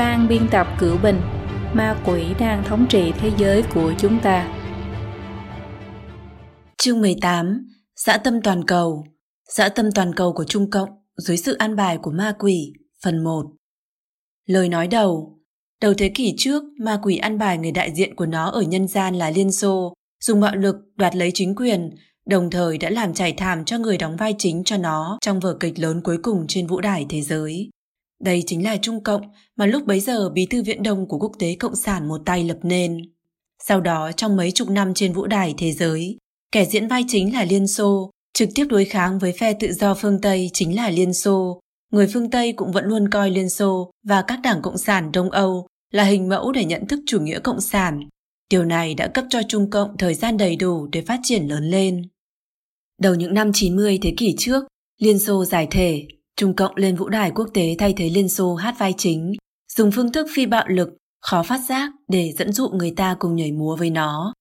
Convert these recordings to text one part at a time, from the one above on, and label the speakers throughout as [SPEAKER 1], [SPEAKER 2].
[SPEAKER 1] Phan biên tập Cửu Bình Ma quỷ đang thống trị thế giới của chúng ta.
[SPEAKER 2] Chương 18 Xã tâm toàn cầu. Xã tâm toàn cầu của Trung Cộng dưới sự an bài của ma quỷ Phần 1 Lời nói đầu Đầu thế kỷ trước, ma quỷ an bài người đại diện của nó ở nhân gian là Liên Xô, dùng bạo lực đoạt lấy chính quyền, đồng thời đã làm chảy thảm cho người đóng vai chính cho nó trong vở kịch lớn cuối cùng trên vũ đài thế giới. Đây chính là Trung Cộng mà lúc bấy giờ Bí thư Viện Đông của Quốc tế Cộng sản một tay lập nên. Sau đó trong mấy chục năm trên vũ đài thế giới, kẻ diễn vai chính là Liên Xô, trực tiếp đối kháng với phe tự do phương Tây chính là Liên Xô. Người phương Tây cũng vẫn luôn coi Liên Xô và các đảng Cộng sản Đông Âu là hình mẫu để nhận thức chủ nghĩa Cộng sản. Điều này đã cấp cho Trung Cộng thời gian đầy đủ để phát triển lớn lên. Đầu những năm 90 thế kỷ trước, Liên Xô giải thể, Trung Cộng lên vũ đài quốc tế thay thế Liên Xô hát vai chính, dùng phương thức phi bạo lực, khó phát giác để dẫn dụ người ta cùng nhảy múa với nó.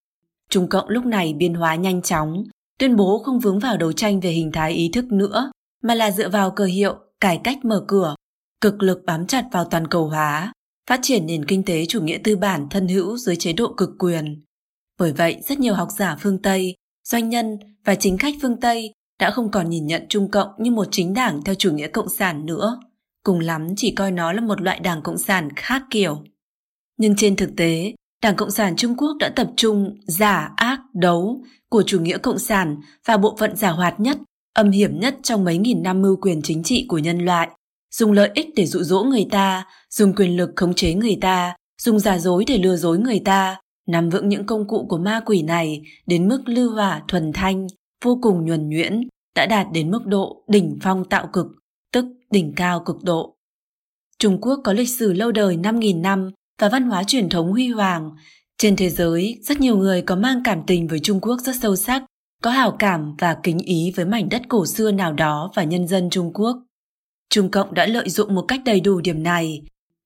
[SPEAKER 2] Trung Cộng lúc này biên hóa nhanh chóng, tuyên bố không vướng vào đấu tranh về hình thái ý thức nữa, mà là dựa vào cơ hiệu, cải cách mở cửa, cực lực bám chặt vào toàn cầu hóa, phát triển nền kinh tế chủ nghĩa tư bản thân hữu dưới chế độ cực quyền. Bởi vậy, rất nhiều học giả phương Tây, doanh nhân và chính khách phương Tây đã không còn nhìn nhận Trung Cộng như một chính đảng theo chủ nghĩa cộng sản nữa, cùng lắm chỉ coi nó là một loại đảng cộng sản khác kiểu. Nhưng trên thực tế, Đảng Cộng sản Trung Quốc đã tập trung giả ác đấu của chủ nghĩa cộng sản và bộ phận giả hoạt nhất, âm hiểm nhất trong mấy nghìn năm mưu quyền chính trị của nhân loại, dùng lợi ích để dụ dỗ người ta, dùng quyền lực khống chế người ta, dùng giả dối để lừa dối người ta, nắm vững những công cụ của ma quỷ này đến mức lưu hỏa thuần thanh, vô cùng nhuần nhuyễn, đã đạt đến mức độ đỉnh phong tạo cực, tức đỉnh cao cực độ. Trung Quốc có lịch sử lâu đời 5.000 năm và văn hóa truyền thống huy hoàng. Trên thế giới, rất nhiều người có mang cảm tình với Trung Quốc rất sâu sắc, có hào cảm và kính ý với mảnh đất cổ xưa nào đó và nhân dân Trung Quốc. Trung Cộng đã lợi dụng một cách đầy đủ điểm này.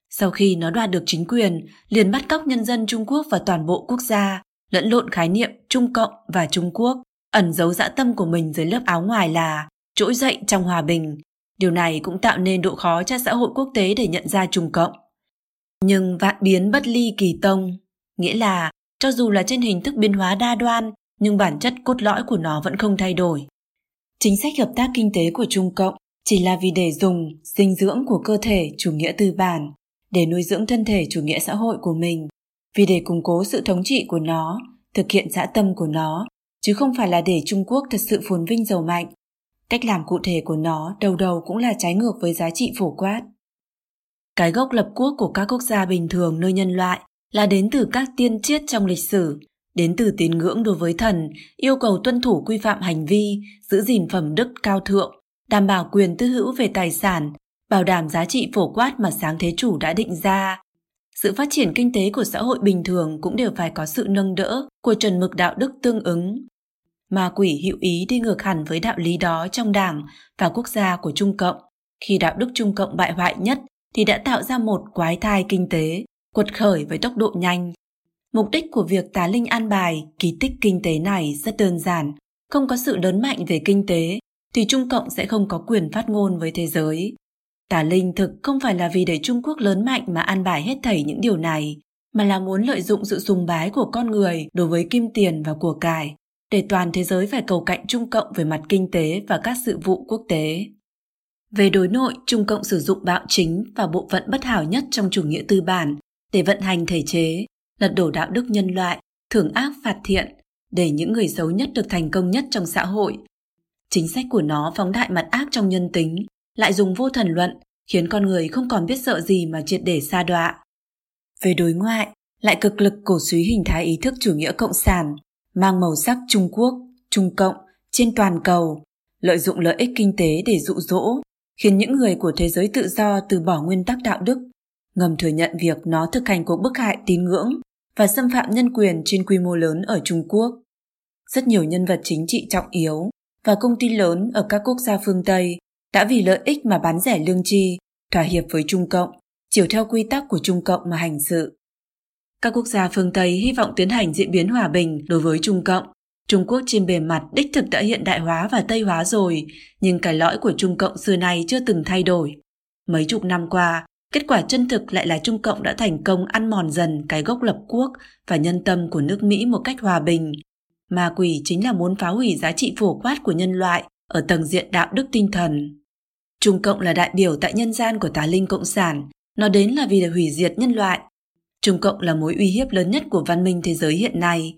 [SPEAKER 2] Sau khi nó đoạt được chính quyền, liền bắt cóc nhân dân Trung Quốc và toàn bộ quốc gia, lẫn lộn khái niệm Trung Cộng và Trung Quốc, ẩn giấu dã tâm của mình dưới lớp áo ngoài là trỗi dậy trong hòa bình. Điều này cũng tạo nên độ khó cho xã hội quốc tế để nhận ra Trung Cộng. Nhưng vạn biến bất ly kỳ tông, nghĩa là cho dù là trên hình thức biến hóa đa đoan, nhưng bản chất cốt lõi của nó vẫn không thay đổi. Chính sách hợp tác kinh tế của Trung Cộng chỉ là vì để dùng dinh dưỡng của cơ thể chủ nghĩa tư bản, để nuôi dưỡng thân thể chủ nghĩa xã hội của mình, vì để củng cố sự thống trị của nó, thực hiện dã tâm của nó, chứ không phải là để Trung Quốc thật sự phồn vinh giàu mạnh. Cách làm cụ thể của nó đầu đầu cũng là trái ngược với giá trị phổ quát. Cái gốc lập quốc của các quốc gia bình thường nơi nhân loại là đến từ các tiên triết trong lịch sử, đến từ tín ngưỡng đối với thần, yêu cầu tuân thủ quy phạm hành vi, giữ gìn phẩm đức cao thượng, đảm bảo quyền tư hữu về tài sản, bảo đảm giá trị phổ quát mà sáng thế chủ đã định ra. Sự phát triển kinh tế của xã hội bình thường cũng đều phải có sự nâng đỡ của chuẩn mực đạo đức tương ứng. Ma quỷ hữu ý đi ngược hẳn với đạo lý đó trong đảng và quốc gia của Trung Cộng. Khi đạo đức Trung Cộng bại hoại nhất thì đã tạo ra một quái thai kinh tế, quật khởi với tốc độ nhanh. Mục đích của việc tá linh an bài kỳ tích kinh tế này rất đơn giản, không có sự lớn mạnh về kinh tế thì Trung Cộng sẽ không có quyền phát ngôn với thế giới. tà Linh thực không phải là vì để Trung Quốc lớn mạnh mà an bài hết thảy những điều này, mà là muốn lợi dụng sự sùng bái của con người đối với kim tiền và của cải, để toàn thế giới phải cầu cạnh Trung Cộng về mặt kinh tế và các sự vụ quốc tế. Về đối nội, Trung Cộng sử dụng bạo chính và bộ phận bất hảo nhất trong chủ nghĩa tư bản để vận hành thể chế, lật đổ đạo đức nhân loại, thưởng ác phạt thiện, để những người xấu nhất được thành công nhất trong xã hội. Chính sách của nó phóng đại mặt ác trong nhân tính, lại dùng vô thần luận, khiến con người không còn biết sợ gì mà triệt để xa đọa. Về đối ngoại, lại cực lực cổ suý hình thái ý thức chủ nghĩa cộng sản, mang màu sắc Trung Quốc, Trung Cộng trên toàn cầu, lợi dụng lợi ích kinh tế để dụ dỗ, khiến những người của thế giới tự do từ bỏ nguyên tắc đạo đức, ngầm thừa nhận việc nó thực hành cuộc bức hại tín ngưỡng và xâm phạm nhân quyền trên quy mô lớn ở Trung Quốc. Rất nhiều nhân vật chính trị trọng yếu và công ty lớn ở các quốc gia phương Tây đã vì lợi ích mà bán rẻ lương tri, thỏa hiệp với Trung Cộng, chiều theo quy tắc của Trung Cộng mà hành sự. Các quốc gia phương Tây hy vọng tiến hành diễn biến hòa bình đối với Trung Cộng Trung Quốc trên bề mặt đích thực đã hiện đại hóa và Tây hóa rồi, nhưng cái lõi của Trung Cộng xưa nay chưa từng thay đổi. Mấy chục năm qua, Kết quả chân thực lại là Trung Cộng đã thành công ăn mòn dần cái gốc lập quốc và nhân tâm của nước Mỹ một cách hòa bình. Ma quỷ chính là muốn phá hủy giá trị phổ quát của nhân loại ở tầng diện đạo đức tinh thần. Trung Cộng là đại biểu tại nhân gian của tà linh Cộng sản, nó đến là vì để hủy diệt nhân loại. Trung Cộng là mối uy hiếp lớn nhất của văn minh thế giới hiện nay.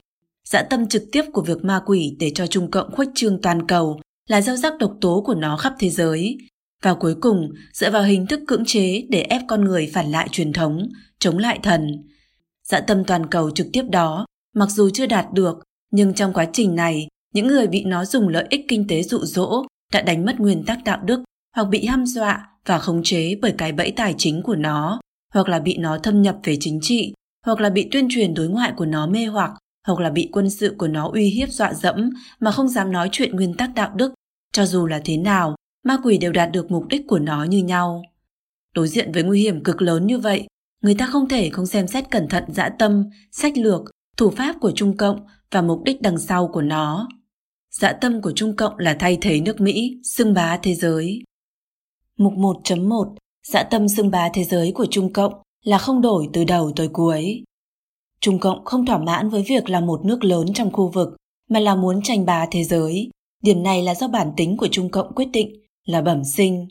[SPEAKER 2] Dã tâm trực tiếp của việc ma quỷ để cho Trung Cộng khuếch trương toàn cầu là gieo rắc độc tố của nó khắp thế giới. Và cuối cùng, dựa vào hình thức cưỡng chế để ép con người phản lại truyền thống, chống lại thần. Dã tâm toàn cầu trực tiếp đó, mặc dù chưa đạt được, nhưng trong quá trình này, những người bị nó dùng lợi ích kinh tế dụ dỗ đã đánh mất nguyên tắc đạo đức hoặc bị hăm dọa và khống chế bởi cái bẫy tài chính của nó, hoặc là bị nó thâm nhập về chính trị, hoặc là bị tuyên truyền đối ngoại của nó mê hoặc, hoặc là bị quân sự của nó uy hiếp dọa dẫm mà không dám nói chuyện nguyên tắc đạo đức. Cho dù là thế nào, ma quỷ đều đạt được mục đích của nó như nhau. Đối diện với nguy hiểm cực lớn như vậy, người ta không thể không xem xét cẩn thận dã tâm, sách lược, thủ pháp của Trung Cộng và mục đích đằng sau của nó. Dã tâm của Trung Cộng là thay thế nước Mỹ, xưng bá thế giới. Mục 1.1 Dã tâm xưng bá thế giới của Trung Cộng là không đổi từ đầu tới cuối. Trung Cộng không thỏa mãn với việc là một nước lớn trong khu vực, mà là muốn tranh bá thế giới. Điểm này là do bản tính của Trung Cộng quyết định, là bẩm sinh.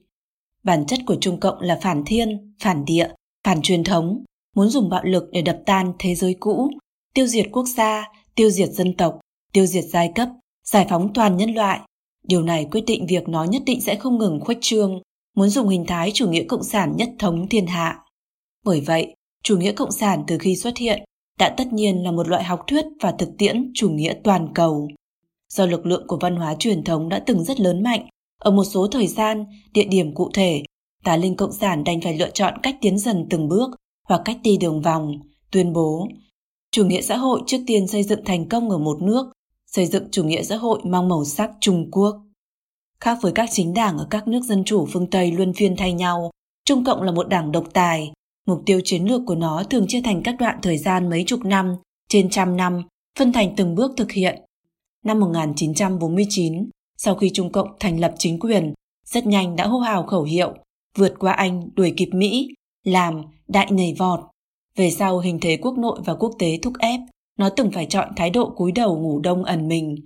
[SPEAKER 2] Bản chất của Trung Cộng là phản thiên, phản địa, phản truyền thống, muốn dùng bạo lực để đập tan thế giới cũ, tiêu diệt quốc gia, tiêu diệt dân tộc, tiêu diệt giai cấp, giải phóng toàn nhân loại. Điều này quyết định việc nó nhất định sẽ không ngừng khuếch trương, muốn dùng hình thái chủ nghĩa cộng sản nhất thống thiên hạ. Bởi vậy, chủ nghĩa cộng sản từ khi xuất hiện đã tất nhiên là một loại học thuyết và thực tiễn chủ nghĩa toàn cầu. Do lực lượng của văn hóa truyền thống đã từng rất lớn mạnh, ở một số thời gian, địa điểm cụ thể, tà linh cộng sản đành phải lựa chọn cách tiến dần từng bước hoặc cách đi đường vòng, tuyên bố chủ nghĩa xã hội trước tiên xây dựng thành công ở một nước, xây dựng chủ nghĩa xã hội mang màu sắc Trung Quốc. Khác với các chính đảng ở các nước dân chủ phương Tây luân phiên thay nhau, Trung Cộng là một đảng độc tài. Mục tiêu chiến lược của nó thường chia thành các đoạn thời gian mấy chục năm, trên trăm năm, phân thành từng bước thực hiện. Năm 1949, sau khi Trung Cộng thành lập chính quyền, rất nhanh đã hô hào khẩu hiệu vượt qua Anh đuổi kịp Mỹ, làm đại nhảy vọt. Về sau hình thế quốc nội và quốc tế thúc ép, nó từng phải chọn thái độ cúi đầu ngủ đông ẩn mình,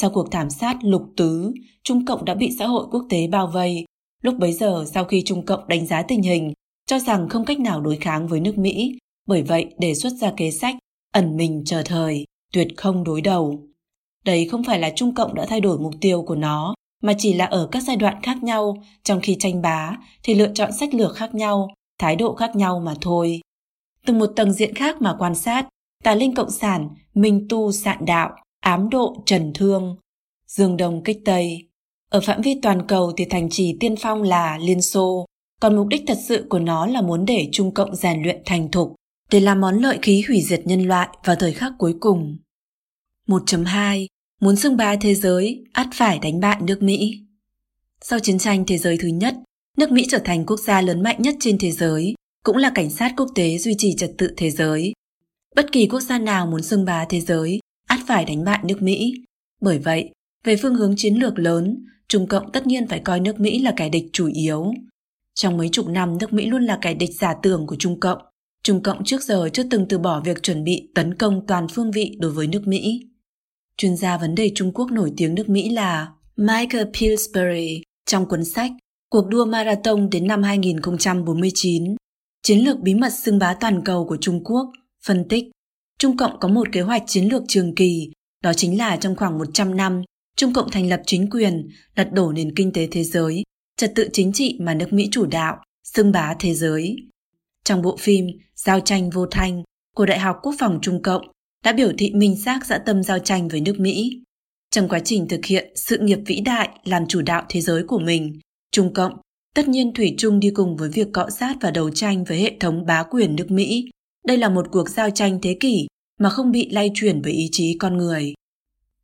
[SPEAKER 2] sau cuộc thảm sát lục tứ, Trung Cộng đã bị xã hội quốc tế bao vây. Lúc bấy giờ, sau khi Trung Cộng đánh giá tình hình, cho rằng không cách nào đối kháng với nước Mỹ, bởi vậy đề xuất ra kế sách ẩn mình chờ thời, tuyệt không đối đầu. Đấy không phải là Trung Cộng đã thay đổi mục tiêu của nó, mà chỉ là ở các giai đoạn khác nhau, trong khi tranh bá thì lựa chọn sách lược khác nhau, thái độ khác nhau mà thôi. Từ một tầng diện khác mà quan sát, tà linh cộng sản, minh tu sạn đạo, ám độ trần thương, dương đông kích tây. Ở phạm vi toàn cầu thì thành trì tiên phong là Liên Xô, còn mục đích thật sự của nó là muốn để Trung Cộng rèn luyện thành thục, để làm món lợi khí hủy diệt nhân loại vào thời khắc cuối cùng. 1.2 Muốn xưng bá thế giới, ắt phải đánh bại nước Mỹ. Sau chiến tranh thế giới thứ nhất, nước Mỹ trở thành quốc gia lớn mạnh nhất trên thế giới, cũng là cảnh sát quốc tế duy trì trật tự thế giới. Bất kỳ quốc gia nào muốn xưng bá thế giới át phải đánh bại nước Mỹ. Bởi vậy, về phương hướng chiến lược lớn, Trung Cộng tất nhiên phải coi nước Mỹ là kẻ địch chủ yếu. Trong mấy chục năm, nước Mỹ luôn là kẻ địch giả tưởng của Trung Cộng. Trung Cộng trước giờ chưa từng từ bỏ việc chuẩn bị tấn công toàn phương vị đối với nước Mỹ. Chuyên gia vấn đề Trung Quốc nổi tiếng nước Mỹ là Michael Pillsbury trong cuốn sách Cuộc đua marathon đến năm 2049, chiến lược bí mật xưng bá toàn cầu của Trung Quốc, phân tích Trung Cộng có một kế hoạch chiến lược trường kỳ, đó chính là trong khoảng 100 năm, Trung Cộng thành lập chính quyền, lật đổ nền kinh tế thế giới, trật tự chính trị mà nước Mỹ chủ đạo, xưng bá thế giới. Trong bộ phim Giao tranh vô thanh của Đại học Quốc phòng Trung Cộng đã biểu thị minh xác dã tâm giao tranh với nước Mỹ. Trong quá trình thực hiện sự nghiệp vĩ đại làm chủ đạo thế giới của mình, Trung Cộng tất nhiên Thủy chung đi cùng với việc cọ sát và đấu tranh với hệ thống bá quyền nước Mỹ đây là một cuộc giao tranh thế kỷ mà không bị lay chuyển bởi ý chí con người.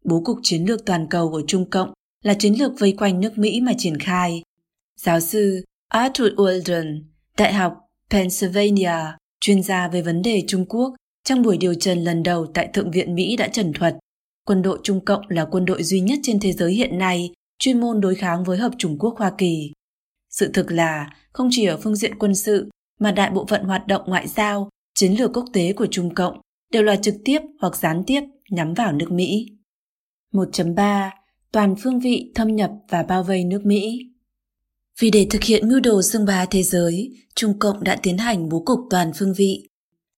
[SPEAKER 2] Bố cục chiến lược toàn cầu của Trung Cộng là chiến lược vây quanh nước Mỹ mà triển khai. Giáo sư Arthur Walden, Đại học Pennsylvania, chuyên gia về vấn đề Trung Quốc, trong buổi điều trần lần đầu tại Thượng viện Mỹ đã trần thuật, quân đội Trung Cộng là quân đội duy nhất trên thế giới hiện nay chuyên môn đối kháng với Hợp Trung Quốc Hoa Kỳ. Sự thực là, không chỉ ở phương diện quân sự mà đại bộ phận hoạt động ngoại giao, chiến lược quốc tế của Trung Cộng đều là trực tiếp hoặc gián tiếp nhắm vào nước Mỹ. 1.3 Toàn phương vị thâm nhập và bao vây nước Mỹ Vì để thực hiện mưu đồ xương bá thế giới, Trung Cộng đã tiến hành bố cục toàn phương vị.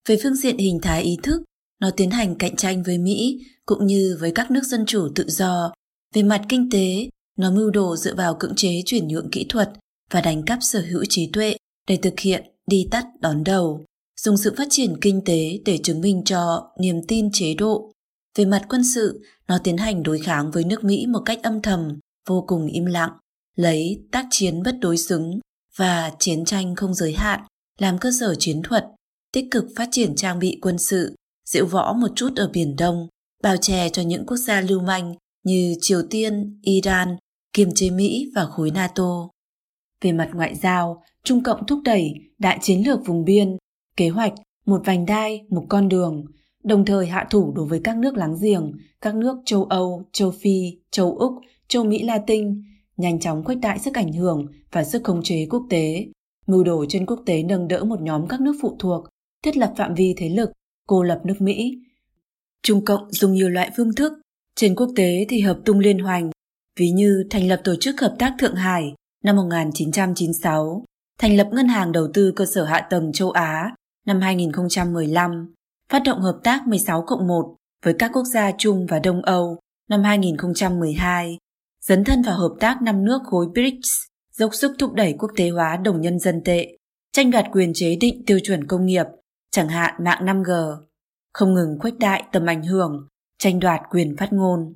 [SPEAKER 2] Về phương diện hình thái ý thức, nó tiến hành cạnh tranh với Mỹ cũng như với các nước dân chủ tự do. Về mặt kinh tế, nó mưu đồ dựa vào cưỡng chế chuyển nhượng kỹ thuật và đánh cắp sở hữu trí tuệ để thực hiện đi tắt đón đầu, dùng sự phát triển kinh tế để chứng minh cho niềm tin chế độ. Về mặt quân sự, nó tiến hành đối kháng với nước Mỹ một cách âm thầm, vô cùng im lặng, lấy tác chiến bất đối xứng và chiến tranh không giới hạn làm cơ sở chiến thuật, tích cực phát triển trang bị quân sự, diễu võ một chút ở Biển Đông, bào chè cho những quốc gia lưu manh như Triều Tiên, Iran, kiềm chế Mỹ và khối NATO. Về mặt ngoại giao, Trung Cộng thúc đẩy đại chiến lược vùng biên, kế hoạch một vành đai, một con đường, đồng thời hạ thủ đối với các nước láng giềng, các nước châu Âu, châu Phi, châu Úc, châu Mỹ Latin, nhanh chóng khuếch đại sức ảnh hưởng và sức khống chế quốc tế, mưu đồ trên quốc tế nâng đỡ một nhóm các nước phụ thuộc, thiết lập phạm vi thế lực, cô lập nước Mỹ. Trung Cộng dùng nhiều loại phương thức, trên quốc tế thì hợp tung liên hoành, ví như thành lập Tổ chức Hợp tác Thượng Hải năm 1996, thành lập Ngân hàng Đầu tư Cơ sở Hạ tầng Châu Á năm 2015, phát động hợp tác 16 cộng 1 với các quốc gia Trung và Đông Âu năm 2012, dấn thân vào hợp tác năm nước khối BRICS, dốc sức thúc đẩy quốc tế hóa đồng nhân dân tệ, tranh đoạt quyền chế định tiêu chuẩn công nghiệp, chẳng hạn mạng 5G, không ngừng khuếch đại tầm ảnh hưởng, tranh đoạt quyền phát ngôn.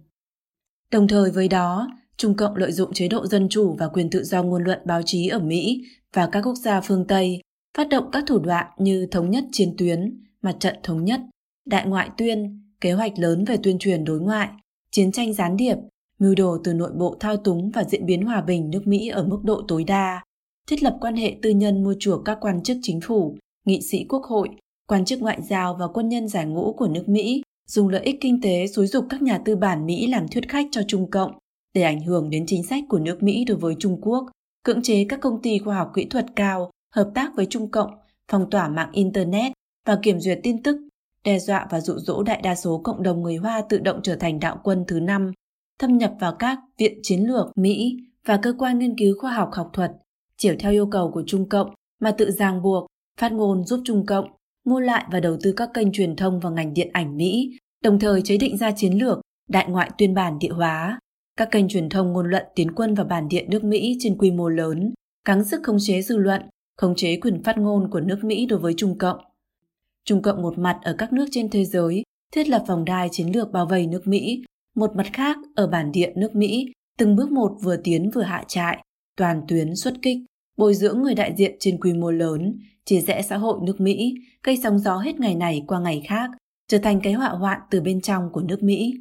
[SPEAKER 2] Đồng thời với đó, Trung Cộng lợi dụng chế độ dân chủ và quyền tự do ngôn luận báo chí ở Mỹ và các quốc gia phương Tây, phát động các thủ đoạn như thống nhất chiến tuyến, mặt trận thống nhất, đại ngoại tuyên, kế hoạch lớn về tuyên truyền đối ngoại, chiến tranh gián điệp, mưu đồ từ nội bộ thao túng và diễn biến hòa bình nước Mỹ ở mức độ tối đa, thiết lập quan hệ tư nhân mua chuộc các quan chức chính phủ, nghị sĩ quốc hội, quan chức ngoại giao và quân nhân giải ngũ của nước Mỹ, dùng lợi ích kinh tế xúi dục các nhà tư bản Mỹ làm thuyết khách cho Trung Cộng để ảnh hưởng đến chính sách của nước Mỹ đối với Trung Quốc, cưỡng chế các công ty khoa học kỹ thuật cao hợp tác với Trung Cộng, phong tỏa mạng Internet và kiểm duyệt tin tức, đe dọa và dụ dỗ đại đa số cộng đồng người Hoa tự động trở thành đạo quân thứ năm, thâm nhập vào các viện chiến lược Mỹ và cơ quan nghiên cứu khoa học học thuật, chiều theo yêu cầu của Trung Cộng mà tự ràng buộc, phát ngôn giúp Trung Cộng mua lại và đầu tư các kênh truyền thông và ngành điện ảnh Mỹ, đồng thời chế định ra chiến lược đại ngoại tuyên bản địa hóa, các kênh truyền thông ngôn luận tiến quân vào bản địa nước Mỹ trên quy mô lớn, gắng sức khống chế dư luận, khống chế quyền phát ngôn của nước Mỹ đối với Trung Cộng. Trung Cộng một mặt ở các nước trên thế giới thiết lập vòng đai chiến lược bao vây nước Mỹ, một mặt khác ở bản địa nước Mỹ từng bước một vừa tiến vừa hạ trại, toàn tuyến xuất kích, bồi dưỡng người đại diện trên quy mô lớn, chia rẽ xã hội nước Mỹ, gây sóng gió hết ngày này qua ngày khác, trở thành cái họa hoạn từ bên trong của nước Mỹ.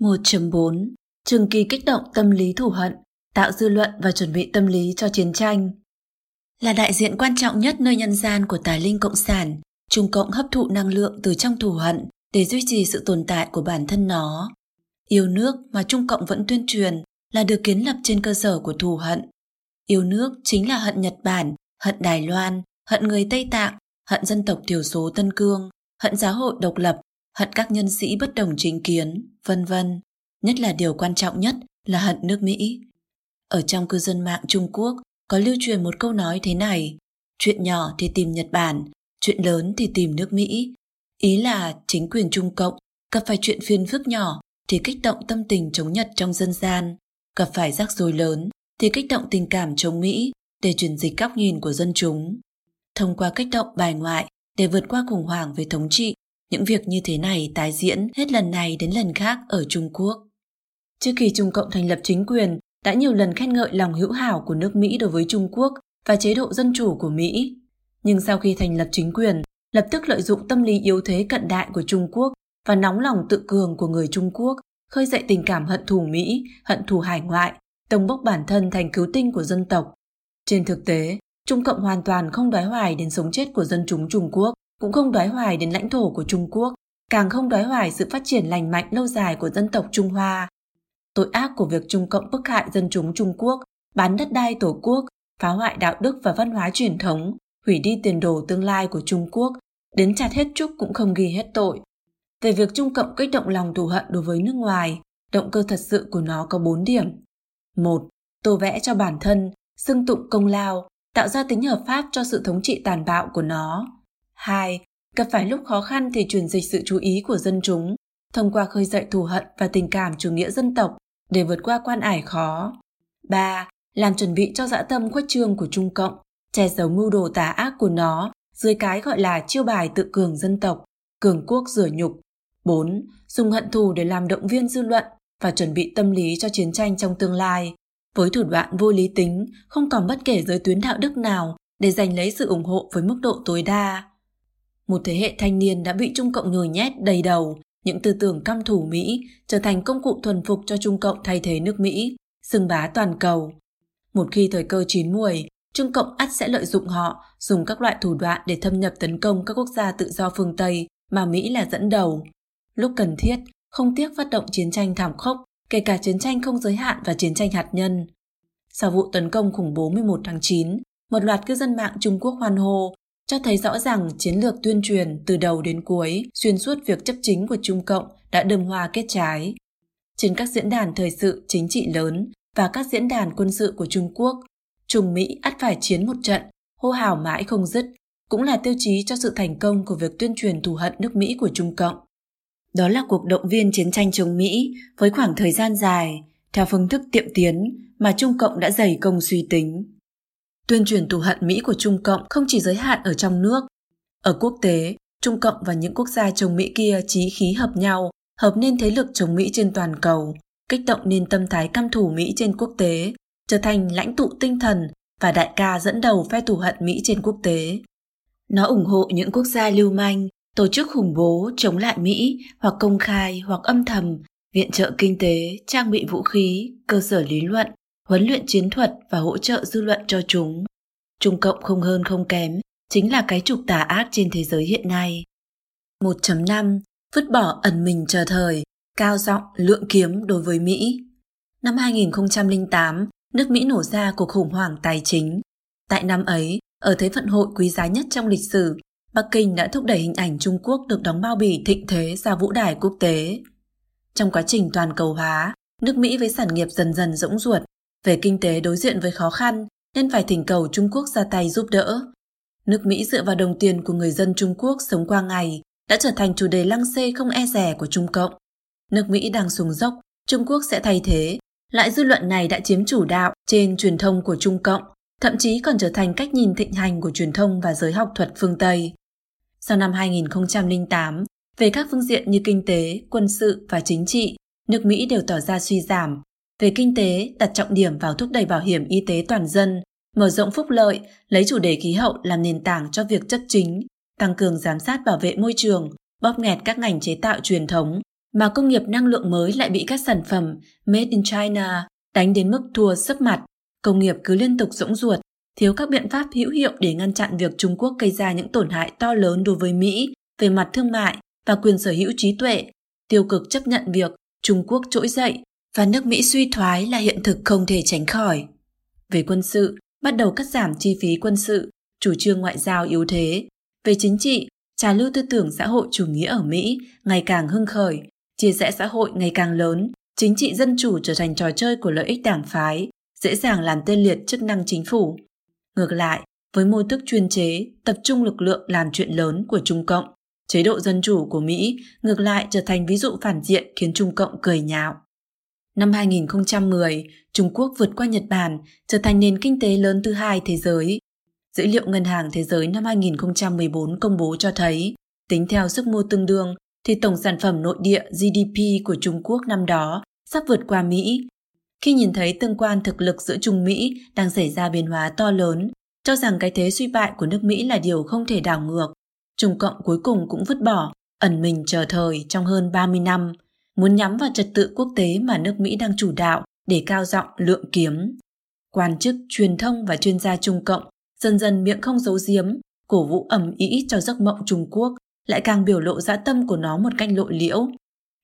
[SPEAKER 2] 1.4 Trường kỳ kích động tâm lý thù hận, tạo dư luận và chuẩn bị tâm lý cho chiến tranh. Là đại diện quan trọng nhất nơi nhân gian của tài linh cộng sản, Trung Cộng hấp thụ năng lượng từ trong thù hận để duy trì sự tồn tại của bản thân nó. Yêu nước mà Trung Cộng vẫn tuyên truyền là được kiến lập trên cơ sở của thù hận. Yêu nước chính là hận Nhật Bản, hận Đài Loan, hận người Tây Tạng, hận dân tộc thiểu số Tân Cương, hận giáo hội độc lập, hận các nhân sĩ bất đồng chính kiến, vân vân. Nhất là điều quan trọng nhất là hận nước Mỹ. Ở trong cư dân mạng Trung Quốc có lưu truyền một câu nói thế này, chuyện nhỏ thì tìm Nhật Bản, chuyện lớn thì tìm nước Mỹ. Ý là chính quyền Trung Cộng gặp phải chuyện phiền phức nhỏ thì kích động tâm tình chống Nhật trong dân gian, gặp phải rắc rối lớn thì kích động tình cảm chống Mỹ để chuyển dịch góc nhìn của dân chúng. Thông qua kích động bài ngoại để vượt qua khủng hoảng về thống trị, những việc như thế này tái diễn hết lần này đến lần khác ở Trung Quốc. Trước khi Trung Cộng thành lập chính quyền, đã nhiều lần khen ngợi lòng hữu hảo của nước Mỹ đối với Trung Quốc và chế độ dân chủ của Mỹ. Nhưng sau khi thành lập chính quyền, lập tức lợi dụng tâm lý yếu thế cận đại của Trung Quốc và nóng lòng tự cường của người Trung Quốc, khơi dậy tình cảm hận thù Mỹ, hận thù hải ngoại, tông bốc bản thân thành cứu tinh của dân tộc. Trên thực tế, Trung Cộng hoàn toàn không đoái hoài đến sống chết của dân chúng Trung Quốc, cũng không đoái hoài đến lãnh thổ của Trung Quốc, càng không đoái hoài sự phát triển lành mạnh lâu dài của dân tộc Trung Hoa. Tội ác của việc Trung Cộng bức hại dân chúng Trung Quốc, bán đất đai tổ quốc, phá hoại đạo đức và văn hóa truyền thống, hủy đi tiền đồ tương lai của Trung Quốc, đến chặt hết trúc cũng không ghi hết tội. Về việc Trung Cộng kích động lòng thù hận đối với nước ngoài, động cơ thật sự của nó có 4 điểm. 1. Tô vẽ cho bản thân, xưng tụng công lao, tạo ra tính hợp pháp cho sự thống trị tàn bạo của nó. 2. Gặp phải lúc khó khăn thì chuyển dịch sự chú ý của dân chúng, thông qua khơi dậy thù hận và tình cảm chủ nghĩa dân tộc để vượt qua quan ải khó. 3. Làm chuẩn bị cho dã tâm khuếch trương của Trung Cộng, che giấu mưu đồ tà ác của nó dưới cái gọi là chiêu bài tự cường dân tộc, cường quốc rửa nhục. 4. Dùng hận thù để làm động viên dư luận và chuẩn bị tâm lý cho chiến tranh trong tương lai, với thủ đoạn vô lý tính, không còn bất kể giới tuyến đạo đức nào để giành lấy sự ủng hộ với mức độ tối đa. Một thế hệ thanh niên đã bị Trung Cộng nhồi nhét đầy đầu những tư tưởng căm thù Mỹ trở thành công cụ thuần phục cho Trung Cộng thay thế nước Mỹ, xưng bá toàn cầu. Một khi thời cơ chín muồi, Trung Cộng ắt sẽ lợi dụng họ, dùng các loại thủ đoạn để thâm nhập tấn công các quốc gia tự do phương Tây mà Mỹ là dẫn đầu. Lúc cần thiết, không tiếc phát động chiến tranh thảm khốc, kể cả chiến tranh không giới hạn và chiến tranh hạt nhân. Sau vụ tấn công khủng bố 11 tháng 9, một loạt cư dân mạng Trung Quốc hoan hô, cho thấy rõ ràng chiến lược tuyên truyền từ đầu đến cuối xuyên suốt việc chấp chính của Trung Cộng đã đơm hoa kết trái. Trên các diễn đàn thời sự chính trị lớn và các diễn đàn quân sự của Trung Quốc, Trung Mỹ ắt phải chiến một trận, hô hào mãi không dứt, cũng là tiêu chí cho sự thành công của việc tuyên truyền thù hận nước Mỹ của Trung Cộng. Đó là cuộc động viên chiến tranh chống Mỹ với khoảng thời gian dài, theo phương thức tiệm tiến mà Trung Cộng đã dày công suy tính. Tuyên truyền thù hận Mỹ của Trung Cộng không chỉ giới hạn ở trong nước. Ở quốc tế, Trung Cộng và những quốc gia chống Mỹ kia chí khí hợp nhau, hợp nên thế lực chống Mỹ trên toàn cầu, kích động nên tâm thái căm thù Mỹ trên quốc tế, trở thành lãnh tụ tinh thần và đại ca dẫn đầu phe thù hận Mỹ trên quốc tế. Nó ủng hộ những quốc gia lưu manh, tổ chức khủng bố chống lại Mỹ hoặc công khai hoặc âm thầm, viện trợ kinh tế, trang bị vũ khí, cơ sở lý luận, huấn luyện chiến thuật và hỗ trợ dư luận cho chúng. Trung cộng không hơn không kém, chính là cái trục tà ác trên thế giới hiện nay. 1.5 Vứt bỏ ẩn mình chờ thời, cao giọng lượng kiếm đối với Mỹ. Năm 2008, nước Mỹ nổ ra cuộc khủng hoảng tài chính. Tại năm ấy, ở thế vận hội quý giá nhất trong lịch sử, Bắc Kinh đã thúc đẩy hình ảnh Trung Quốc được đóng bao bì thịnh thế ra vũ đài quốc tế. Trong quá trình toàn cầu hóa, nước Mỹ với sản nghiệp dần dần rỗng ruột, về kinh tế đối diện với khó khăn nên phải thỉnh cầu Trung Quốc ra tay giúp đỡ. Nước Mỹ dựa vào đồng tiền của người dân Trung Quốc sống qua ngày đã trở thành chủ đề lăng xê không e rẻ của Trung Cộng. Nước Mỹ đang xuống dốc, Trung Quốc sẽ thay thế. Lại dư luận này đã chiếm chủ đạo trên truyền thông của Trung Cộng, thậm chí còn trở thành cách nhìn thịnh hành của truyền thông và giới học thuật phương Tây. Sau năm 2008, về các phương diện như kinh tế, quân sự và chính trị, nước Mỹ đều tỏ ra suy giảm. Về kinh tế, đặt trọng điểm vào thúc đẩy bảo hiểm y tế toàn dân, mở rộng phúc lợi, lấy chủ đề khí hậu làm nền tảng cho việc chấp chính, tăng cường giám sát bảo vệ môi trường, bóp nghẹt các ngành chế tạo truyền thống, mà công nghiệp năng lượng mới lại bị các sản phẩm made in China đánh đến mức thua sấp mặt. Công nghiệp cứ liên tục rỗng ruột, thiếu các biện pháp hữu hiệu để ngăn chặn việc Trung Quốc gây ra những tổn hại to lớn đối với Mỹ về mặt thương mại và quyền sở hữu trí tuệ, tiêu cực chấp nhận việc Trung Quốc trỗi dậy và nước Mỹ suy thoái là hiện thực không thể tránh khỏi. Về quân sự, bắt đầu cắt giảm chi phí quân sự, chủ trương ngoại giao yếu thế. Về chính trị, trà lưu tư tưởng xã hội chủ nghĩa ở Mỹ ngày càng hưng khởi, chia rẽ xã hội ngày càng lớn, chính trị dân chủ trở thành trò chơi của lợi ích đảng phái, dễ dàng làm tê liệt chức năng chính phủ. Ngược lại, với mô thức chuyên chế, tập trung lực lượng làm chuyện lớn của Trung Cộng, chế độ dân chủ của Mỹ ngược lại trở thành ví dụ phản diện khiến Trung Cộng cười nhạo. Năm 2010, Trung Quốc vượt qua Nhật Bản, trở thành nền kinh tế lớn thứ hai thế giới. Dữ liệu Ngân hàng Thế giới năm 2014 công bố cho thấy, tính theo sức mua tương đương, thì tổng sản phẩm nội địa GDP của Trung Quốc năm đó sắp vượt qua Mỹ. Khi nhìn thấy tương quan thực lực giữa Trung Mỹ đang xảy ra biến hóa to lớn, cho rằng cái thế suy bại của nước Mỹ là điều không thể đảo ngược, Trung Cộng cuối cùng cũng vứt bỏ, ẩn mình chờ thời trong hơn 30 năm, muốn nhắm vào trật tự quốc tế mà nước Mỹ đang chủ đạo để cao giọng lượng kiếm. Quan chức, truyền thông và chuyên gia Trung Cộng dần dần miệng không giấu giếm, cổ vũ ẩm ý cho giấc mộng Trung Quốc lại càng biểu lộ dã tâm của nó một cách lộ liễu.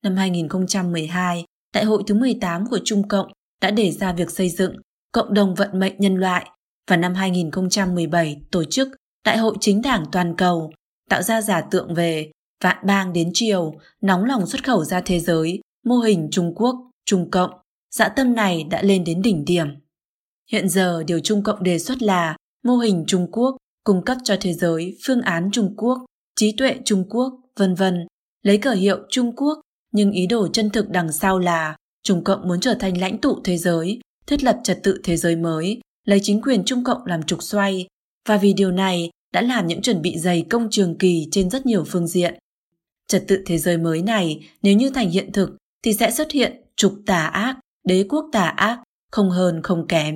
[SPEAKER 2] Năm 2012, Đại hội thứ 18 của Trung Cộng đã đề ra việc xây dựng Cộng đồng vận mệnh nhân loại và năm 2017 tổ chức Đại hội chính đảng toàn cầu, tạo ra giả tượng về vạn bang đến chiều, nóng lòng xuất khẩu ra thế giới, mô hình Trung Quốc, Trung Cộng, dã tâm này đã lên đến đỉnh điểm. Hiện giờ điều Trung Cộng đề xuất là mô hình Trung Quốc cung cấp cho thế giới phương án Trung Quốc, trí tuệ Trung Quốc, vân vân, lấy cờ hiệu Trung Quốc, nhưng ý đồ chân thực đằng sau là Trung Cộng muốn trở thành lãnh tụ thế giới, thiết lập trật tự thế giới mới, lấy chính quyền Trung Cộng làm trục xoay, và vì điều này đã làm những chuẩn bị dày công trường kỳ trên rất nhiều phương diện. Trật tự thế giới mới này nếu như thành hiện thực thì sẽ xuất hiện trục tà ác, đế quốc tà ác, không hơn không kém.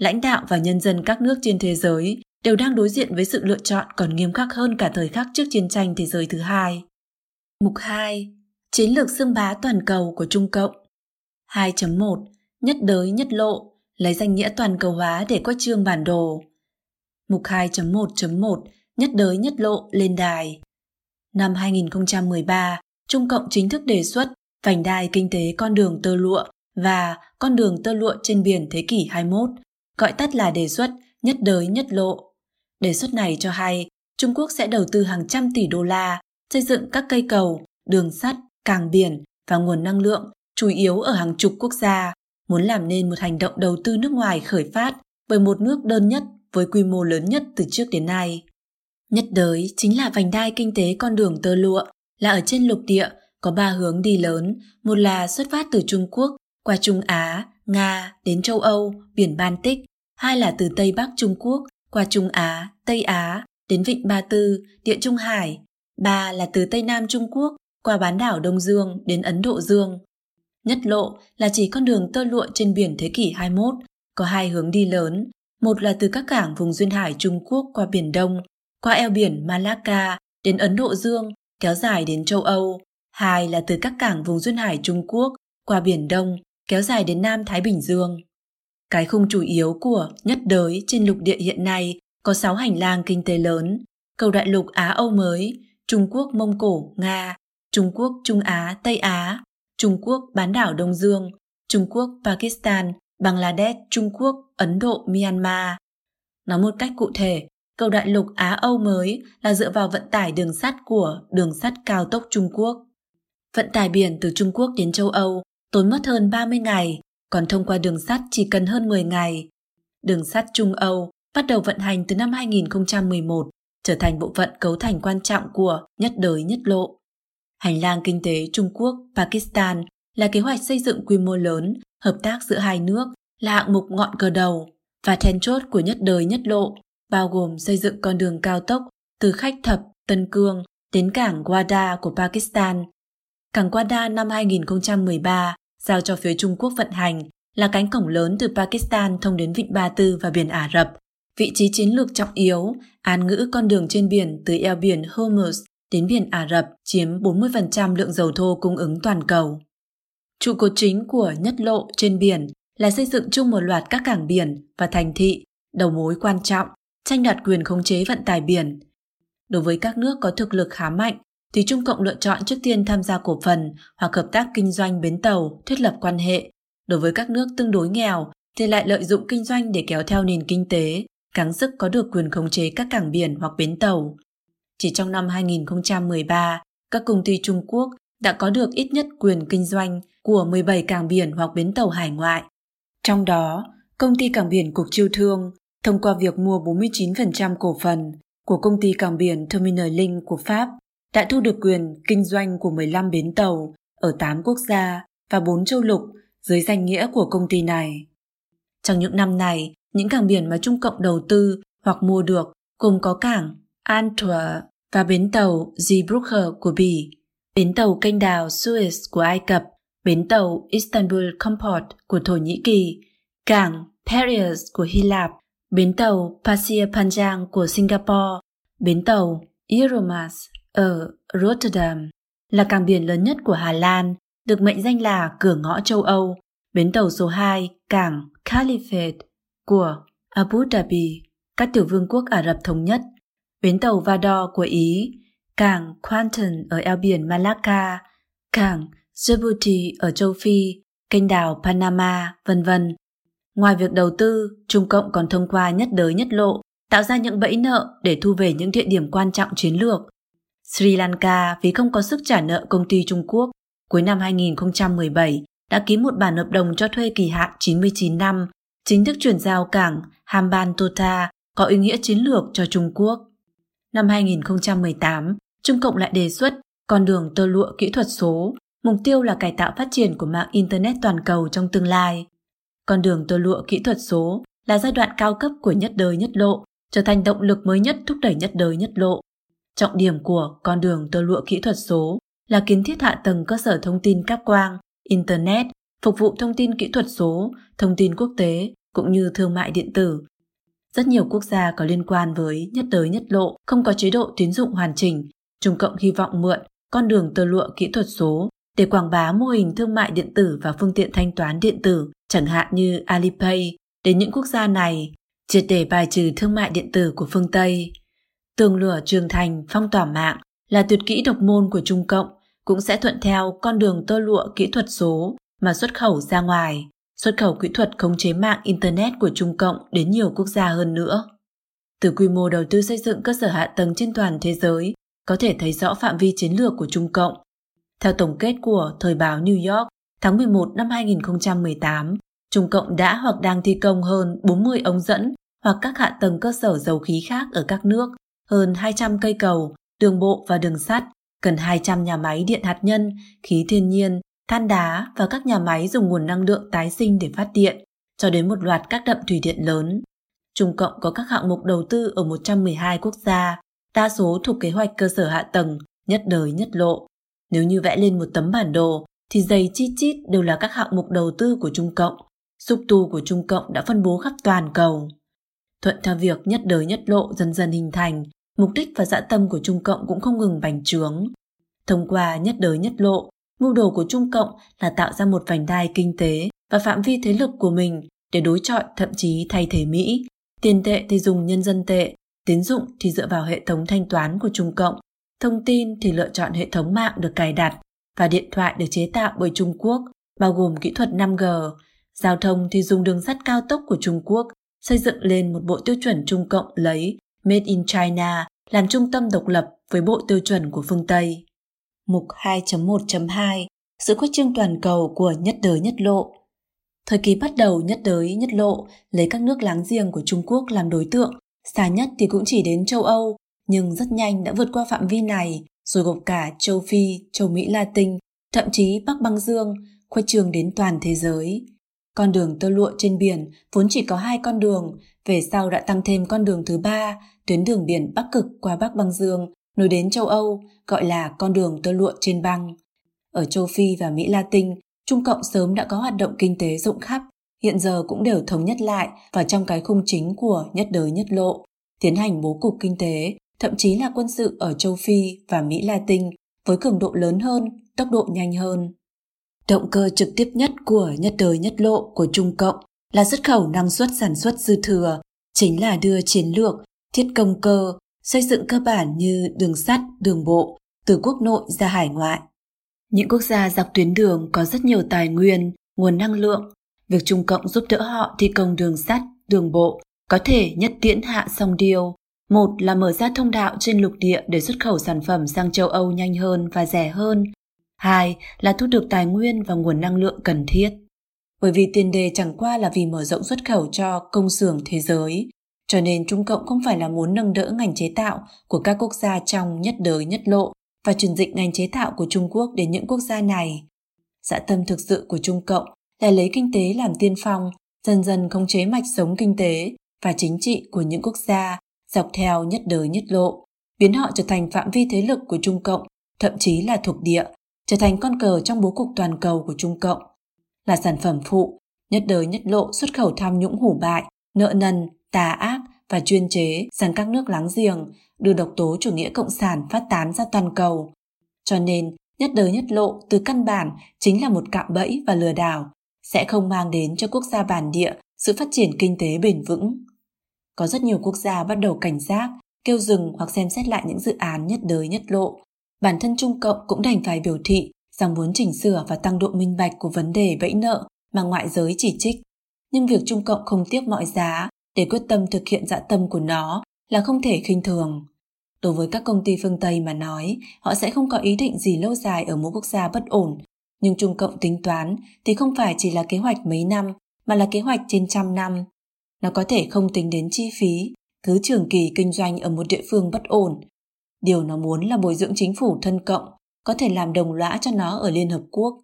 [SPEAKER 2] Lãnh đạo và nhân dân các nước trên thế giới đều đang đối diện với sự lựa chọn còn nghiêm khắc hơn cả thời khắc trước chiến tranh thế giới thứ hai. Mục 2. Chiến lược xưng bá toàn cầu của Trung Cộng 2.1 Nhất đới nhất lộ lấy danh nghĩa toàn cầu hóa để quách trương bản đồ. Mục 2.1.1 Nhất đới nhất lộ lên đài Năm 2013, Trung Cộng chính thức đề xuất vành đai kinh tế con đường tơ lụa và con đường tơ lụa trên biển thế kỷ 21, gọi tắt là đề xuất nhất đới nhất lộ. Đề xuất này cho hay Trung Quốc sẽ đầu tư hàng trăm tỷ đô la xây dựng các cây cầu, đường sắt, cảng biển và nguồn năng lượng chủ yếu ở hàng chục quốc gia, muốn làm nên một hành động đầu tư nước ngoài khởi phát bởi một nước đơn nhất với quy mô lớn nhất từ trước đến nay. Nhất đới chính là vành đai kinh tế con đường tơ lụa, là ở trên lục địa có ba hướng đi lớn, một là xuất phát từ Trung Quốc qua Trung Á, Nga đến châu Âu, biển Baltic, hai là từ Tây Bắc Trung Quốc qua Trung Á, Tây Á đến Vịnh Ba Tư, Địa Trung Hải, ba là từ Tây Nam Trung Quốc qua bán đảo Đông Dương đến Ấn Độ Dương. Nhất lộ là chỉ con đường tơ lụa trên biển thế kỷ 21, có hai hướng đi lớn, một là từ các cảng vùng duyên hải Trung Quốc qua Biển Đông, qua eo biển Malacca đến Ấn Độ Dương, kéo dài đến châu Âu, hai là từ các cảng vùng duyên hải Trung Quốc qua Biển Đông, kéo dài đến Nam Thái Bình Dương. Cái khung chủ yếu của nhất đới trên lục địa hiện nay có 6 hành lang kinh tế lớn, cầu đại lục Á-Âu mới, Trung Quốc Mông Cổ, Nga, Trung Quốc Trung Á, Tây Á, Trung Quốc bán đảo Đông Dương, Trung Quốc Pakistan, Bangladesh, Trung Quốc, Ấn Độ, Myanmar. Nói một cách cụ thể, cầu đại lục Á-Âu mới là dựa vào vận tải đường sắt của đường sắt cao tốc Trung Quốc. Vận tải biển từ Trung Quốc đến châu Âu tốn mất hơn 30 ngày, còn thông qua đường sắt chỉ cần hơn 10 ngày. Đường sắt Trung Âu bắt đầu vận hành từ năm 2011, trở thành bộ phận cấu thành quan trọng của nhất đới nhất lộ. Hành lang kinh tế Trung Quốc, Pakistan là kế hoạch xây dựng quy mô lớn, hợp tác giữa hai nước là hạng mục ngọn cờ đầu và then chốt của nhất đời nhất lộ, bao gồm xây dựng con đường cao tốc từ Khách Thập, Tân Cương đến cảng guada của Pakistan. Cảng guada năm 2013 giao cho phía Trung Quốc vận hành là cánh cổng lớn từ Pakistan thông đến Vịnh Ba Tư và biển Ả Rập, vị trí chiến lược trọng yếu, án ngữ con đường trên biển từ eo biển Hormuz đến biển Ả Rập chiếm 40% lượng dầu thô cung ứng toàn cầu. Trụ cột chính của nhất lộ trên biển là xây dựng chung một loạt các cảng biển và thành thị, đầu mối quan trọng, tranh đoạt quyền khống chế vận tải biển. Đối với các nước có thực lực khá mạnh, thì Trung Cộng lựa chọn trước tiên tham gia cổ phần hoặc hợp tác kinh doanh bến tàu, thiết lập quan hệ. Đối với các nước tương đối nghèo, thì lại lợi dụng kinh doanh để kéo theo nền kinh tế, cắn sức có được quyền khống chế các cảng biển hoặc bến tàu. Chỉ trong năm 2013, các công ty Trung Quốc đã có được ít nhất quyền kinh doanh của 17 cảng biển hoặc bến tàu hải ngoại. Trong đó, công ty cảng biển Cục Chiêu Thương thông qua việc mua 49% cổ phần của công ty cảng biển Terminal Link của Pháp đã thu được quyền kinh doanh của 15 bến tàu ở 8 quốc gia và 4 châu lục dưới danh nghĩa của công ty này. Trong những năm này, những cảng biển mà Trung Cộng đầu tư hoặc mua được gồm có cảng Antwerp và bến tàu Zeebrugge của Bỉ, bến tàu kênh đào Suez của Ai Cập, bến tàu Istanbul Comport của Thổ Nhĩ Kỳ, cảng Piraeus của Hy Lạp, bến tàu Pasir Panjang của Singapore, bến tàu Euromas ở Rotterdam là cảng biển lớn nhất của Hà Lan, được mệnh danh là cửa ngõ châu Âu, bến tàu số 2, cảng Caliphate của Abu Dhabi, các tiểu vương quốc Ả Rập Thống Nhất, bến tàu Vador của Ý, cảng Quanton ở eo biển Malacca, cảng Djibouti ở châu Phi, kênh đảo Panama, vân vân. Ngoài việc đầu tư, Trung Cộng còn thông qua nhất đới nhất lộ tạo ra những bẫy nợ để thu về những địa điểm quan trọng chiến lược. Sri Lanka vì không có sức trả nợ công ty Trung Quốc, cuối năm 2017 đã ký một bản hợp đồng cho thuê kỳ hạn 99 năm, chính thức chuyển giao cảng Hambantota có ý nghĩa chiến lược cho Trung Quốc. Năm 2018, Trung Cộng lại đề xuất con đường tơ lụa kỹ thuật số, mục tiêu là cải tạo phát triển của mạng Internet toàn cầu trong tương lai. Con đường tơ lụa kỹ thuật số là giai đoạn cao cấp của nhất đời nhất lộ, trở thành động lực mới nhất thúc đẩy nhất đời nhất lộ. Trọng điểm của con đường tơ lụa kỹ thuật số là kiến thiết hạ tầng cơ sở thông tin cáp quang, Internet, phục vụ thông tin kỹ thuật số, thông tin quốc tế cũng như thương mại điện tử. Rất nhiều quốc gia có liên quan với nhất đới nhất lộ không có chế độ tín dụng hoàn chỉnh. Trung Cộng hy vọng mượn con đường tơ lụa kỹ thuật số để quảng bá mô hình thương mại điện tử và phương tiện thanh toán điện tử, chẳng hạn như Alipay, đến những quốc gia này, triệt để bài trừ thương mại điện tử của phương Tây. Tường lửa trường thành phong tỏa mạng là tuyệt kỹ độc môn của Trung Cộng cũng sẽ thuận theo con đường tơ lụa kỹ thuật số mà xuất khẩu ra ngoài, xuất khẩu kỹ thuật khống chế mạng Internet của Trung Cộng đến nhiều quốc gia hơn nữa. Từ quy mô đầu tư xây dựng cơ sở hạ tầng trên toàn thế giới, có thể thấy rõ phạm vi chiến lược của Trung Cộng. Theo tổng kết của Thời báo New York, tháng 11 năm 2018, Trung Cộng đã hoặc đang thi công hơn 40 ống dẫn hoặc các hạ tầng cơ sở dầu khí khác ở các nước, hơn 200 cây cầu, đường bộ và đường sắt, gần 200 nhà máy điện hạt nhân, khí thiên nhiên, than đá và các nhà máy dùng nguồn năng lượng tái sinh để phát điện, cho đến một loạt các đập thủy điện lớn. Trung Cộng có các hạng mục đầu tư ở 112 quốc gia, đa số thuộc kế hoạch cơ sở hạ tầng, nhất đời nhất lộ. Nếu như vẽ lên một tấm bản đồ, thì dày chi chít đều là các hạng mục đầu tư của Trung Cộng. Xúc tu của Trung Cộng đã phân bố khắp toàn cầu. Thuận theo việc nhất đời nhất lộ dần dần hình thành, mục đích và dã tâm của Trung Cộng cũng không ngừng bành trướng. Thông qua nhất đời nhất lộ, mưu đồ của Trung Cộng là tạo ra một vành đai kinh tế và phạm vi thế lực của mình để đối chọi thậm chí thay thế Mỹ. Tiền tệ thì dùng nhân dân tệ, tín dụng thì dựa vào hệ thống thanh toán của Trung Cộng, thông tin thì lựa chọn hệ thống mạng được cài đặt và điện thoại được chế tạo bởi Trung Quốc, bao gồm kỹ thuật 5G. Giao thông thì dùng đường sắt cao tốc của Trung Quốc, xây dựng lên một bộ tiêu chuẩn Trung Cộng lấy Made in China làm trung tâm độc lập với bộ tiêu chuẩn của phương Tây. Mục 2.1.2 Sự khuếch trương toàn cầu của nhất đới nhất lộ Thời kỳ bắt đầu nhất đới nhất lộ lấy các nước láng giềng của Trung Quốc làm đối tượng, xa nhất thì cũng chỉ đến châu Âu, nhưng rất nhanh đã vượt qua phạm vi này, rồi gồm cả châu Phi, châu Mỹ Latin, thậm chí Bắc băng Dương, khuếch trường đến toàn thế giới. Con đường tơ lụa trên biển vốn chỉ có hai con đường, về sau đã tăng thêm con đường thứ ba, tuyến đường biển Bắc Cực qua Bắc băng Dương, nối đến châu Âu, gọi là con đường tơ lụa trên băng. Ở châu Phi và Mỹ Latin, Trung Cộng sớm đã có hoạt động kinh tế rộng khắp, hiện giờ cũng đều thống nhất lại vào trong cái khung chính của nhất đới nhất lộ, tiến hành bố cục kinh tế, thậm chí là quân sự ở châu Phi và Mỹ Latin với cường độ lớn hơn, tốc độ nhanh hơn. Động cơ trực tiếp nhất của nhất đời nhất lộ của Trung Cộng là xuất khẩu năng suất sản xuất dư thừa, chính là đưa chiến lược, thiết công cơ, xây dựng cơ bản như đường sắt, đường bộ, từ quốc nội ra hải ngoại. Những quốc gia dọc tuyến đường có rất nhiều tài nguyên, nguồn năng lượng. Việc Trung Cộng giúp đỡ họ thi công đường sắt, đường bộ có thể nhất tiễn hạ song điều. Một là mở ra thông đạo trên lục địa để xuất khẩu sản phẩm sang châu Âu nhanh hơn và rẻ hơn. Hai là thu được tài nguyên và nguồn năng lượng cần thiết. Bởi vì tiền đề chẳng qua là vì mở rộng xuất khẩu cho công xưởng thế giới, cho nên Trung Cộng không phải là muốn nâng đỡ ngành chế tạo của các quốc gia trong nhất đới nhất lộ và chuyển dịch ngành chế tạo của Trung Quốc đến những quốc gia này. dạ tâm thực sự của Trung Cộng là lấy kinh tế làm tiên phong, dần dần khống chế mạch sống kinh tế và chính trị của những quốc gia dọc theo nhất đời nhất lộ, biến họ trở thành phạm vi thế lực của Trung Cộng, thậm chí là thuộc địa, trở thành con cờ trong bố cục toàn cầu của Trung Cộng. Là sản phẩm phụ, nhất đời nhất lộ xuất khẩu tham nhũng hủ bại, nợ nần, tà ác và chuyên chế sang các nước láng giềng, đưa độc tố chủ nghĩa cộng sản phát tán ra toàn cầu. Cho nên, nhất đời nhất lộ từ căn bản chính là một cạm bẫy và lừa đảo, sẽ không mang đến cho quốc gia bản địa sự phát triển kinh tế bền vững. Có rất nhiều quốc gia bắt đầu cảnh giác, kêu dừng hoặc xem xét lại những dự án nhất đới nhất lộ. Bản thân Trung Cộng cũng đành phải biểu thị rằng muốn chỉnh sửa và tăng độ minh bạch của vấn đề bẫy nợ mà ngoại giới chỉ trích. Nhưng việc Trung Cộng không tiếc mọi giá để quyết tâm thực hiện dạ tâm của nó là không thể khinh thường. Đối với các công ty phương Tây mà nói, họ sẽ không có ý định gì lâu dài ở một quốc gia bất ổn, nhưng Trung Cộng tính toán thì không phải chỉ là kế hoạch mấy năm, mà là kế hoạch trên trăm năm. Nó có thể không tính đến chi phí, cứ trường kỳ kinh doanh ở một địa phương bất ổn. Điều nó muốn là bồi dưỡng chính phủ thân cộng, có thể làm đồng lõa cho nó ở Liên Hợp Quốc.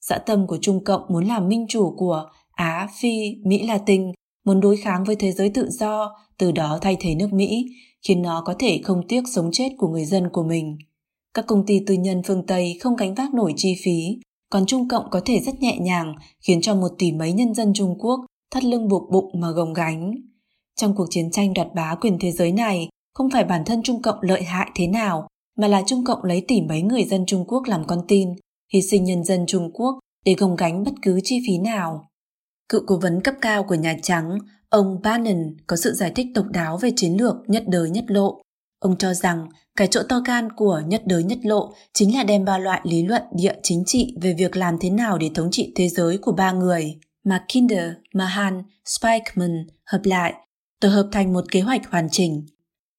[SPEAKER 2] Dã tâm của Trung Cộng muốn làm minh chủ của Á, Phi, Mỹ Latin, muốn đối kháng với thế giới tự do, từ đó thay thế nước Mỹ, khiến nó có thể không tiếc sống chết của người dân của mình. Các công ty tư nhân phương Tây không gánh vác nổi chi phí, còn Trung Cộng có thể rất nhẹ nhàng khiến cho một tỷ mấy nhân dân Trung Quốc thắt lưng buộc bụng mà gồng gánh. Trong cuộc chiến tranh đoạt bá quyền thế giới này, không phải bản thân Trung Cộng lợi hại thế nào, mà là Trung Cộng lấy tỷ mấy người dân Trung Quốc làm con tin, hy sinh nhân dân Trung Quốc để gồng gánh bất cứ chi phí nào. Cựu cố vấn cấp cao của Nhà Trắng, ông Bannon có sự giải thích độc đáo về chiến lược nhất đời nhất lộ. Ông cho rằng cái chỗ to gan của nhất đời nhất lộ chính là đem ba loại lý luận địa chính trị về việc làm thế nào để thống trị thế giới của ba người mà Kinder, Mahan, Spikeman hợp lại, tổ hợp thành một kế hoạch hoàn chỉnh.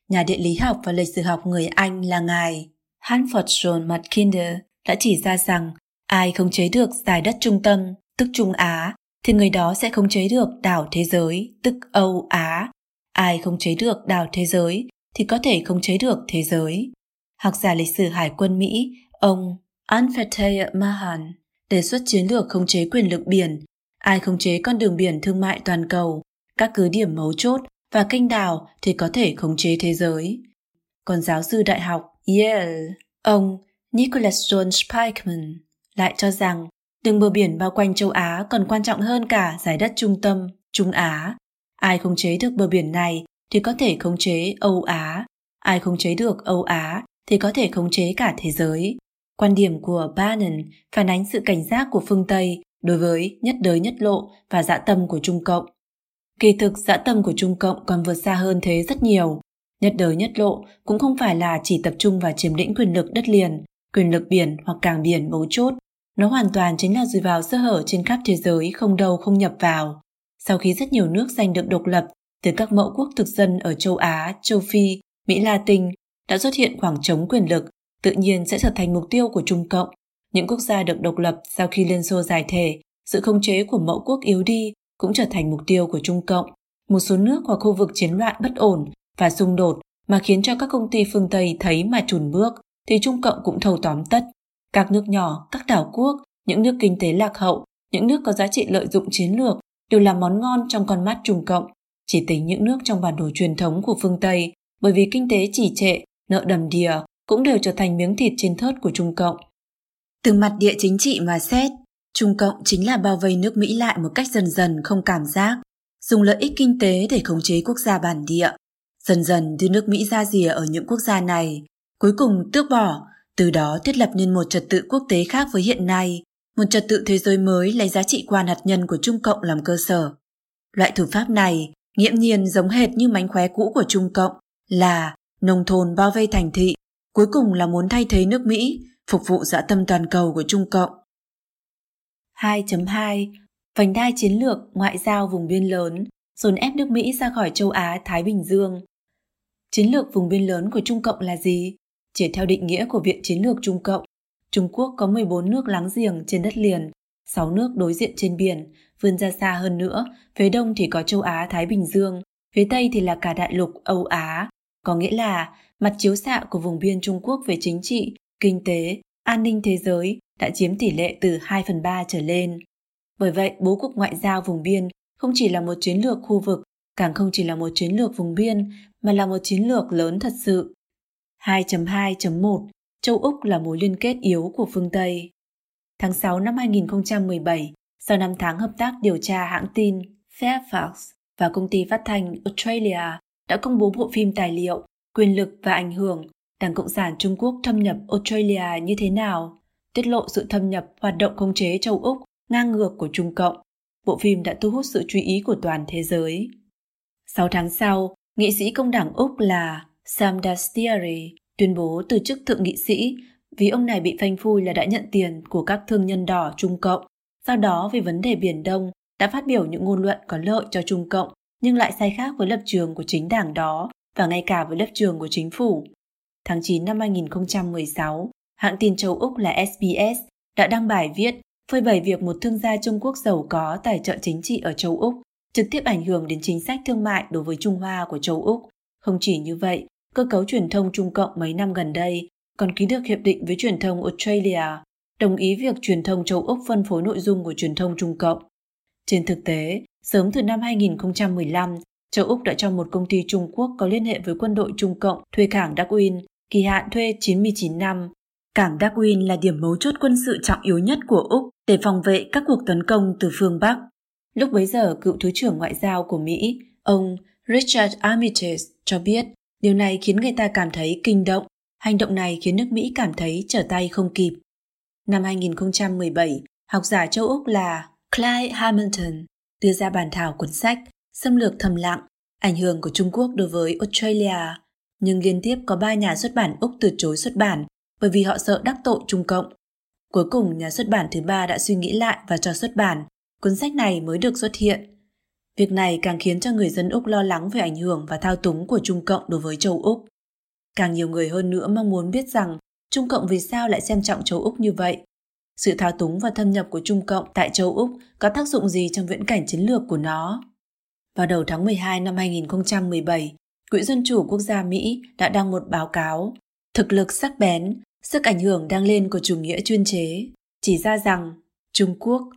[SPEAKER 2] Nhà địa lý học và lịch sử học người Anh là ngài Hanford John Mackinder đã chỉ ra rằng ai không chế được giải đất trung tâm, tức Trung Á, thì người đó sẽ không chế được đảo thế giới, tức Âu Á. Ai không chế được đảo thế giới thì có thể không chế được thế giới. Học giả lịch sử Hải quân Mỹ, ông Anfateh Mahan đề xuất chiến lược khống chế quyền lực biển, ai khống chế con đường biển thương mại toàn cầu, các cứ điểm mấu chốt và kênh đào thì có thể khống chế thế giới. Còn giáo sư đại học Yale, ông Nicholas John Spikeman lại cho rằng đường bờ biển bao quanh châu Á còn quan trọng hơn cả giải đất trung tâm, Trung Á. Ai khống chế được bờ biển này thì có thể khống chế Âu Á, ai khống chế được Âu Á thì có thể khống chế cả thế giới. Quan điểm của Bannon phản ánh sự cảnh giác của phương Tây đối với nhất đới nhất lộ và dã tâm của Trung Cộng. Kỳ thực dã tâm của Trung Cộng còn vượt xa hơn thế rất nhiều. Nhất đới nhất lộ cũng không phải là chỉ tập trung vào chiếm lĩnh quyền lực đất liền, quyền lực biển hoặc cảng biển mấu chốt. Nó hoàn toàn chính là dùi vào sơ hở trên khắp thế giới không đâu không nhập vào. Sau khi rất nhiều nước giành được độc lập từ các mẫu quốc thực dân ở châu Á, châu Phi, Mỹ Latin đã xuất hiện khoảng trống quyền lực, tự nhiên sẽ trở thành mục tiêu của Trung Cộng. Những quốc gia được độc lập sau khi Liên Xô giải thể, sự khống chế của mẫu quốc yếu đi cũng trở thành mục tiêu của Trung Cộng. Một số nước hoặc khu vực chiến loạn bất ổn và xung đột mà khiến cho các công ty phương Tây thấy mà chùn bước, thì Trung Cộng cũng thâu tóm tất. Các nước nhỏ, các đảo quốc, những nước kinh tế lạc hậu, những nước có giá trị lợi dụng chiến lược đều là món ngon trong con mắt Trung Cộng. Chỉ tính những nước trong bản đồ truyền thống của phương Tây, bởi vì kinh tế chỉ trệ, nợ đầm đìa cũng đều trở thành miếng thịt trên thớt của Trung Cộng. Từ mặt địa chính trị mà xét, Trung Cộng chính là bao vây nước Mỹ lại một cách dần dần không cảm giác, dùng lợi ích kinh tế để khống chế quốc gia bản địa, dần dần đưa nước Mỹ ra rìa ở những quốc gia này, cuối cùng tước bỏ, từ đó thiết lập nên một trật tự quốc tế khác với hiện nay, một trật tự thế giới mới lấy giá trị quan hạt nhân của Trung Cộng làm cơ sở. Loại thủ pháp này nghiễm nhiên giống hệt như mánh khóe cũ của Trung Cộng là nông thôn bao vây thành thị, cuối cùng là muốn thay thế nước Mỹ, phục vụ dã tâm toàn cầu của Trung Cộng. 2.2 Vành đai chiến lược ngoại giao vùng biên lớn, dồn ép nước Mỹ ra khỏi châu Á Thái Bình Dương. Chiến lược vùng biên lớn của Trung Cộng là gì? Chỉ theo định nghĩa của Viện Chiến lược Trung Cộng, Trung Quốc có 14 nước láng giềng trên đất liền, 6 nước đối diện trên biển, vươn ra xa hơn nữa, phía đông thì có châu Á Thái Bình Dương, phía tây thì là cả đại lục Âu Á, có nghĩa là mặt chiếu xạ của vùng biên Trung Quốc về chính trị, kinh tế, an ninh thế giới đã chiếm tỷ lệ từ 2 phần 3 trở lên. Bởi vậy, bố cục ngoại giao vùng biên không chỉ là một chiến lược khu vực, càng không chỉ là một chiến lược vùng biên, mà là một chiến lược lớn thật sự. 2.2.1 Châu Úc là mối liên kết yếu của phương Tây. Tháng 6 năm 2017, sau 5 tháng hợp tác điều tra hãng tin Fairfax và công ty phát thanh Australia đã công bố bộ phim tài liệu Quyền lực và ảnh hưởng Đảng Cộng sản Trung Quốc thâm nhập Australia như thế nào, tiết lộ sự thâm nhập hoạt động khống chế châu Úc ngang ngược của Trung Cộng. Bộ phim đã thu hút sự chú ý của toàn thế giới. 6 tháng sau, nghị sĩ công đảng Úc là Sam Dastyari tuyên bố từ chức thượng nghị sĩ vì ông này bị phanh phui là đã nhận tiền của các thương nhân đỏ Trung Cộng. Sau đó vì vấn đề Biển Đông đã phát biểu những ngôn luận có lợi cho Trung Cộng nhưng lại sai khác với lập trường của chính đảng đó và ngay cả với lập trường của chính phủ. Tháng 9 năm 2016, hãng tin châu Úc là SBS đã đăng bài viết phơi bày việc một thương gia Trung Quốc giàu có tài trợ chính trị ở châu Úc trực tiếp ảnh hưởng đến chính sách thương mại đối với Trung Hoa của châu Úc. Không chỉ như vậy, cơ cấu truyền thông Trung Cộng mấy năm gần đây còn ký được hiệp định với truyền thông Australia, đồng ý việc truyền thông châu Úc phân phối nội dung của truyền thông Trung Cộng. Trên thực tế, sớm từ năm 2015, châu Úc đã cho một công ty Trung Quốc có liên hệ với quân đội Trung Cộng thuê cảng Darwin, kỳ hạn thuê 99 năm. Cảng Darwin là điểm mấu chốt quân sự trọng yếu nhất của Úc để phòng vệ các cuộc tấn công từ phương Bắc. Lúc bấy giờ, cựu Thứ trưởng Ngoại giao của Mỹ, ông Richard Armitage cho biết điều này khiến người ta cảm thấy kinh động. Hành động này khiến nước Mỹ cảm thấy trở tay không kịp. Năm 2017, học giả châu Úc là Clyde Hamilton đưa ra bản thảo cuốn sách Xâm lược thầm lặng, ảnh hưởng của Trung Quốc đối với Australia, nhưng liên tiếp có ba nhà xuất bản Úc từ chối xuất bản bởi vì họ sợ đắc tội Trung Cộng. Cuối cùng, nhà xuất bản thứ ba đã suy nghĩ lại và cho xuất bản, cuốn sách này mới được xuất hiện. Việc này càng khiến cho người dân Úc lo lắng về ảnh hưởng và thao túng của Trung Cộng đối với châu Úc. Càng nhiều người hơn nữa mong muốn biết rằng Trung Cộng vì sao lại xem trọng châu Úc như vậy. Sự thao túng và thâm nhập của Trung Cộng tại châu Úc có tác dụng gì trong viễn cảnh chiến lược của nó? Vào đầu tháng 12 năm 2017, Quỹ Dân chủ Quốc gia Mỹ đã đăng một báo cáo Thực lực sắc bén, sức ảnh hưởng đang lên của chủ nghĩa chuyên chế, chỉ ra rằng Trung Quốc,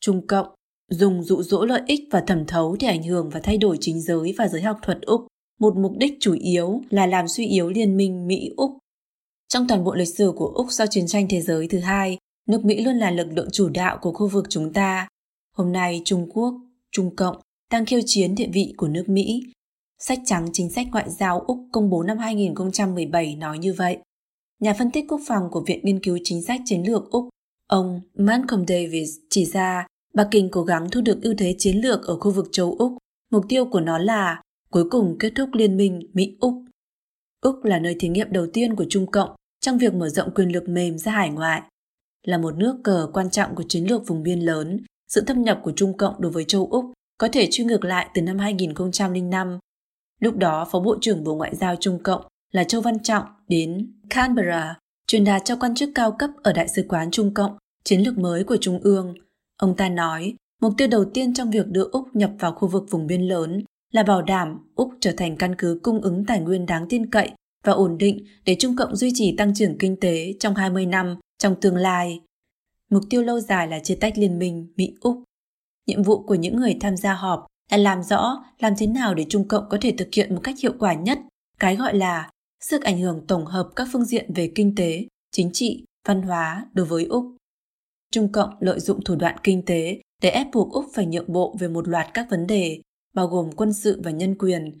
[SPEAKER 2] Trung Cộng dùng dụ dỗ lợi ích và thẩm thấu để ảnh hưởng và thay đổi chính giới và giới học thuật Úc, một mục đích chủ yếu là làm suy yếu liên minh Mỹ-Úc. Trong toàn bộ lịch sử của Úc sau chiến tranh thế giới thứ hai, nước Mỹ luôn là lực lượng chủ đạo của khu vực chúng ta. Hôm nay Trung Quốc, Trung Cộng đang khiêu chiến địa vị của nước Mỹ. Sách trắng chính sách ngoại giao Úc công bố năm 2017 nói như vậy. Nhà phân tích quốc phòng của Viện Nghiên cứu Chính sách Chiến lược Úc, ông Malcolm Davis chỉ ra Bắc Kinh cố gắng thu được ưu thế chiến lược ở khu vực châu Úc. Mục tiêu của nó là cuối cùng kết thúc liên minh Mỹ-Úc. Úc là nơi thí nghiệm đầu tiên của Trung Cộng trong việc mở rộng quyền lực mềm ra hải ngoại. Là một nước cờ quan trọng của chiến lược vùng biên lớn, sự thâm nhập của Trung Cộng đối với châu Úc có thể truy ngược lại từ năm 2005. Lúc đó, Phó Bộ trưởng Bộ Ngoại giao Trung Cộng là Châu Văn Trọng đến Canberra truyền đạt cho quan chức cao cấp ở Đại sứ quán Trung Cộng chiến lược mới của Trung ương – Ông ta nói, mục tiêu đầu tiên trong việc đưa Úc nhập vào khu vực vùng biên lớn là bảo đảm Úc trở thành căn cứ cung ứng tài nguyên đáng tin cậy và ổn định để Trung Cộng duy trì tăng trưởng kinh tế trong 20 năm trong tương lai. Mục tiêu lâu dài là chia tách liên minh Mỹ-Úc. Nhiệm vụ của những người tham gia họp là làm rõ làm thế nào để Trung Cộng có thể thực hiện một cách hiệu quả nhất cái gọi là sức ảnh hưởng tổng hợp các phương diện về kinh tế, chính trị, văn hóa đối với Úc. Trung Cộng lợi dụng thủ đoạn kinh tế để ép buộc Úc phải nhượng bộ về một loạt các vấn đề, bao gồm quân sự và nhân quyền,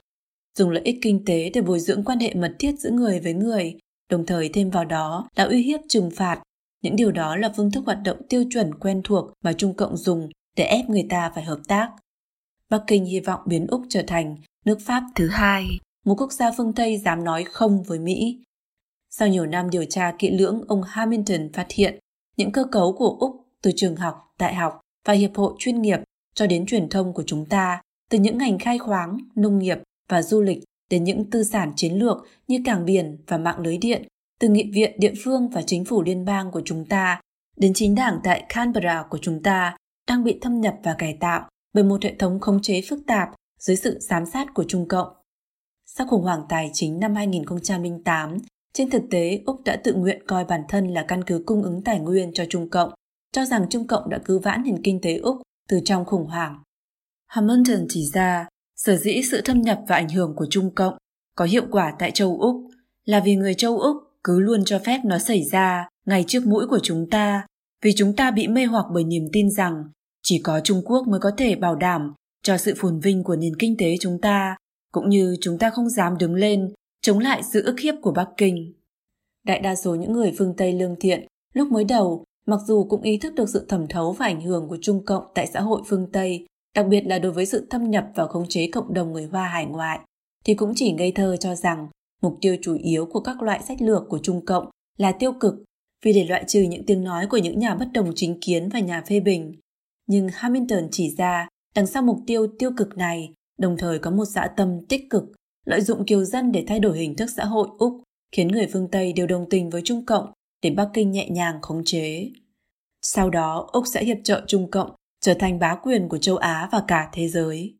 [SPEAKER 2] dùng lợi ích kinh tế để bồi dưỡng quan hệ mật thiết giữa người với người, đồng thời thêm vào đó là uy hiếp trừng phạt. Những điều đó là phương thức hoạt động tiêu chuẩn quen thuộc mà Trung Cộng dùng để ép người ta phải hợp tác. Bắc Kinh hy vọng biến Úc trở thành nước Pháp thứ hai, một quốc gia phương Tây dám nói không với Mỹ. Sau nhiều năm điều tra kỹ lưỡng, ông Hamilton phát hiện những cơ cấu của Úc từ trường học, đại học và hiệp hội chuyên nghiệp cho đến truyền thông của chúng ta, từ những ngành khai khoáng, nông nghiệp và du lịch đến những tư sản chiến lược như cảng biển và mạng lưới điện, từ nghị viện địa phương và chính phủ liên bang của chúng ta đến chính đảng tại Canberra của chúng ta đang bị thâm nhập và cải tạo bởi một hệ thống khống chế phức tạp dưới sự giám sát của Trung Cộng. Sau khủng hoảng tài chính năm 2008, trên thực tế, Úc đã tự nguyện coi bản thân là căn cứ cung ứng tài nguyên cho Trung Cộng, cho rằng Trung Cộng đã cứu vãn nền kinh tế Úc từ trong khủng hoảng. Hamilton chỉ ra, sở dĩ sự thâm nhập và ảnh hưởng của Trung Cộng có hiệu quả tại châu Úc là vì người châu Úc cứ luôn cho phép nó xảy ra ngay trước mũi của chúng ta, vì chúng ta bị mê hoặc bởi niềm tin rằng chỉ có Trung Quốc mới có thể bảo đảm cho sự phồn vinh của nền kinh tế chúng ta, cũng như chúng ta không dám đứng lên chống lại sự ức hiếp của Bắc Kinh. Đại đa số những người phương Tây lương thiện lúc mới đầu mặc dù cũng ý thức được sự thẩm thấu và ảnh hưởng của Trung Cộng tại xã hội phương Tây, đặc biệt là đối với sự thâm nhập và khống chế cộng đồng người Hoa hải ngoại, thì cũng chỉ ngây thơ cho rằng mục tiêu chủ yếu của các loại sách lược của Trung Cộng là tiêu cực vì để loại trừ những tiếng nói của những nhà bất đồng chính kiến và nhà phê bình. Nhưng Hamilton chỉ ra đằng sau mục tiêu tiêu cực này đồng thời có một dã tâm tích cực, lợi dụng kiều dân để thay đổi hình thức xã hội Úc, khiến người phương Tây đều đồng tình với Trung Cộng để Bắc Kinh nhẹ nhàng khống chế. Sau đó, Úc sẽ hiệp trợ Trung Cộng trở thành bá quyền của châu Á và cả thế giới.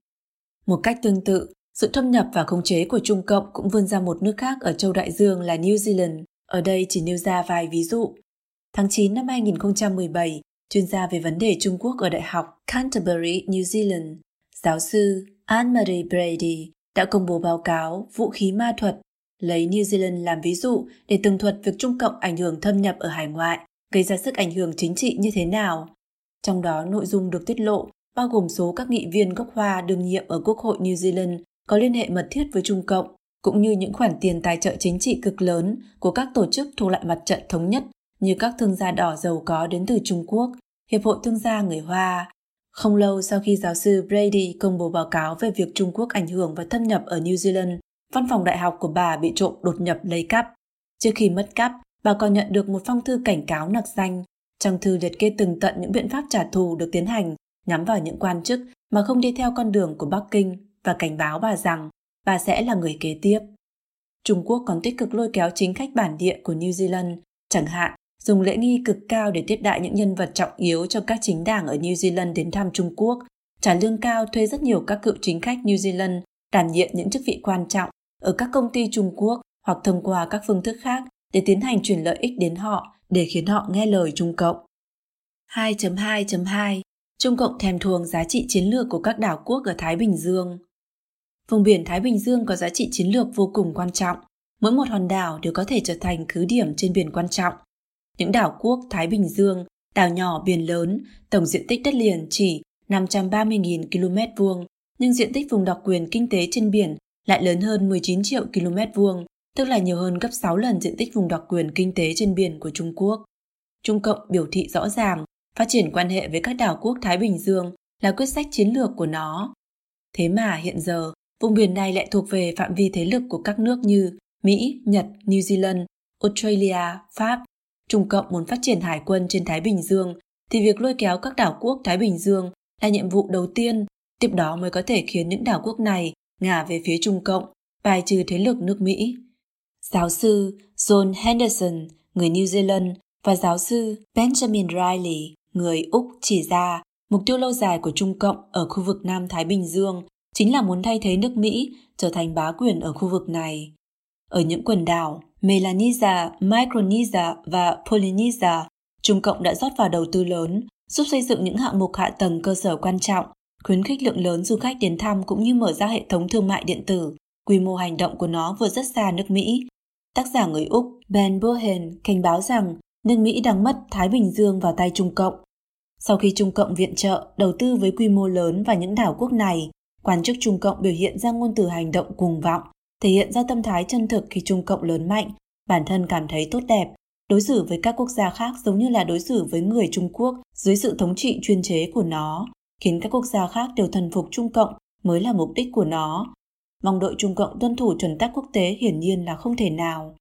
[SPEAKER 2] Một cách tương tự, sự thâm nhập và khống chế của Trung Cộng cũng vươn ra một nước khác ở châu Đại Dương là New Zealand, ở đây chỉ nêu ra vài ví dụ. Tháng 9 năm 2017, chuyên gia về vấn đề Trung Quốc ở Đại học Canterbury, New Zealand, giáo sư Anne-Marie Brady đã công bố báo cáo Vũ khí ma thuật, lấy New Zealand làm ví dụ để tường thuật việc Trung Cộng ảnh hưởng thâm nhập ở hải ngoại, gây ra sức ảnh hưởng chính trị như thế nào. Trong đó nội dung được tiết lộ bao gồm số các nghị viên gốc Hoa đương nhiệm ở Quốc hội New Zealand có liên hệ mật thiết với Trung Cộng, cũng như những khoản tiền tài trợ chính trị cực lớn của các tổ chức thuộc lại mặt trận thống nhất như các thương gia đỏ giàu có đến từ Trung Quốc, Hiệp hội Thương gia người Hoa. Không lâu sau khi giáo sư Brady công bố báo cáo về việc Trung Quốc ảnh hưởng và thâm nhập ở New Zealand, văn phòng đại học của bà bị trộm đột nhập lấy cắp. Trước khi mất cắp, bà còn nhận được một phong thư cảnh cáo nặc danh. Trong thư liệt kê từng tận những biện pháp trả thù được tiến hành nhắm vào những quan chức mà không đi theo con đường của Bắc Kinh và cảnh báo bà rằng bà sẽ là người kế tiếp. Trung Quốc còn tích cực lôi kéo chính khách bản địa của New Zealand, chẳng hạn dùng lễ nghi cực cao để tiếp đại những nhân vật trọng yếu trong các chính đảng ở New Zealand đến thăm Trung Quốc, trả lương cao thuê rất nhiều các cựu chính khách New Zealand đảm nhiệm những chức vị quan trọng ở các công ty Trung Quốc hoặc thông qua các phương thức khác để tiến hành chuyển lợi ích đến họ để khiến họ nghe lời Trung Cộng. 2.2.2 Trung Cộng thèm thuồng giá trị chiến lược của các đảo quốc ở Thái Bình Dương. Vùng biển Thái Bình Dương có giá trị chiến lược vô cùng quan trọng. Mỗi một hòn đảo đều có thể trở thành cứ điểm trên biển quan trọng. Những đảo quốc Thái Bình Dương, đảo nhỏ biển lớn, tổng diện tích đất liền chỉ 530.000 km vuông, nhưng diện tích vùng đặc quyền kinh tế trên biển lại lớn hơn 19 triệu km vuông, tức là nhiều hơn gấp 6 lần diện tích vùng đặc quyền kinh tế trên biển của Trung Quốc. Trung Cộng biểu thị rõ ràng phát triển quan hệ với các đảo quốc Thái Bình Dương là quyết sách chiến lược của nó. Thế mà hiện giờ, vùng biển này lại thuộc về phạm vi thế lực của các nước như Mỹ, Nhật, New Zealand, Australia, Pháp. Trung Cộng muốn phát triển hải quân trên Thái Bình Dương thì việc lôi kéo các đảo quốc Thái Bình Dương là nhiệm vụ đầu tiên, tiếp đó mới có thể khiến những đảo quốc này ngả về phía Trung Cộng, bài trừ thế lực nước Mỹ. Giáo sư John Henderson, người New Zealand, và giáo sư Benjamin Riley, người Úc chỉ ra mục tiêu lâu dài của Trung Cộng ở khu vực Nam Thái Bình Dương chính là muốn thay thế nước Mỹ trở thành bá quyền ở khu vực này. Ở những quần đảo Melanesia, Micronesia và Polynesia, Trung Cộng đã rót vào đầu tư lớn, giúp xây dựng những hạng mục hạ tầng cơ sở quan trọng, khuyến khích lượng lớn du khách đến thăm cũng như mở ra hệ thống thương mại điện tử. Quy mô hành động của nó vừa rất xa nước Mỹ. Tác giả người Úc Ben Bohen cảnh báo rằng nước Mỹ đang mất Thái Bình Dương vào tay Trung Cộng. Sau khi Trung Cộng viện trợ, đầu tư với quy mô lớn vào những đảo quốc này, quan chức Trung Cộng biểu hiện ra ngôn từ hành động cuồng vọng, thể hiện ra tâm thái chân thực khi Trung Cộng lớn mạnh, bản thân cảm thấy tốt đẹp, đối xử với các quốc gia khác giống như là đối xử với người Trung Quốc dưới sự thống trị chuyên chế của nó, khiến các quốc gia khác đều thần phục Trung Cộng mới là mục đích của nó. Mong đội Trung Cộng tuân thủ chuẩn tắc quốc tế hiển nhiên là không thể nào.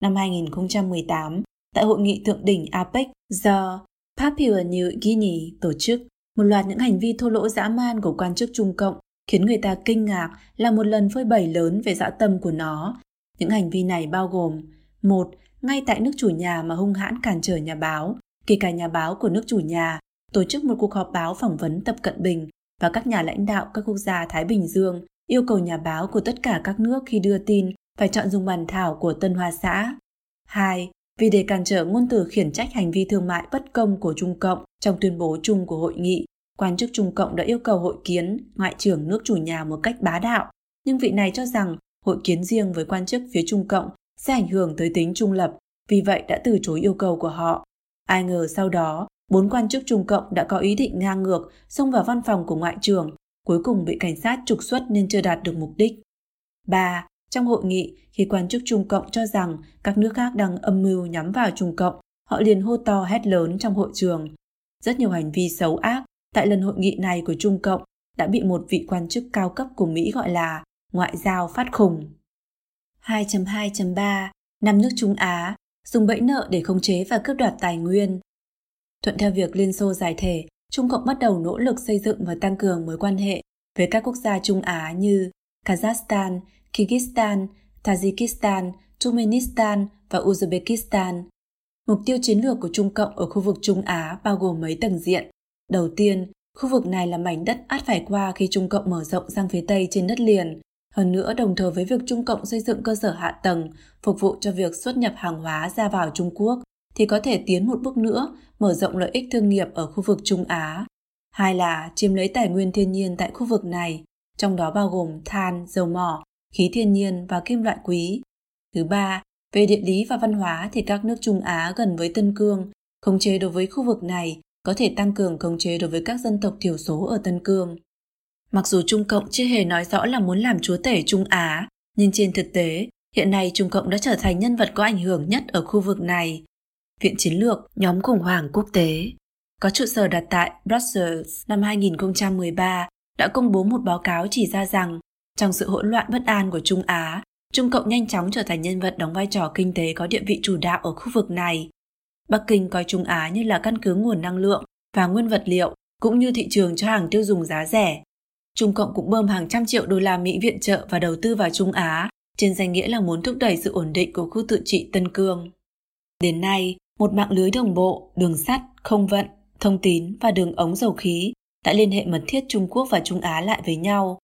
[SPEAKER 2] Năm 2018, tại hội nghị thượng đỉnh APEC do Papua New Guinea tổ chức, một loạt những hành vi thô lỗ dã man của quan chức Trung Cộng khiến người ta kinh ngạc là một lần phơi bày lớn về dã tâm của nó. Những hành vi này bao gồm một Ngay tại nước chủ nhà mà hung hãn cản trở nhà báo, kể cả nhà báo của nước chủ nhà, tổ chức một cuộc họp báo phỏng vấn Tập Cận Bình và các nhà lãnh đạo các quốc gia Thái Bình Dương yêu cầu nhà báo của tất cả các nước khi đưa tin phải chọn dùng bản thảo của Tân Hoa Xã. 2. Vì để cản trở ngôn từ khiển trách hành vi thương mại bất công của Trung Cộng trong tuyên bố chung của hội nghị, quan chức Trung Cộng đã yêu cầu hội kiến ngoại trưởng nước chủ nhà một cách bá đạo, nhưng vị này cho rằng hội kiến riêng với quan chức phía Trung Cộng sẽ ảnh hưởng tới tính trung lập, vì vậy đã từ chối yêu cầu của họ. Ai ngờ sau đó, bốn quan chức Trung Cộng đã có ý định ngang ngược xông vào văn phòng của ngoại trưởng, cuối cùng bị cảnh sát trục xuất nên chưa đạt được mục đích. 3. Trong hội nghị, khi quan chức Trung Cộng cho rằng các nước khác đang âm mưu nhắm vào Trung Cộng, họ liền hô to hét lớn trong hội trường. Rất nhiều hành vi xấu ác tại lần hội nghị này của Trung Cộng đã bị một vị quan chức cao cấp của Mỹ gọi là ngoại giao phát khùng. 2.2.3 Năm nước Trung Á dùng bẫy nợ để khống chế và cướp đoạt tài nguyên. Thuận theo việc Liên Xô giải thể, Trung Cộng bắt đầu nỗ lực xây dựng và tăng cường mối quan hệ với các quốc gia Trung Á như Kazakhstan, Kyrgyzstan, Tajikistan, Turkmenistan và Uzbekistan. Mục tiêu chiến lược của Trung Cộng ở khu vực Trung Á bao gồm mấy tầng diện. Đầu tiên, khu vực này là mảnh đất át phải qua khi Trung Cộng mở rộng sang phía Tây trên đất liền. Hơn nữa, đồng thời với việc Trung Cộng xây dựng cơ sở hạ tầng phục vụ cho việc xuất nhập hàng hóa ra vào Trung Quốc, thì có thể tiến một bước nữa, mở rộng lợi ích thương nghiệp ở khu vực Trung Á. Hai là chiếm lấy tài nguyên thiên nhiên tại khu vực này, trong đó bao gồm than, dầu mỏ, khí thiên nhiên và kim loại quý. Thứ ba, về địa lý và văn hóa thì các nước Trung Á gần với Tân Cương, khống chế đối với khu vực này có thể tăng cường khống chế đối với các dân tộc thiểu số ở Tân Cương. Mặc dù Trung Cộng chưa hề nói rõ là muốn làm chúa tể Trung Á, nhưng trên thực tế, hiện nay Trung Cộng đã trở thành nhân vật có ảnh hưởng nhất ở khu vực này. Viện Chiến lược, nhóm khủng hoảng quốc tế, có trụ sở đặt tại Brussels năm 2013 đã công bố một báo cáo chỉ ra rằng trong sự hỗn loạn bất an của Trung Á, Trung Cộng nhanh chóng trở thành nhân vật đóng vai trò kinh tế có địa vị chủ đạo ở khu vực này. Bắc Kinh coi Trung Á như là căn cứ nguồn năng lượng và nguyên vật liệu cũng như thị trường cho hàng tiêu dùng giá rẻ. Trung Cộng cũng bơm hàng trăm triệu đô la Mỹ viện trợ và đầu tư vào Trung Á trên danh nghĩa là muốn thúc đẩy sự ổn định của khu tự trị Tân Cương. Đến nay, một mạng lưới đồng bộ, đường sắt, không vận, thông tín và đường ống dầu khí đã liên hệ mật thiết Trung Quốc và Trung Á lại với nhau.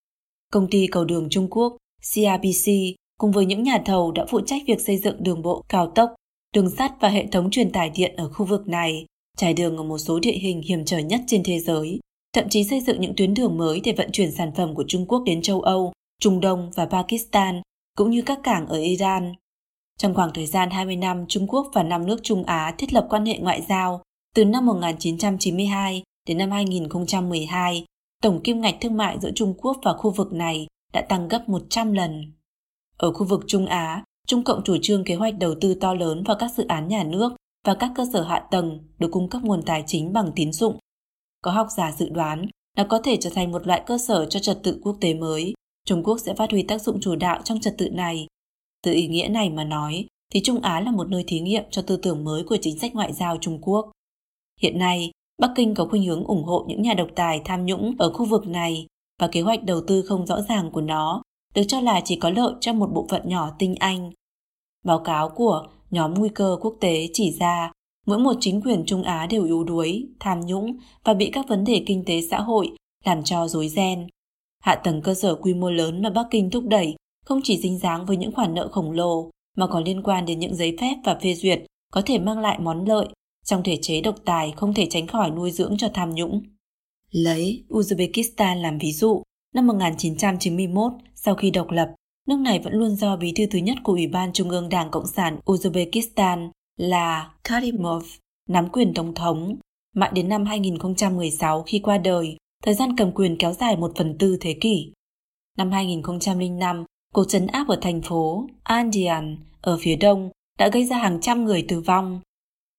[SPEAKER 2] Công ty cầu đường Trung Quốc CRBC cùng với những nhà thầu đã phụ trách việc xây dựng đường bộ cao tốc, đường sắt và hệ thống truyền tải điện ở khu vực này, trải đường ở một số địa hình hiểm trở nhất trên thế giới, thậm chí xây dựng những tuyến đường mới để vận chuyển sản phẩm của Trung Quốc đến châu Âu, Trung Đông và Pakistan, cũng như các cảng ở Iran. Trong khoảng thời gian 20 năm, Trung Quốc và năm nước Trung Á thiết lập quan hệ ngoại giao từ năm 1992 đến năm 2012, tổng kim ngạch thương mại giữa Trung Quốc và khu vực này đã tăng gấp 100 lần. Ở khu vực Trung Á, Trung Cộng chủ trương kế hoạch đầu tư to lớn vào các dự án nhà nước và các cơ sở hạ tầng được cung cấp nguồn tài chính bằng tín dụng. Có học giả dự đoán nó có thể trở thành một loại cơ sở cho trật tự quốc tế mới. Trung Quốc sẽ phát huy tác dụng chủ đạo trong trật tự này. Từ ý nghĩa này mà nói, thì Trung Á là một nơi thí nghiệm cho tư tưởng mới của chính sách ngoại giao Trung Quốc. Hiện nay, Bắc Kinh có khuynh hướng ủng hộ những nhà độc tài tham nhũng ở khu vực này và kế hoạch đầu tư không rõ ràng của nó được cho là chỉ có lợi cho một bộ phận nhỏ tinh anh. Báo cáo của nhóm nguy cơ quốc tế chỉ ra mỗi một chính quyền Trung Á đều yếu đuối, tham nhũng và bị các vấn đề kinh tế xã hội làm cho rối ren. Hạ tầng cơ sở quy mô lớn mà Bắc Kinh thúc đẩy không chỉ dính dáng với những khoản nợ khổng lồ mà còn liên quan đến những giấy phép và phê duyệt có thể mang lại món lợi trong thể chế độc tài không thể tránh khỏi nuôi dưỡng cho tham nhũng. Lấy Uzbekistan làm ví dụ, năm 1991, sau khi độc lập, nước này vẫn luôn do bí thư thứ nhất của Ủy ban Trung ương Đảng Cộng sản Uzbekistan là Karimov nắm quyền tổng thống. Mãi đến năm 2016 khi qua đời, thời gian cầm quyền kéo dài một phần tư thế kỷ. Năm 2005, cuộc trấn áp ở thành phố Andian ở phía đông đã gây ra hàng trăm người tử vong.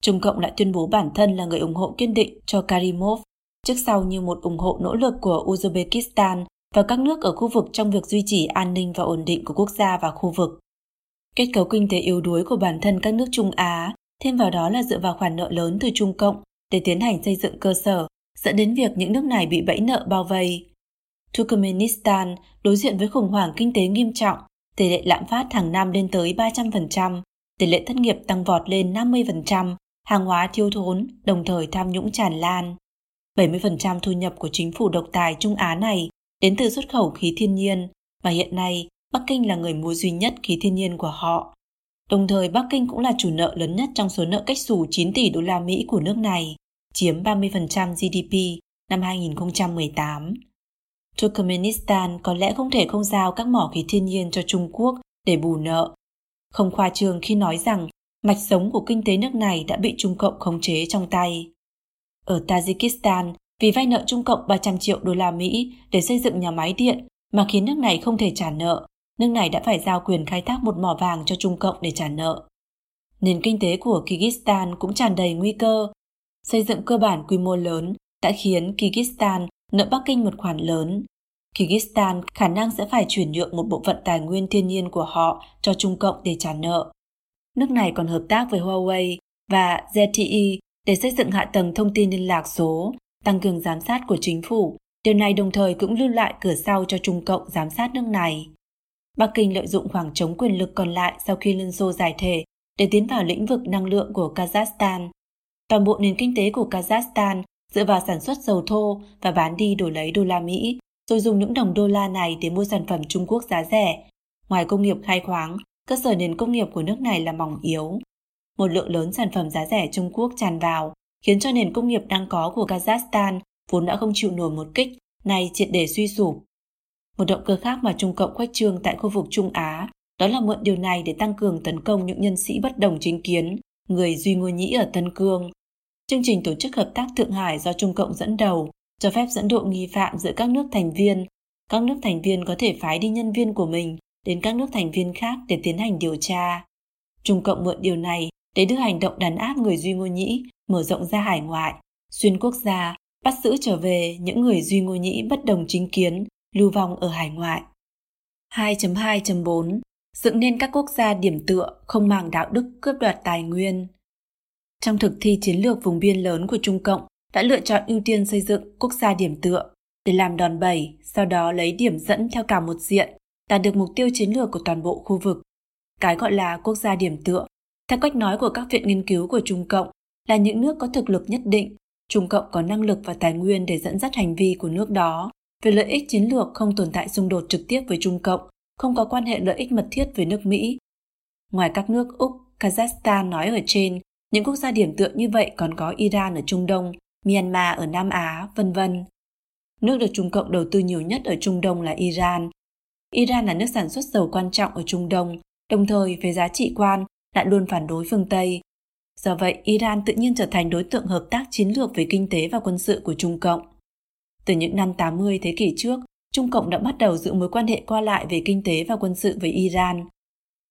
[SPEAKER 2] Trung Cộng lại tuyên bố bản thân là người ủng hộ kiên định cho Karimov, trước sau như một ủng hộ nỗ lực của Uzbekistan và các nước ở khu vực trong việc duy trì an ninh và ổn định của quốc gia và khu vực. Kết cấu kinh tế yếu đuối của bản thân các nước Trung Á, thêm vào đó là dựa vào khoản nợ lớn từ Trung Cộng để tiến hành xây dựng cơ sở, dẫn đến việc những nước này bị bẫy nợ bao vây. Turkmenistan đối diện với khủng hoảng kinh tế nghiêm trọng, tỷ lệ lạm phát hàng năm lên tới 300%, tỷ lệ thất nghiệp tăng vọt lên 50%, hàng hóa thiếu thốn, đồng thời tham nhũng tràn lan. 70% thu nhập của chính phủ độc tài Trung Á này đến từ xuất khẩu khí thiên nhiên và hiện nay Bắc Kinh là người mua duy nhất khí thiên nhiên của họ. Đồng thời Bắc Kinh cũng là chủ nợ lớn nhất trong số nợ cách xù 9 tỷ đô la Mỹ của nước này, chiếm 30% GDP năm 2018. Turkmenistan có lẽ không thể không giao các mỏ khí thiên nhiên cho Trung Quốc để bù nợ. Không khoa trương khi nói rằng mạch sống của kinh tế nước này đã bị Trung Cộng khống chế trong tay. Ở Tajikistan, vì vay nợ Trung Cộng 300 triệu đô la Mỹ để xây dựng nhà máy điện mà khiến nước này không thể trả nợ, nước này đã phải giao quyền khai thác một mỏ vàng cho Trung Cộng để trả nợ. Nền kinh tế của Kyrgyzstan cũng tràn đầy nguy cơ. Xây dựng cơ bản quy mô lớn đã khiến Kyrgyzstan nợ Bắc Kinh một khoản lớn. Kyrgyzstan khả năng sẽ phải chuyển nhượng một bộ phận tài nguyên thiên nhiên của họ cho Trung Cộng để trả nợ. Nước này còn hợp tác với Huawei và ZTE để xây dựng hạ tầng thông tin liên lạc số tăng cường giám sát của chính phủ Điều này đồng thời cũng lưu lại cửa sau cho Trung Cộng giám sát nước này. Bắc Kinh lợi dụng khoảng trống quyền lực còn lại sau khi Liên Xô giải thể để tiến vào lĩnh vực năng lượng của Kazakhstan. Toàn bộ nền kinh tế của Kazakhstan dựa vào sản xuất dầu thô và bán đi đổi lấy đô la Mỹ, rồi dùng những đồng đô la này để mua sản phẩm Trung Quốc giá rẻ. Ngoài công nghiệp khai khoáng, cơ sở nền công nghiệp của nước này là mỏng yếu. Một lượng lớn sản phẩm giá rẻ Trung Quốc tràn vào, khiến cho nền công nghiệp đang có của Kazakhstan vốn đã không chịu nổi một kích, nay triệt để suy sụp. Một động cơ khác mà Trung Cộng khuếch trương tại khu vực Trung Á, đó là mượn điều này để tăng cường tấn công những nhân sĩ bất đồng chính kiến, người Duy Ngô Nhĩ ở Tân Cương. Chương trình tổ chức hợp tác Thượng Hải do Trung Cộng dẫn đầu, cho phép dẫn độ nghi phạm giữa các nước thành viên. Các nước thành viên có thể phái đi nhân viên của mình đến các nước thành viên khác để tiến hành điều tra. Trung Cộng mượn điều này để đưa hành động đàn áp người Duy Ngô Nhĩ mở rộng ra hải ngoại, xuyên quốc gia, bắt giữ trở về những người Duy Ngô Nhĩ bất đồng chính kiến, lưu vong ở hải ngoại. 2.2.4 Dựng nên các quốc gia điểm tựa không màng đạo đức cướp đoạt tài nguyên. Trong thực thi chiến lược vùng biên lớn của Trung Cộng đã lựa chọn ưu tiên xây dựng quốc gia điểm tựa để làm đòn bẩy, sau đó lấy điểm dẫn theo cả một diện, đạt được mục tiêu chiến lược của toàn bộ khu vực. Cái gọi là quốc gia điểm tựa, theo cách nói của các viện nghiên cứu của Trung Cộng, là những nước có thực lực nhất định, Trung Cộng có năng lực và tài nguyên để dẫn dắt hành vi của nước đó. Về lợi ích chiến lược không tồn tại xung đột trực tiếp với Trung Cộng, không có quan hệ lợi ích mật thiết với nước Mỹ. Ngoài các nước Úc, Kazakhstan nói ở trên, những quốc gia điểm tựa như vậy còn có Iran ở Trung Đông, Myanmar ở Nam Á, vân vân. Nước được Trung Cộng đầu tư nhiều nhất ở Trung Đông là Iran. Iran là nước sản xuất dầu quan trọng ở Trung Đông, đồng thời về giá trị quan lại luôn phản đối phương Tây. Do vậy, Iran tự nhiên trở thành đối tượng hợp tác chiến lược về kinh tế và quân sự của Trung Cộng. Từ những năm 80 thế kỷ trước, Trung Cộng đã bắt đầu giữ mối quan hệ qua lại về kinh tế và quân sự với Iran.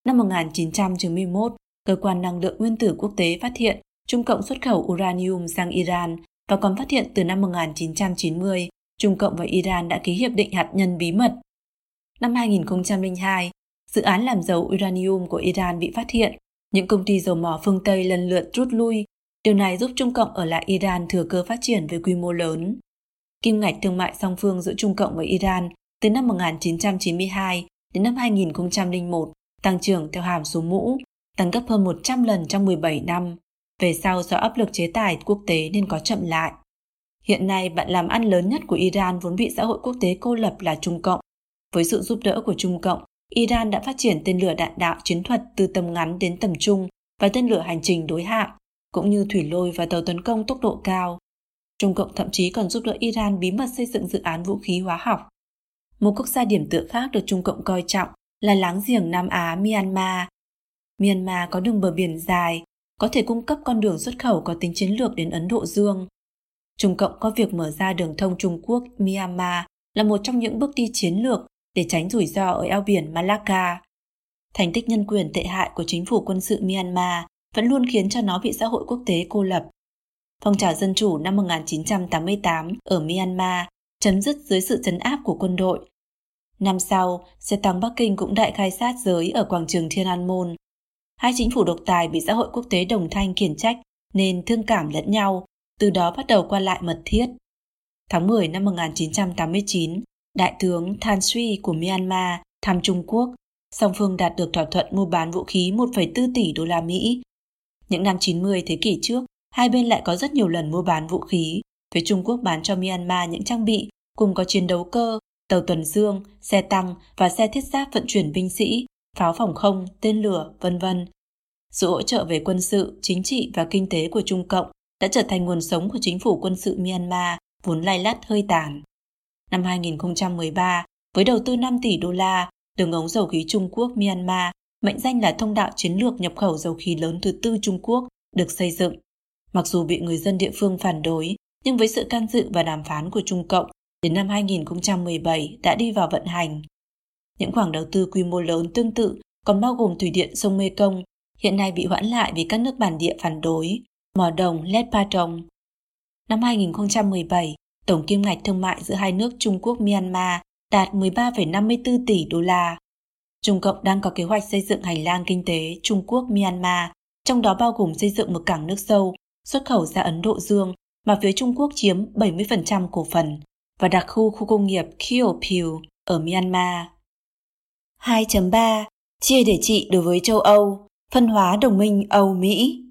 [SPEAKER 2] Năm 1991, Cơ quan Năng lượng Nguyên tử Quốc tế phát hiện Trung Cộng xuất khẩu uranium sang Iran và còn phát hiện từ năm 1990, Trung Cộng và Iran đã ký hiệp định hạt nhân bí mật. Năm 2002, dự án làm dầu uranium của Iran bị phát hiện, những công ty dầu mỏ phương Tây lần lượt rút lui. Điều này giúp Trung Cộng ở lại Iran thừa cơ phát triển với quy mô lớn. Kim ngạch thương mại song phương giữa Trung Cộng và Iran từ năm 1992 đến năm 2001 tăng trưởng theo hàm số mũ, tăng gấp hơn 100 lần trong 17 năm. Về sau do áp lực chế tài quốc tế nên có chậm lại. Hiện nay, bạn làm ăn lớn nhất của Iran vốn bị xã hội quốc tế cô lập là Trung Cộng. Với sự giúp đỡ của Trung Cộng, Iran đã phát triển tên lửa đạn đạo chiến thuật từ tầm ngắn đến tầm trung và tên lửa hành trình đối hạm, cũng như thủy lôi và tàu tấn công tốc độ cao. Trung Cộng thậm chí còn giúp đỡ Iran bí mật xây dựng dự án vũ khí hóa học. Một quốc gia điểm tựa khác được Trung Cộng coi trọng là láng giềng Nam Á Myanmar. Myanmar có đường bờ biển dài, có thể cung cấp con đường xuất khẩu có tính chiến lược đến Ấn Độ Dương. Trung Cộng có việc mở ra đường thông Trung Quốc Myanmar là một trong những bước đi chiến lược để tránh rủi ro ở eo biển Malacca. Thành tích nhân quyền tệ hại của chính phủ quân sự Myanmar vẫn luôn khiến cho nó bị xã hội quốc tế cô lập. Phong trào dân chủ năm 1988 ở Myanmar chấm dứt dưới sự chấn áp của quân đội. Năm sau, xe tăng Bắc Kinh cũng đại khai sát giới ở quảng trường Thiên An Môn. Hai chính phủ độc tài bị xã hội quốc tế đồng thanh khiển trách nên thương cảm lẫn nhau, từ đó bắt đầu qua lại mật thiết. Tháng 10 năm 1989, Đại tướng Than Sui của Myanmar thăm Trung Quốc, song phương đạt được thỏa thuận mua bán vũ khí 1,4 tỷ đô la Mỹ. Những năm 90 thế kỷ trước, hai bên lại có rất nhiều lần mua bán vũ khí. Phía Trung Quốc bán cho Myanmar những trang bị cùng có chiến đấu cơ, tàu tuần dương, xe tăng và xe thiết giáp vận chuyển binh sĩ, pháo phòng không, tên lửa, vân vân. Sự hỗ trợ về quân sự, chính trị và kinh tế của Trung Cộng đã trở thành nguồn sống của chính phủ quân sự Myanmar vốn lay lắt hơi tàn. Năm 2013, với đầu tư 5 tỷ đô la, đường ống dầu khí Trung Quốc Myanmar, mệnh danh là thông đạo chiến lược nhập khẩu dầu khí lớn thứ tư Trung Quốc, được xây dựng. Mặc dù bị người dân địa phương phản đối, nhưng với sự can dự và đàm phán của Trung Cộng, đến năm 2017 đã đi vào vận hành. Những khoản đầu tư quy mô lớn tương tự còn bao gồm thủy điện sông Mê Công, hiện nay bị hoãn lại vì các nước bản địa phản đối, mỏ đồng Let Patong. Năm 2017, tổng kim ngạch thương mại giữa hai nước Trung Quốc Myanmar đạt 13,54 tỷ đô la. Trung Cộng đang có kế hoạch xây dựng hành lang kinh tế Trung Quốc Myanmar, trong đó bao gồm xây dựng một cảng nước sâu, xuất khẩu ra Ấn Độ Dương mà phía Trung Quốc chiếm 70% cổ phần và đặc khu khu công nghiệp Kiopil ở Myanmar. 2.3 Chia để trị đối với châu Âu, phân hóa đồng minh Âu-Mỹ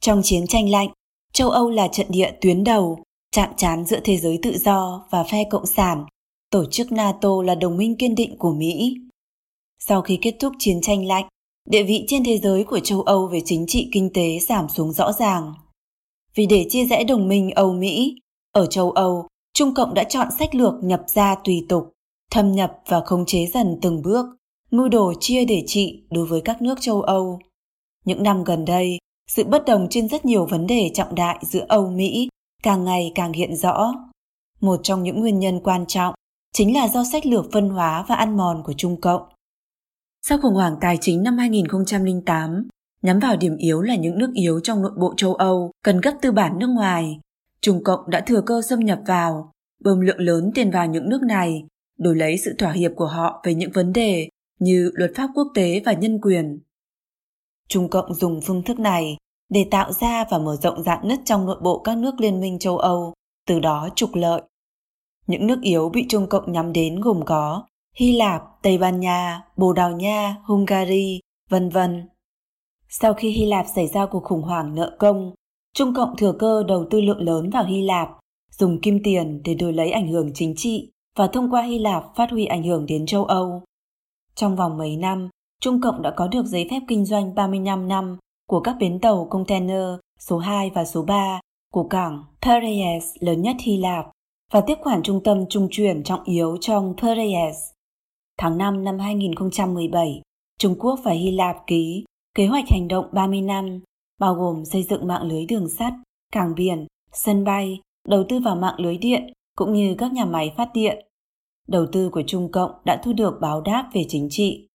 [SPEAKER 2] Trong chiến tranh lạnh, châu Âu là trận địa tuyến đầu, chạm trán giữa thế giới tự do và phe cộng sản. Tổ chức NATO là đồng minh kiên định của Mỹ. Sau khi kết thúc chiến tranh lạnh, địa vị trên thế giới của châu Âu về chính trị kinh tế giảm xuống rõ ràng. Vì để chia rẽ đồng minh Âu-Mỹ, ở châu Âu, Trung Cộng đã chọn sách lược nhập ra tùy tục, thâm nhập và khống chế dần từng bước, mưu đồ chia để trị đối với các nước châu Âu. Những năm gần đây, sự bất đồng trên rất nhiều vấn đề trọng đại giữa Âu Mỹ càng ngày càng hiện rõ. Một trong những nguyên nhân quan trọng chính là do sách lược phân hóa và ăn mòn của Trung Cộng. Sau khủng hoảng tài chính năm 2008, nhắm vào điểm yếu là những nước yếu trong nội bộ châu Âu cần gấp tư bản nước ngoài, Trung Cộng đã thừa cơ xâm nhập vào, bơm lượng lớn tiền vào những nước này, đổi lấy sự thỏa hiệp của họ về những vấn đề như luật pháp quốc tế và nhân quyền. Trung Cộng dùng phương thức này để tạo ra và mở rộng dạn nứt trong nội bộ các nước Liên minh châu Âu, từ đó trục lợi. Những nước yếu bị Trung Cộng nhắm đến gồm có Hy Lạp, Tây Ban Nha, Bồ Đào Nha, Hungary, vân vân. Sau khi Hy Lạp xảy ra cuộc khủng hoảng nợ công, Trung Cộng thừa cơ đầu tư lượng lớn vào Hy Lạp, dùng kim tiền để đổi lấy ảnh hưởng chính trị và thông qua Hy Lạp phát huy ảnh hưởng đến châu Âu. Trong vòng mấy năm, Trung Cộng đã có được giấy phép kinh doanh 35 năm của các bến tàu container số 2 và số 3 của cảng Piraeus lớn nhất Hy Lạp và tiếp quản trung tâm trung chuyển trọng yếu trong Piraeus. Tháng 5 năm 2017, Trung Quốc và Hy Lạp ký kế hoạch hành động 30 năm, bao gồm xây dựng mạng lưới đường sắt, cảng biển, sân bay, đầu tư vào mạng lưới điện cũng như các nhà máy phát điện. Đầu tư của Trung Cộng đã thu được báo đáp về chính trị.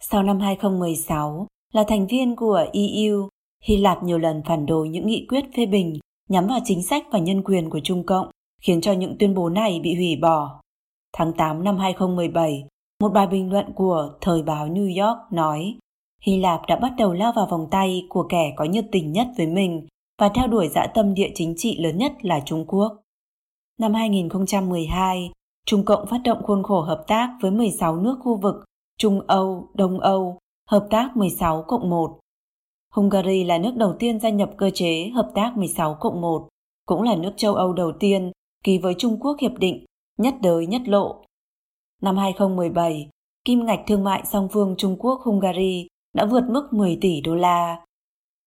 [SPEAKER 2] Sau năm 2016, là thành viên của EU, Hy Lạp nhiều lần phản đối những nghị quyết phê bình nhắm vào chính sách và nhân quyền của Trung Cộng, khiến cho những tuyên bố này bị hủy bỏ. Tháng 8 năm 2017, một bài bình luận của Thời báo New York nói Hy Lạp đã bắt đầu lao vào vòng tay của kẻ có nhiệt tình nhất với mình và theo đuổi dã tâm địa chính trị lớn nhất là Trung Quốc. Năm 2012, Trung Cộng phát động khuôn khổ hợp tác với 16 nước khu vực Trung Âu, Đông Âu, hợp tác 16 cộng 1. Hungary là nước đầu tiên gia nhập cơ chế hợp tác 16 cộng 1, cũng là nước châu Âu đầu tiên ký với Trung Quốc hiệp định nhất đới nhất lộ. Năm 2017, kim ngạch thương mại song phương Trung Quốc-Hungary đã vượt mức 10 tỷ đô la.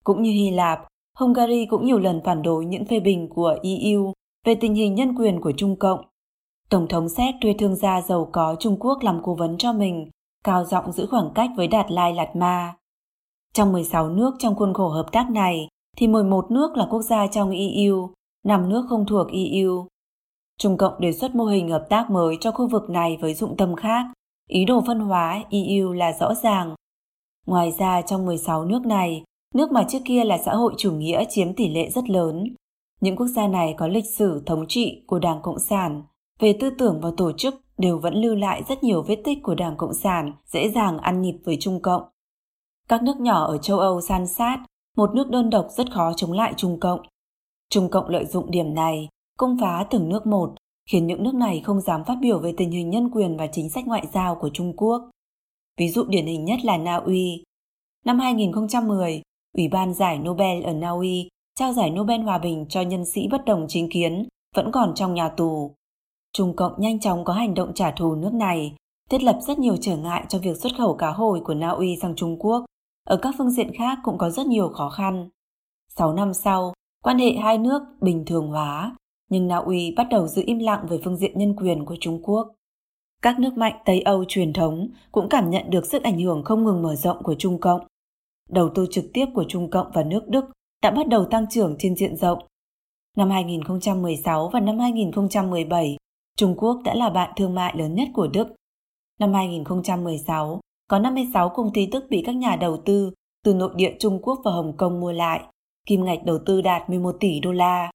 [SPEAKER 2] Cũng như Hy Lạp, Hungary cũng nhiều lần phản đối những phê bình của EU về tình hình nhân quyền của Trung Cộng. Tổng thống Séc thuê thương gia giàu có Trung Quốc làm cố vấn cho mình, cao giọng giữ khoảng cách với Đạt Lai Lạt Ma. Trong 16 nước trong khuôn khổ hợp tác này, thì 11 nước là quốc gia trong EU, 5 nước không thuộc EU. Trung Cộng đề xuất mô hình hợp tác mới cho khu vực này với dụng tâm khác. Ý đồ phân hóa EU là rõ ràng. Ngoài ra trong 16 nước này, nước mà trước kia là xã hội chủ nghĩa chiếm tỷ lệ rất lớn. Những quốc gia này có lịch sử thống trị của Đảng Cộng sản, về tư tưởng và tổ chức đều vẫn lưu lại rất nhiều vết tích của Đảng Cộng sản dễ dàng ăn nhịp với Trung Cộng. Các nước nhỏ ở châu Âu san sát, một nước đơn độc rất khó chống lại Trung Cộng. Trung Cộng lợi dụng điểm này, công phá từng nước một, khiến những nước này không dám phát biểu về tình hình nhân quyền và chính sách ngoại giao của Trung Quốc. Ví dụ điển hình nhất là Na Uy. Năm 2010, Ủy ban giải Nobel ở Na Uy trao giải Nobel Hòa bình cho nhân sĩ bất đồng chính kiến vẫn còn trong nhà tù. Trung Cộng nhanh chóng có hành động trả thù nước này, thiết lập rất nhiều trở ngại cho việc xuất khẩu cá hồi của Na Uy sang Trung Quốc. Ở các phương diện khác cũng có rất nhiều khó khăn. 6 năm sau, quan hệ hai nước bình thường hóa, nhưng Na Uy bắt đầu giữ im lặng về phương diện nhân quyền của Trung Quốc. Các nước mạnh Tây Âu truyền thống cũng cảm nhận được sức ảnh hưởng không ngừng mở rộng của Trung Cộng. Đầu tư trực tiếp của Trung Cộng và nước Đức đã bắt đầu tăng trưởng trên diện rộng. Năm 2016 và năm 2017, Trung Quốc đã là bạn thương mại lớn nhất của Đức. Năm 2016, có 56 công ty Đức bị các nhà đầu tư từ nội địa Trung Quốc và Hồng Kông mua lại, kim ngạch đầu tư đạt 11 tỷ đô la.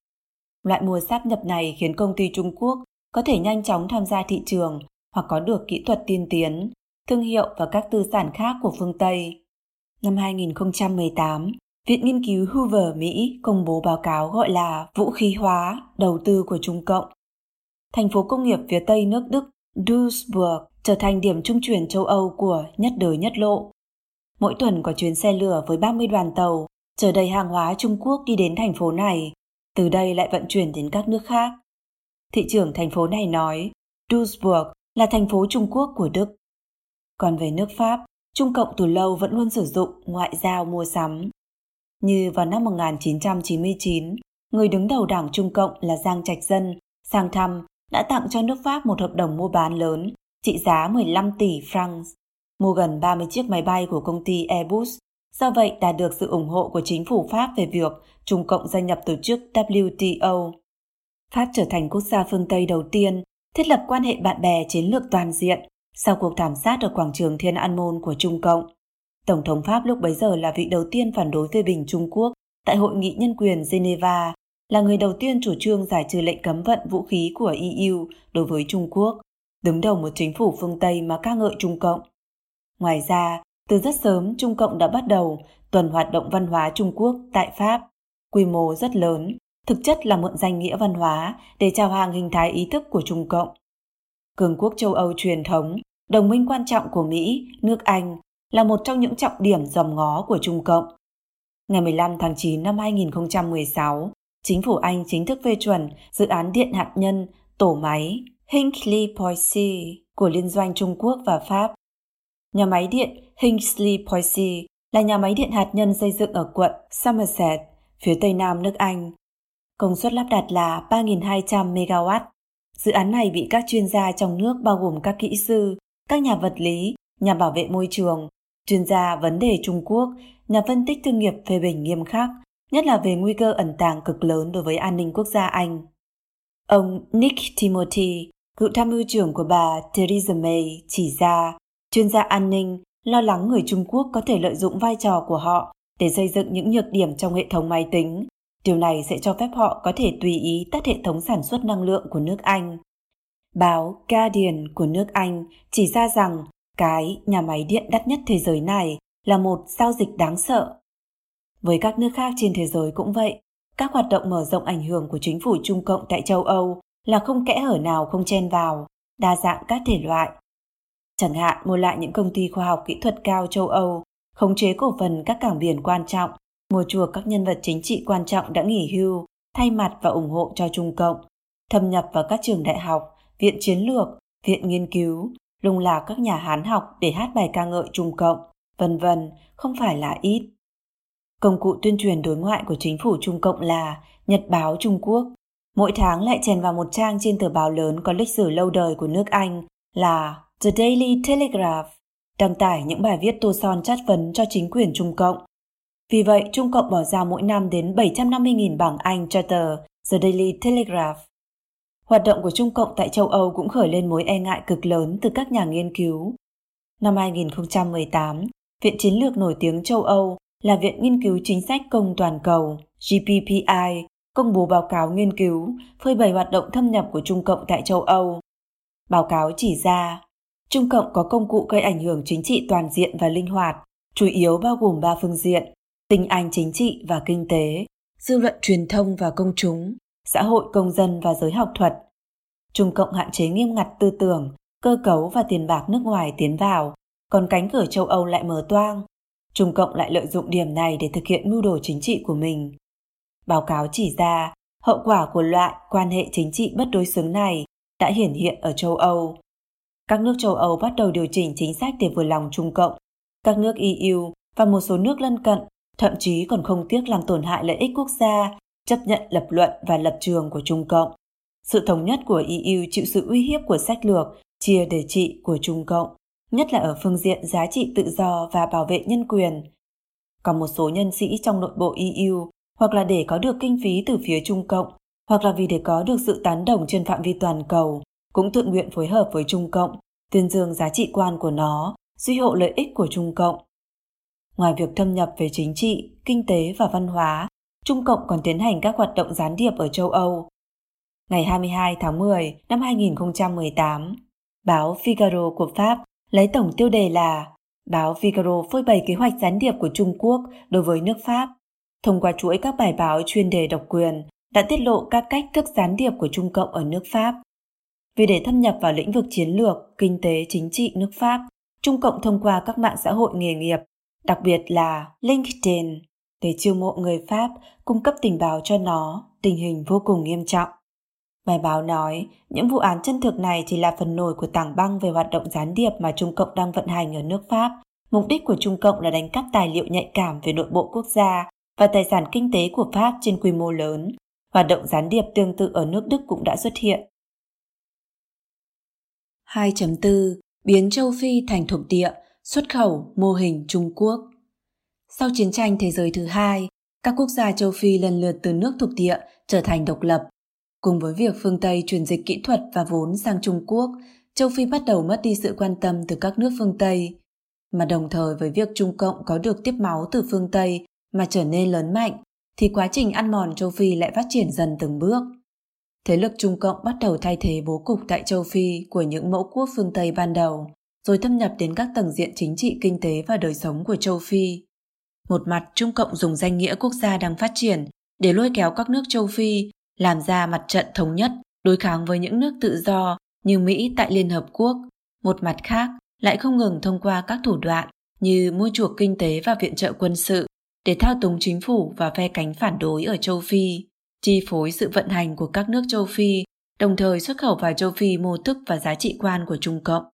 [SPEAKER 2] Loại mua sáp nhập này khiến công ty Trung Quốc có thể nhanh chóng tham gia thị trường hoặc có được kỹ thuật tiên tiến, thương hiệu và các tư sản khác của phương Tây. Năm 2018, Viện Nghiên cứu Hoover Mỹ công bố báo cáo gọi là vũ khí hóa đầu tư của Trung Cộng thành phố công nghiệp phía tây nước Đức, Duisburg, trở thành điểm trung chuyển châu Âu của nhất đời nhất lộ. Mỗi tuần có chuyến xe lửa với 30 đoàn tàu chở đầy hàng hóa Trung Quốc đi đến thành phố này, từ đây lại vận chuyển đến các nước khác. Thị trưởng thành phố này nói, Duisburg là thành phố Trung Quốc của Đức. Còn về nước Pháp, Trung Cộng từ lâu vẫn luôn sử dụng ngoại giao mua sắm. Như vào năm 1999, người đứng đầu đảng Trung Cộng là Giang Trạch Dân sang thăm đã tặng cho nước Pháp một hợp đồng mua bán lớn trị giá 15 tỷ francs, mua gần 30 chiếc máy bay của công ty Airbus. Do vậy đạt được sự ủng hộ của chính phủ Pháp về việc Trung Cộng gia nhập tổ chức WTO. Pháp trở thành quốc gia phương Tây đầu tiên thiết lập quan hệ bạn bè chiến lược toàn diện sau cuộc thảm sát ở quảng trường Thiên An Môn của Trung Cộng. Tổng thống Pháp lúc bấy giờ là vị đầu tiên phản đối phê bình Trung Quốc tại Hội nghị Nhân quyền Geneva, là người đầu tiên chủ trương giải trừ lệnh cấm vận vũ khí của EU đối với Trung Quốc, đứng đầu một chính phủ phương Tây mà ca ngợi Trung Cộng. Ngoài ra, từ rất sớm Trung Cộng đã bắt đầu tuần hoạt động văn hóa Trung Quốc tại Pháp, quy mô rất lớn, thực chất là mượn danh nghĩa văn hóa để chào hàng hình thái ý thức của Trung Cộng. Cường quốc châu Âu truyền thống, đồng minh quan trọng của Mỹ, nước Anh là một trong những trọng điểm dòm ngó của Trung Cộng. Ngày 15 tháng 9 năm 2016, chính phủ Anh chính thức phê chuẩn dự án điện hạt nhân tổ máy Hinkley Poissy của Liên doanh Trung Quốc và Pháp. Nhà máy điện Hinkley Poissy là nhà máy điện hạt nhân xây dựng ở quận Somerset, phía tây nam nước Anh. Công suất lắp đặt là 3.200 MW. Dự án này bị các chuyên gia trong nước bao gồm các kỹ sư, các nhà vật lý, nhà bảo vệ môi trường, chuyên gia vấn đề Trung Quốc, nhà phân tích thương nghiệp phê bình nghiêm khắc, nhất là về nguy cơ ẩn tàng cực lớn đối với an ninh quốc gia Anh. Ông Nick Timothy, cựu tham mưu trưởng của bà Theresa May chỉ ra, chuyên gia an ninh lo lắng người Trung Quốc có thể lợi dụng vai trò của họ để xây dựng những nhược điểm trong hệ thống máy tính. Điều này sẽ cho phép họ có thể tùy ý tắt hệ thống sản xuất năng lượng của nước Anh. Báo Guardian của nước Anh chỉ ra rằng cái nhà máy điện đắt nhất thế giới này là một giao dịch đáng sợ. Với các nước khác trên thế giới cũng vậy, các hoạt động mở rộng ảnh hưởng của chính phủ Trung Cộng tại châu Âu là không kẽ hở nào không chen vào, đa dạng các thể loại. Chẳng hạn mua lại những công ty khoa học kỹ thuật cao châu Âu, khống chế cổ phần các cảng biển quan trọng, mua chuộc các nhân vật chính trị quan trọng đã nghỉ hưu, thay mặt và ủng hộ cho Trung Cộng, thâm nhập vào các trường đại học, viện chiến lược, viện nghiên cứu, lùng lạc các nhà hán học để hát bài ca ngợi Trung Cộng, vân vân, không phải là ít. Công cụ tuyên truyền đối ngoại của chính phủ Trung Cộng là Nhật báo Trung Quốc. Mỗi tháng lại chèn vào một trang trên tờ báo lớn có lịch sử lâu đời của nước Anh là The Daily Telegraph, đăng tải những bài viết tô son chất vấn cho chính quyền Trung Cộng. Vì vậy, Trung Cộng bỏ ra mỗi năm đến 750.000 bảng Anh cho tờ The Daily Telegraph. Hoạt động của Trung Cộng tại châu Âu cũng khởi lên mối e ngại cực lớn từ các nhà nghiên cứu. Năm 2018, Viện Chiến lược nổi tiếng châu Âu là Viện Nghiên cứu Chính sách Công Toàn cầu GPPI công bố báo cáo nghiên cứu phơi bày hoạt động thâm nhập của Trung Cộng tại châu Âu. Báo cáo chỉ ra, Trung Cộng có công cụ gây ảnh hưởng chính trị toàn diện và linh hoạt, chủ yếu bao gồm ba phương diện, tình anh chính trị và kinh tế, dư luận truyền thông và công chúng, xã hội công dân và giới học thuật. Trung Cộng hạn chế nghiêm ngặt tư tưởng, cơ cấu và tiền bạc nước ngoài tiến vào, còn cánh cửa châu Âu lại mở toang. Trung Cộng lại lợi dụng điểm này để thực hiện mưu đồ chính trị của mình. Báo cáo chỉ ra, hậu quả của loại quan hệ chính trị bất đối xứng này đã hiển hiện ở châu Âu. Các nước châu Âu bắt đầu điều chỉnh chính sách để vừa lòng Trung Cộng. Các nước EU và một số nước lân cận thậm chí còn không tiếc làm tổn hại lợi ích quốc gia, chấp nhận lập luận và lập trường của Trung Cộng. Sự thống nhất của EU chịu sự uy hiếp của sách lược chia để trị của Trung Cộng, nhất là ở phương diện giá trị tự do và bảo vệ nhân quyền. Còn một số nhân sĩ trong nội bộ EU hoặc là để có được kinh phí từ phía Trung Cộng, hoặc là vì để có được sự tán đồng trên phạm vi toàn cầu, cũng tự nguyện phối hợp với Trung Cộng, tuyên dương giá trị quan của nó, duy hộ lợi ích của Trung Cộng. Ngoài việc thâm nhập về chính trị, kinh tế và văn hóa, Trung Cộng còn tiến hành các hoạt động gián điệp ở châu Âu. Ngày 22 tháng 10 năm 2018, báo Figaro của Pháp lấy tổng tiêu đề là Báo Figaro phơi bày kế hoạch gián điệp của Trung Quốc đối với nước Pháp thông qua chuỗi các bài báo chuyên đề độc quyền đã tiết lộ các cách thức gián điệp của Trung Cộng ở nước Pháp. Vì để thâm nhập vào lĩnh vực chiến lược, kinh tế, chính trị nước Pháp, Trung Cộng thông qua các mạng xã hội nghề nghiệp, đặc biệt là LinkedIn, để chiêu mộ người Pháp cung cấp tình báo cho nó, tình hình vô cùng nghiêm trọng. Bài báo nói, những vụ án chân thực này chỉ là phần nổi của tảng băng về hoạt động gián điệp mà Trung Cộng đang vận hành ở nước Pháp. Mục đích của Trung Cộng là đánh cắp tài liệu nhạy cảm về nội bộ quốc gia và tài sản kinh tế của Pháp trên quy mô lớn. Hoạt động gián điệp tương tự ở nước Đức cũng đã xuất hiện. 2.4 Biến châu Phi thành thuộc địa, xuất khẩu, mô hình Trung Quốc Sau chiến tranh thế giới thứ hai, các quốc gia châu Phi lần lượt từ nước thuộc địa trở thành độc lập. Cùng với việc phương Tây chuyển dịch kỹ thuật và vốn sang Trung Quốc, châu Phi bắt đầu mất đi sự quan tâm từ các nước phương Tây. Mà đồng thời với việc Trung Cộng có được tiếp máu từ phương Tây mà trở nên lớn mạnh, thì quá trình ăn mòn châu Phi lại phát triển dần từng bước. Thế lực Trung Cộng bắt đầu thay thế bố cục tại châu Phi của những mẫu quốc phương Tây ban đầu, rồi thâm nhập đến các tầng diện chính trị kinh tế và đời sống của châu Phi. Một mặt Trung Cộng dùng danh nghĩa quốc gia đang phát triển để lôi kéo các nước châu Phi làm ra mặt trận thống nhất đối kháng với những nước tự do như Mỹ tại Liên Hợp Quốc. Một mặt khác lại không ngừng thông qua các thủ đoạn như mua chuộc kinh tế và viện trợ quân sự để thao túng chính phủ và phe cánh phản đối ở châu Phi, chi phối sự vận hành của các nước châu Phi, đồng thời xuất khẩu vào châu Phi mô thức và giá trị quan của Trung Cộng.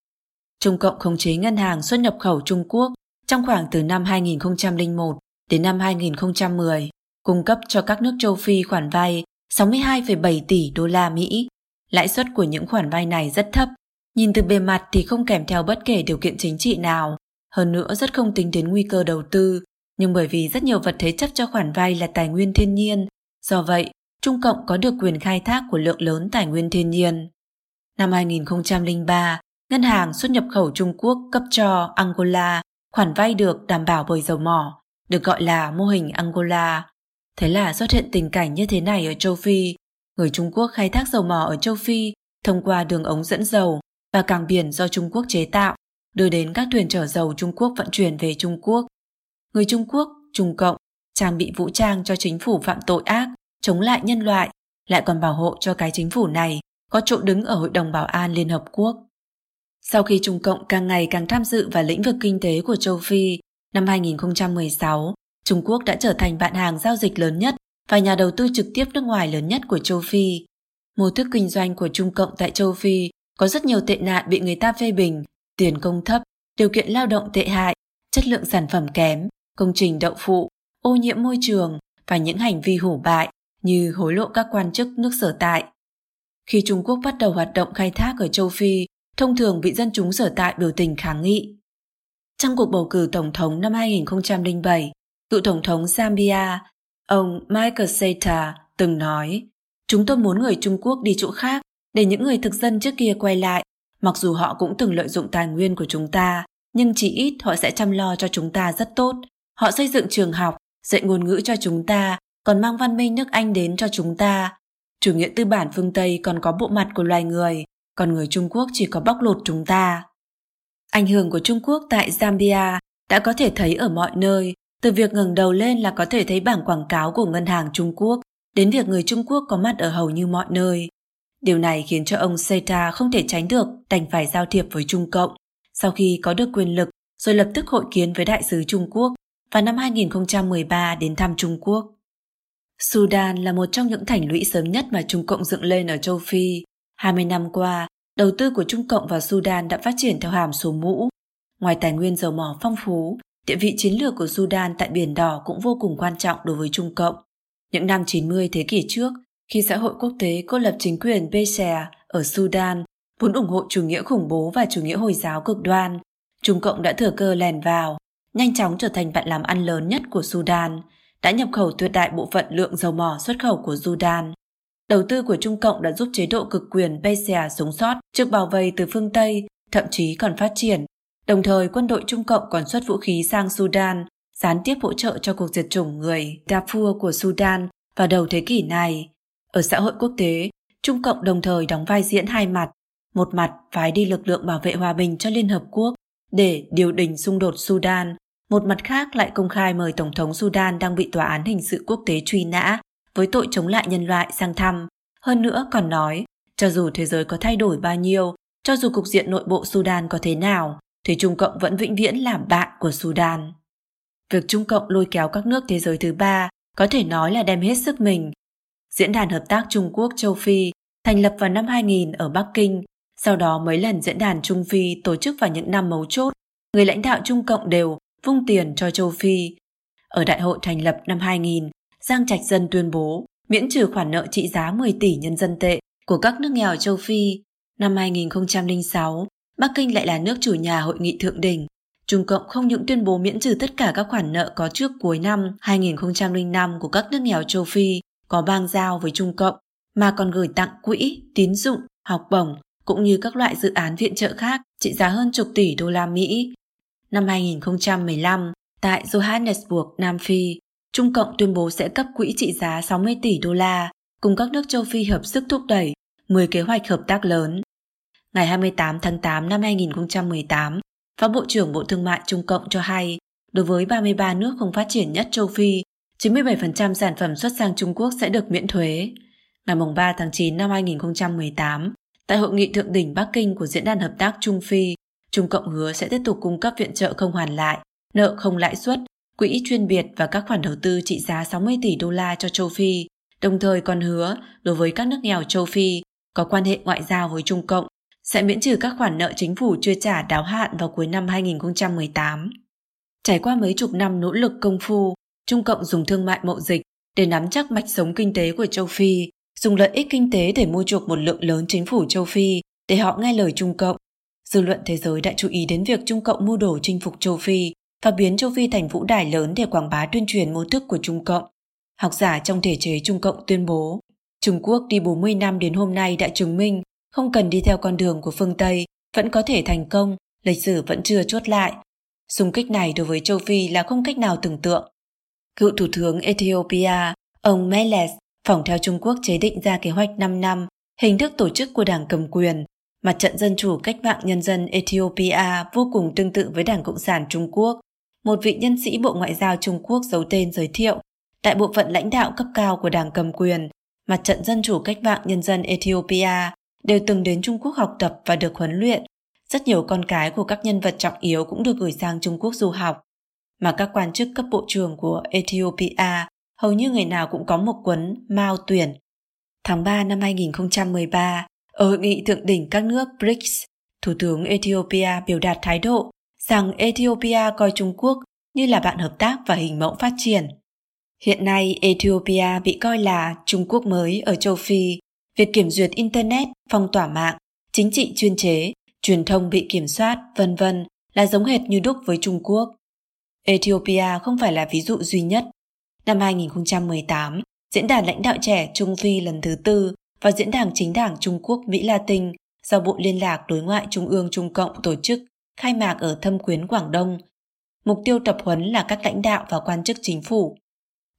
[SPEAKER 2] Trung Cộng khống chế ngân hàng xuất nhập khẩu Trung Quốc trong khoảng từ năm 2001 đến năm 2010, cung cấp cho các nước châu Phi khoản vay 62,7 tỷ đô la Mỹ. Lãi suất của những khoản vay này rất thấp, nhìn từ bề mặt thì không kèm theo bất kể điều kiện chính trị nào, hơn nữa rất không tính đến nguy cơ đầu tư, nhưng bởi vì rất nhiều vật thế chấp cho khoản vay là tài nguyên thiên nhiên, do vậy Trung Cộng có được quyền khai thác của lượng lớn tài nguyên thiên nhiên. Năm 2003, Ngân hàng xuất nhập khẩu Trung Quốc cấp cho Angola khoản vay được đảm bảo bởi dầu mỏ, được gọi là mô hình Angola. Thế là xuất hiện tình cảnh như thế này ở châu Phi. Người Trung Quốc khai thác dầu mỏ ở châu Phi thông qua đường ống dẫn dầu và cảng biển do Trung Quốc chế tạo, đưa đến các thuyền chở dầu Trung Quốc vận chuyển về Trung Quốc. Người Trung Quốc, Trung Cộng, trang bị vũ trang cho chính phủ phạm tội ác, chống lại nhân loại, lại còn bảo hộ cho cái chính phủ này có chỗ đứng ở Hội đồng Bảo an Liên Hợp Quốc. Sau khi Trung Cộng càng ngày càng tham dự vào lĩnh vực kinh tế của châu Phi, năm 2016, Trung Quốc đã trở thành bạn hàng giao dịch lớn nhất và nhà đầu tư trực tiếp nước ngoài lớn nhất của châu Phi. Mô thức kinh doanh của Trung Cộng tại châu Phi có rất nhiều tệ nạn bị người ta phê bình, tiền công thấp, điều kiện lao động tệ hại, chất lượng sản phẩm kém, công trình đậu phụ, ô nhiễm môi trường và những hành vi hủ bại như hối lộ các quan chức nước sở tại. Khi Trung Quốc bắt đầu hoạt động khai thác ở châu Phi, thông thường bị dân chúng sở tại biểu tình kháng nghị. Trong cuộc bầu cử tổng thống năm 2007, cựu tổng thống Zambia, ông Michael Sata từng nói Chúng tôi muốn người Trung Quốc đi chỗ khác để những người thực dân trước kia quay lại, mặc dù họ cũng từng lợi dụng tài nguyên của chúng ta, nhưng chỉ ít họ sẽ chăm lo cho chúng ta rất tốt. Họ xây dựng trường học, dạy ngôn ngữ cho chúng ta, còn mang văn minh nước Anh đến cho chúng ta. Chủ nghĩa tư bản phương Tây còn có bộ mặt của loài người, còn người Trung Quốc chỉ có bóc lột chúng ta. Ảnh hưởng của Trung Quốc tại Zambia đã có thể thấy ở mọi nơi, từ việc ngẩng đầu lên là có thể thấy bảng quảng cáo của ngân hàng Trung Quốc, đến việc người Trung Quốc có mặt ở hầu như mọi nơi. Điều này khiến cho ông Seta không thể tránh được đành phải giao thiệp với Trung Cộng. Sau khi có được quyền lực, rồi lập tức hội kiến với đại sứ Trung Quốc và năm 2013 đến thăm Trung Quốc. Sudan là một trong những thành lũy sớm nhất mà Trung Cộng dựng lên ở châu Phi. 20 năm qua, đầu tư của Trung Cộng vào Sudan đã phát triển theo hàm số mũ. Ngoài tài nguyên dầu mỏ phong phú, địa vị chiến lược của Sudan tại Biển Đỏ cũng vô cùng quan trọng đối với Trung Cộng. Những năm 90 thế kỷ trước, khi xã hội quốc tế cô lập chính quyền Bashar ở Sudan, vốn ủng hộ chủ nghĩa khủng bố và chủ nghĩa Hồi giáo cực đoan, Trung Cộng đã thừa cơ lèn vào, nhanh chóng trở thành bạn làm ăn lớn nhất của Sudan, đã nhập khẩu tuyệt đại bộ phận lượng dầu mỏ xuất khẩu của Sudan Đầu tư của Trung Cộng đã giúp chế độ cực quyền Bashar sống sót trước bao vây từ phương Tây, thậm chí còn phát triển. Đồng thời, quân đội Trung Cộng còn xuất vũ khí sang Sudan, gián tiếp hỗ trợ cho cuộc diệt chủng người Darfur của Sudan vào đầu thế kỷ này. Ở xã hội quốc tế, Trung Cộng đồng thời đóng vai diễn hai mặt. Một mặt phái đi lực lượng bảo vệ hòa bình cho Liên Hợp Quốc để điều đình xung đột Sudan. Một mặt khác lại công khai mời Tổng thống Sudan đang bị tòa án hình sự quốc tế truy nã với tội chống lại nhân loại sang thăm. Hơn nữa còn nói, cho dù thế giới có thay đổi bao nhiêu, cho dù cục diện nội bộ Sudan có thế nào, thì Trung Cộng vẫn vĩnh viễn làm bạn của Sudan. Việc Trung Cộng lôi kéo các nước thế giới thứ ba có thể nói là đem hết sức mình. Diễn đàn Hợp tác Trung Quốc Châu Phi thành lập vào năm 2000 ở Bắc Kinh, sau đó mấy lần diễn đàn Trung Phi tổ chức vào những năm mấu chốt, người lãnh đạo Trung Cộng đều vung tiền cho Châu Phi. Ở đại hội thành lập năm 2000, Giang Trạch Dân tuyên bố miễn trừ khoản nợ trị giá 10 tỷ nhân dân tệ của các nước nghèo châu Phi. Năm 2006, Bắc Kinh lại là nước chủ nhà hội nghị thượng đỉnh. Trung Cộng không những tuyên bố miễn trừ tất cả các khoản nợ có trước cuối năm 2005 của các nước nghèo châu Phi có bang giao với Trung Cộng, mà còn gửi tặng quỹ, tín dụng, học bổng cũng như các loại dự án viện trợ khác trị giá hơn chục tỷ đô la Mỹ. Năm 2015, tại Johannesburg, Nam Phi, Trung Cộng tuyên bố sẽ cấp quỹ trị giá 60 tỷ đô la cùng các nước châu Phi hợp sức thúc đẩy 10 kế hoạch hợp tác lớn. Ngày 28 tháng 8 năm 2018, Phó Bộ trưởng Bộ Thương mại Trung Cộng cho hay, đối với 33 nước không phát triển nhất châu Phi, 97% sản phẩm xuất sang Trung Quốc sẽ được miễn thuế. Ngày 3 tháng 9 năm 2018, tại hội nghị thượng đỉnh Bắc Kinh của Diễn đàn Hợp tác Trung Phi, Trung Cộng hứa sẽ tiếp tục cung cấp viện trợ không hoàn lại, nợ không lãi suất, quỹ chuyên biệt và các khoản đầu tư trị giá 60 tỷ đô la cho châu Phi, đồng thời còn hứa đối với các nước nghèo châu Phi có quan hệ ngoại giao với Trung Cộng sẽ miễn trừ các khoản nợ chính phủ chưa trả đáo hạn vào cuối năm 2018. Trải qua mấy chục năm nỗ lực công phu, Trung Cộng dùng thương mại mậu dịch để nắm chắc mạch sống kinh tế của châu Phi, dùng lợi ích kinh tế để mua chuộc một lượng lớn chính phủ châu Phi để họ nghe lời Trung Cộng. Dư luận thế giới đã chú ý đến việc Trung Cộng mua đồ chinh phục châu Phi và biến châu Phi thành vũ đài lớn để quảng bá tuyên truyền mô thức của Trung Cộng. Học giả trong thể chế Trung Cộng tuyên bố, Trung Quốc đi 40 năm đến hôm nay đã chứng minh không cần đi theo con đường của phương Tây, vẫn có thể thành công, lịch sử vẫn chưa chốt lại. Xung kích này đối với châu Phi là không cách nào tưởng tượng. Cựu Thủ tướng Ethiopia, ông Meles, phỏng theo Trung Quốc chế định ra kế hoạch 5 năm, hình thức tổ chức của đảng cầm quyền. Mặt trận Dân chủ Cách mạng Nhân dân Ethiopia vô cùng tương tự với Đảng Cộng sản Trung Quốc. Một vị nhân sĩ Bộ Ngoại giao Trung Quốc giấu tên giới thiệu, tại bộ phận lãnh đạo cấp cao của đảng cầm quyền, Mặt trận Dân chủ Cách mạng Nhân dân Ethiopia đều từng đến Trung Quốc học tập và được huấn luyện. Rất nhiều con cái của các nhân vật trọng yếu cũng được gửi sang Trung Quốc du học. Mà các quan chức cấp bộ trưởng của Ethiopia hầu như người nào cũng có một cuốn Mao tuyển. Tháng 3 năm 2013, ở hội nghị thượng đỉnh các nước BRICS, Thủ tướng Ethiopia biểu đạt thái độ rằng Ethiopia coi Trung Quốc như là bạn hợp tác và hình mẫu phát triển. Hiện nay, Ethiopia bị coi là Trung Quốc mới ở châu Phi. Việc kiểm duyệt Internet, phong tỏa mạng, chính trị chuyên chế, truyền thông bị kiểm soát, vân vân là giống hệt như đúc với Trung Quốc. Ethiopia không phải là ví dụ duy nhất. Năm 2018, Diễn đàn lãnh đạo trẻ Trung Phi lần thứ tư và Diễn đàn chính đảng Trung Quốc Mỹ Latin do Bộ Liên lạc Đối ngoại Trung ương Trung Cộng tổ chức khai mạc ở Thâm Quyến Quảng Đông. Mục tiêu tập huấn là các lãnh đạo và quan chức chính phủ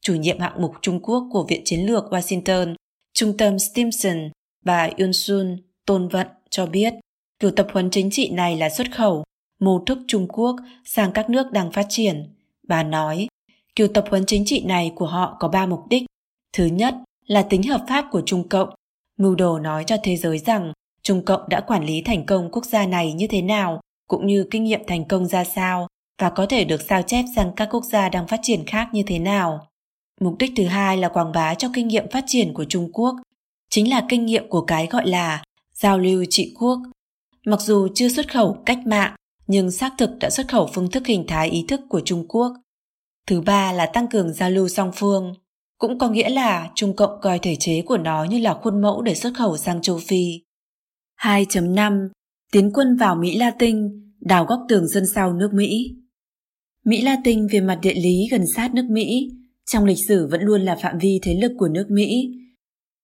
[SPEAKER 2] chủ nhiệm hạng mục Trung Quốc của Viện Chiến lược Washington, Trung tâm Stimson, bà Yun Sun Tôn Vận cho biết, kiểu tập huấn chính trị này là xuất khẩu, mô thức Trung Quốc sang các nước đang phát triển. Bà nói, kiểu tập huấn chính trị này của họ có ba mục đích. Thứ nhất là tính hợp pháp của Trung Cộng. Mưu đồ nói cho thế giới rằng Trung Cộng đã quản lý thành công quốc gia này như thế nào, cũng như kinh nghiệm thành công ra sao và có thể được sao chép sang các quốc gia đang phát triển khác như thế nào. Mục đích thứ hai là quảng bá cho kinh nghiệm phát triển của Trung Quốc, chính là kinh nghiệm của cái gọi là giao lưu trị quốc. Mặc dù chưa xuất khẩu cách mạng, nhưng xác thực đã xuất khẩu phương thức hình thái ý thức của Trung Quốc. Thứ ba là tăng cường giao lưu song phương, cũng có nghĩa là Trung Cộng coi thể chế của nó như là khuôn mẫu để xuất khẩu sang châu Phi. 2.5 Tiến quân vào Mỹ Latin, đào góc tường dân sau nước Mỹ. Mỹ Latin về mặt địa lý gần sát nước Mỹ, trong lịch sử vẫn luôn là phạm vi thế lực của nước Mỹ.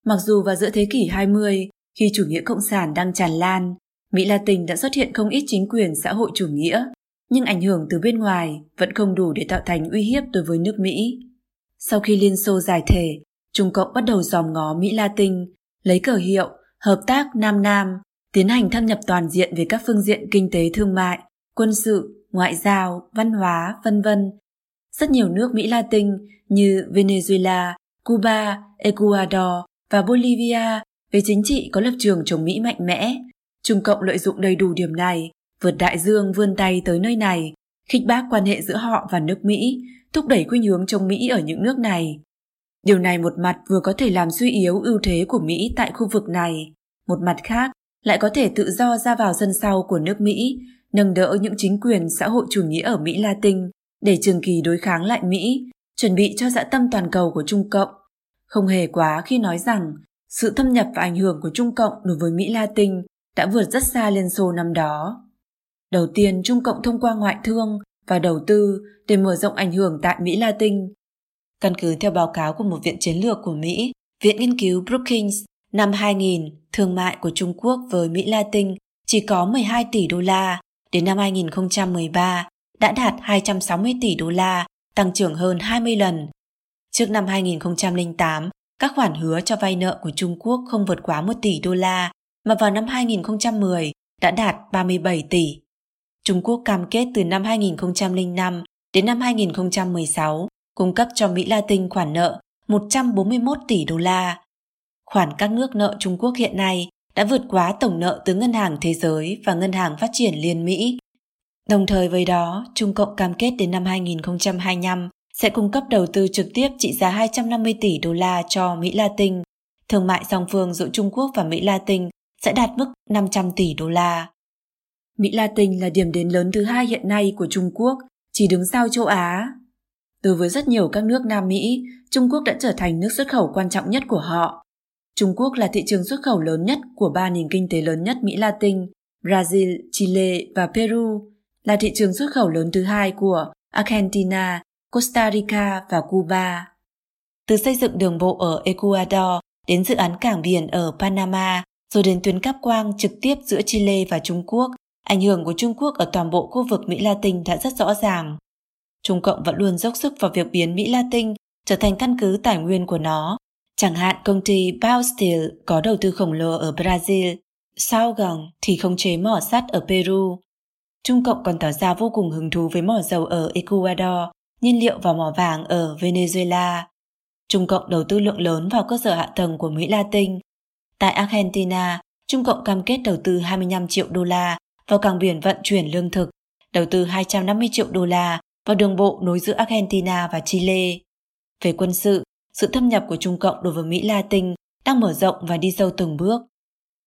[SPEAKER 2] Mặc dù vào giữa thế kỷ 20, khi chủ nghĩa cộng sản đang tràn lan, Mỹ Latin đã xuất hiện không ít chính quyền xã hội chủ nghĩa, nhưng ảnh hưởng từ bên ngoài vẫn không đủ để tạo thành uy hiếp đối với nước Mỹ. Sau khi Liên Xô giải thể, Trung Cộng bắt đầu dòm ngó Mỹ Latin, lấy cờ hiệu Hợp tác Nam Nam, tiến hành thâm nhập toàn diện về các phương diện kinh tế thương mại, quân sự, ngoại giao, văn hóa, vân vân rất nhiều nước Mỹ Latin như Venezuela, Cuba, Ecuador và Bolivia về chính trị có lập trường chống Mỹ mạnh mẽ. Trung Cộng lợi dụng đầy đủ điểm này, vượt đại dương vươn tay tới nơi này, khích bác quan hệ giữa họ và nước Mỹ, thúc đẩy khuynh hướng chống Mỹ ở những nước này. Điều này một mặt vừa có thể làm suy yếu ưu thế của Mỹ tại khu vực này, một mặt khác lại có thể tự do ra vào dân sau của nước Mỹ, nâng đỡ những chính quyền xã hội chủ nghĩa ở Mỹ Latin để trường kỳ đối kháng lại Mỹ, chuẩn bị cho dã tâm toàn cầu của Trung Cộng. Không hề quá khi nói rằng sự thâm nhập và ảnh hưởng của Trung Cộng đối với Mỹ Latin đã vượt rất xa Liên Xô năm đó. Đầu tiên, Trung Cộng thông qua ngoại thương và đầu tư để mở rộng ảnh hưởng tại Mỹ Latin. Căn cứ theo báo cáo của một viện chiến lược của Mỹ, Viện Nghiên cứu Brookings, năm 2000, thương mại của Trung Quốc với Mỹ Latin chỉ có 12 tỷ đô la, đến năm 2013 đã đạt 260 tỷ đô la, tăng trưởng hơn 20 lần. Trước năm 2008, các khoản hứa cho vay nợ của Trung Quốc không vượt quá 1 tỷ đô la, mà vào năm 2010 đã đạt 37 tỷ. Trung Quốc cam kết từ năm 2005 đến năm 2016 cung cấp cho Mỹ Latin khoản nợ 141 tỷ đô la. Khoản các nước nợ Trung Quốc hiện nay đã vượt quá tổng nợ từ Ngân hàng Thế giới và Ngân hàng Phát triển Liên Mỹ. Đồng thời với đó, Trung Cộng cam kết đến năm 2025 sẽ cung cấp đầu tư trực tiếp trị giá 250 tỷ đô la cho Mỹ Latin. Thương mại song phương giữa Trung Quốc và Mỹ Latin sẽ đạt mức 500 tỷ đô la. Mỹ Latin là điểm đến lớn thứ hai hiện nay của Trung Quốc, chỉ đứng sau châu Á. Đối với rất nhiều các nước Nam Mỹ, Trung Quốc đã trở thành nước xuất khẩu quan trọng nhất của họ. Trung Quốc là thị trường xuất khẩu lớn nhất của ba nền kinh tế lớn nhất Mỹ Latin, Brazil, Chile và Peru, là thị trường xuất khẩu lớn thứ hai của Argentina, Costa Rica và Cuba. Từ xây dựng đường bộ ở Ecuador đến dự án cảng biển ở Panama, rồi đến tuyến cáp quang trực tiếp giữa Chile và Trung Quốc, ảnh hưởng của Trung Quốc ở toàn bộ khu vực Mỹ Latin đã rất rõ ràng. Trung Cộng vẫn luôn dốc sức vào việc biến Mỹ Latin trở thành căn cứ tài nguyên của nó. Chẳng hạn công ty Baosteel có đầu tư khổng lồ ở Brazil, Sao Gòn thì không chế mỏ sắt ở Peru. Trung Cộng còn tỏ ra vô cùng hứng thú với mỏ dầu ở Ecuador, nhiên liệu và mỏ vàng ở Venezuela. Trung Cộng đầu tư lượng lớn vào cơ sở hạ tầng của Mỹ Latin. Tại Argentina, Trung Cộng cam kết đầu tư 25 triệu đô la vào cảng biển vận chuyển lương thực, đầu tư 250 triệu đô la vào đường bộ nối giữa Argentina và Chile. Về quân sự, sự thâm nhập của Trung Cộng đối với Mỹ Latin đang mở rộng và đi sâu từng bước.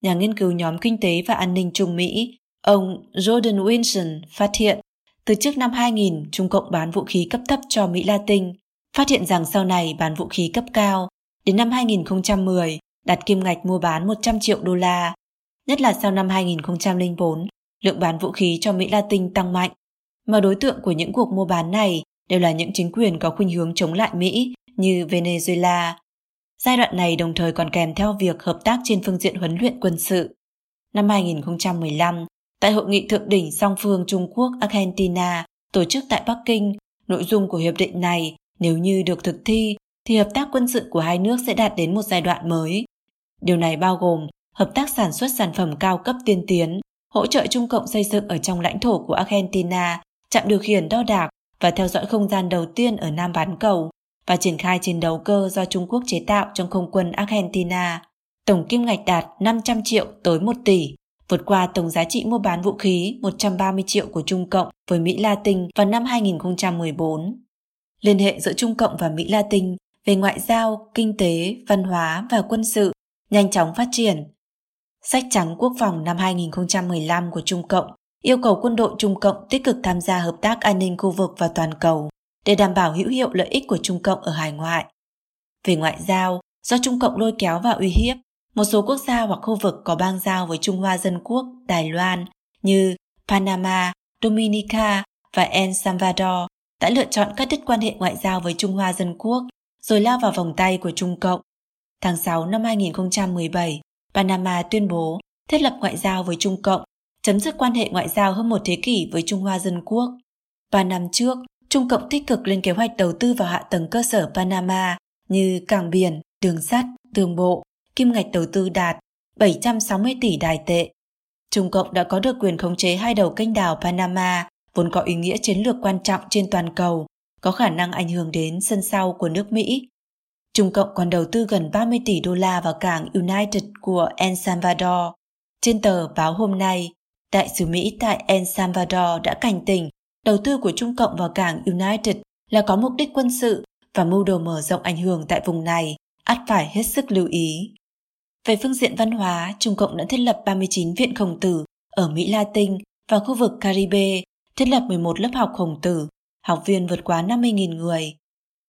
[SPEAKER 2] Nhà nghiên cứu nhóm kinh tế và an ninh Trung Mỹ, ông Jordan Wilson phát hiện từ trước năm 2000 Trung Cộng bán vũ khí cấp thấp cho Mỹ Latin, phát hiện rằng sau này bán vũ khí cấp cao. Đến năm 2010, đạt kim ngạch mua bán 100 triệu đô la. Nhất là sau năm 2004, lượng bán vũ khí cho Mỹ Latin tăng mạnh mà đối tượng của những cuộc mua bán này đều là những chính quyền có khuynh hướng chống lại Mỹ như Venezuela. Giai đoạn này đồng thời còn kèm theo việc hợp tác trên phương diện huấn luyện quân sự. Năm 2015, tại hội nghị thượng đỉnh song phương Trung Quốc Argentina tổ chức tại Bắc Kinh, nội dung của hiệp định này nếu như được thực thi thì hợp tác quân sự của hai nước sẽ đạt đến một giai đoạn mới. Điều này bao gồm hợp tác sản xuất sản phẩm cao cấp tiên tiến, hỗ trợ Trung Cộng xây dựng ở trong lãnh thổ của Argentina chạm điều khiển đo đạc và theo dõi không gian đầu tiên ở Nam bán cầu và triển khai chiến đấu cơ do Trung Quốc chế tạo trong không quân Argentina. Tổng kim ngạch đạt 500 triệu tới 1 tỷ, vượt qua tổng giá trị mua bán vũ khí 130 triệu của Trung Cộng với Mỹ Latin vào năm 2014. Liên hệ giữa Trung Cộng và Mỹ Latin về ngoại giao, kinh tế, văn hóa và quân sự nhanh chóng phát triển. Sách trắng quốc phòng năm 2015 của Trung Cộng yêu cầu quân đội Trung Cộng tích cực tham gia hợp tác an ninh khu vực và toàn cầu để đảm bảo hữu hiệu lợi ích của Trung Cộng ở hải ngoại. Về ngoại giao, do Trung Cộng lôi kéo và uy hiếp, một số quốc gia hoặc khu vực có bang giao với Trung Hoa Dân Quốc, Đài Loan như Panama, Dominica và El Salvador đã lựa chọn cắt đứt quan hệ ngoại giao với Trung Hoa Dân Quốc rồi lao vào vòng tay của Trung Cộng. Tháng 6 năm 2017, Panama tuyên bố thiết lập ngoại giao với Trung Cộng chấm dứt quan hệ ngoại giao hơn một thế kỷ với Trung Hoa Dân Quốc. Ba năm trước, Trung Cộng tích cực lên kế hoạch đầu tư vào hạ tầng cơ sở Panama như cảng biển, đường sắt, đường bộ, kim ngạch đầu tư đạt 760 tỷ đài tệ. Trung Cộng đã có được quyền khống chế hai đầu kênh đảo Panama, vốn có ý nghĩa chiến lược quan trọng trên toàn cầu, có khả năng ảnh hưởng đến sân sau của nước Mỹ. Trung Cộng còn đầu tư gần 30 tỷ đô la vào cảng United của El Salvador. Trên tờ báo hôm nay, đại sứ Mỹ tại El Salvador đã cảnh tỉnh đầu tư của Trung Cộng vào cảng United là có mục đích quân sự và mưu đồ mở rộng ảnh hưởng tại vùng này, ắt phải hết sức lưu ý. Về phương diện văn hóa, Trung Cộng đã thiết lập 39 viện khổng tử ở Mỹ Latin và khu vực Caribe, thiết lập 11 lớp học khổng tử, học viên vượt quá 50.000 người.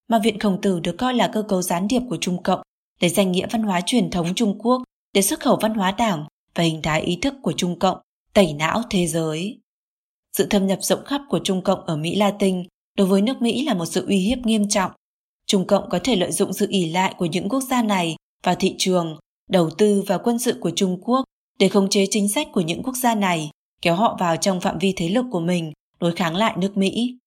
[SPEAKER 2] Mà Viện Khổng Tử được coi là cơ cấu gián điệp của Trung Cộng để danh nghĩa văn hóa truyền thống Trung Quốc để xuất khẩu văn hóa đảng và hình thái ý thức của Trung Cộng, tẩy não thế giới. Sự thâm nhập rộng khắp của Trung Cộng ở Mỹ Latin đối với nước Mỹ là một sự uy hiếp nghiêm trọng. Trung Cộng có thể lợi dụng sự ỉ lại của những quốc gia này vào thị trường, đầu tư và quân sự của Trung Quốc để khống chế chính sách của những quốc gia này, kéo họ vào trong phạm vi thế lực của mình đối kháng lại nước Mỹ.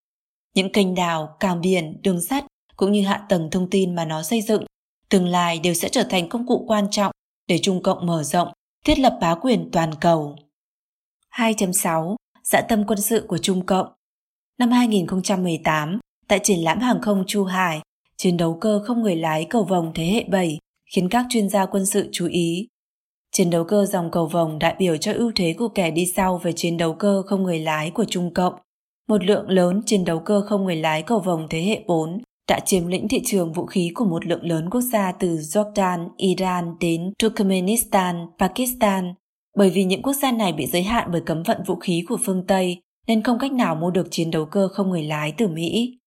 [SPEAKER 2] Những kênh đào, cảng biển, đường sắt cũng như hạ tầng thông tin mà nó xây dựng, tương lai đều sẽ trở thành công cụ quan trọng để Trung Cộng mở rộng, thiết lập bá quyền toàn cầu. 2.6. Dã tâm quân sự của Trung Cộng Năm 2018, tại triển lãm hàng không Chu Hải, chiến đấu cơ không người lái cầu vòng thế hệ 7 khiến các chuyên gia quân sự chú ý. Chiến đấu cơ dòng cầu vòng đại biểu cho ưu thế của kẻ đi sau về chiến đấu cơ không người lái của Trung Cộng. Một lượng lớn chiến đấu cơ không người lái cầu vòng thế hệ 4 đã chiếm lĩnh thị trường vũ khí của một lượng lớn quốc gia từ Jordan, Iran đến Turkmenistan, Pakistan. Bởi vì những quốc gia này bị giới hạn bởi cấm vận vũ khí của phương Tây, nên không cách nào mua được chiến đấu cơ không người lái từ Mỹ.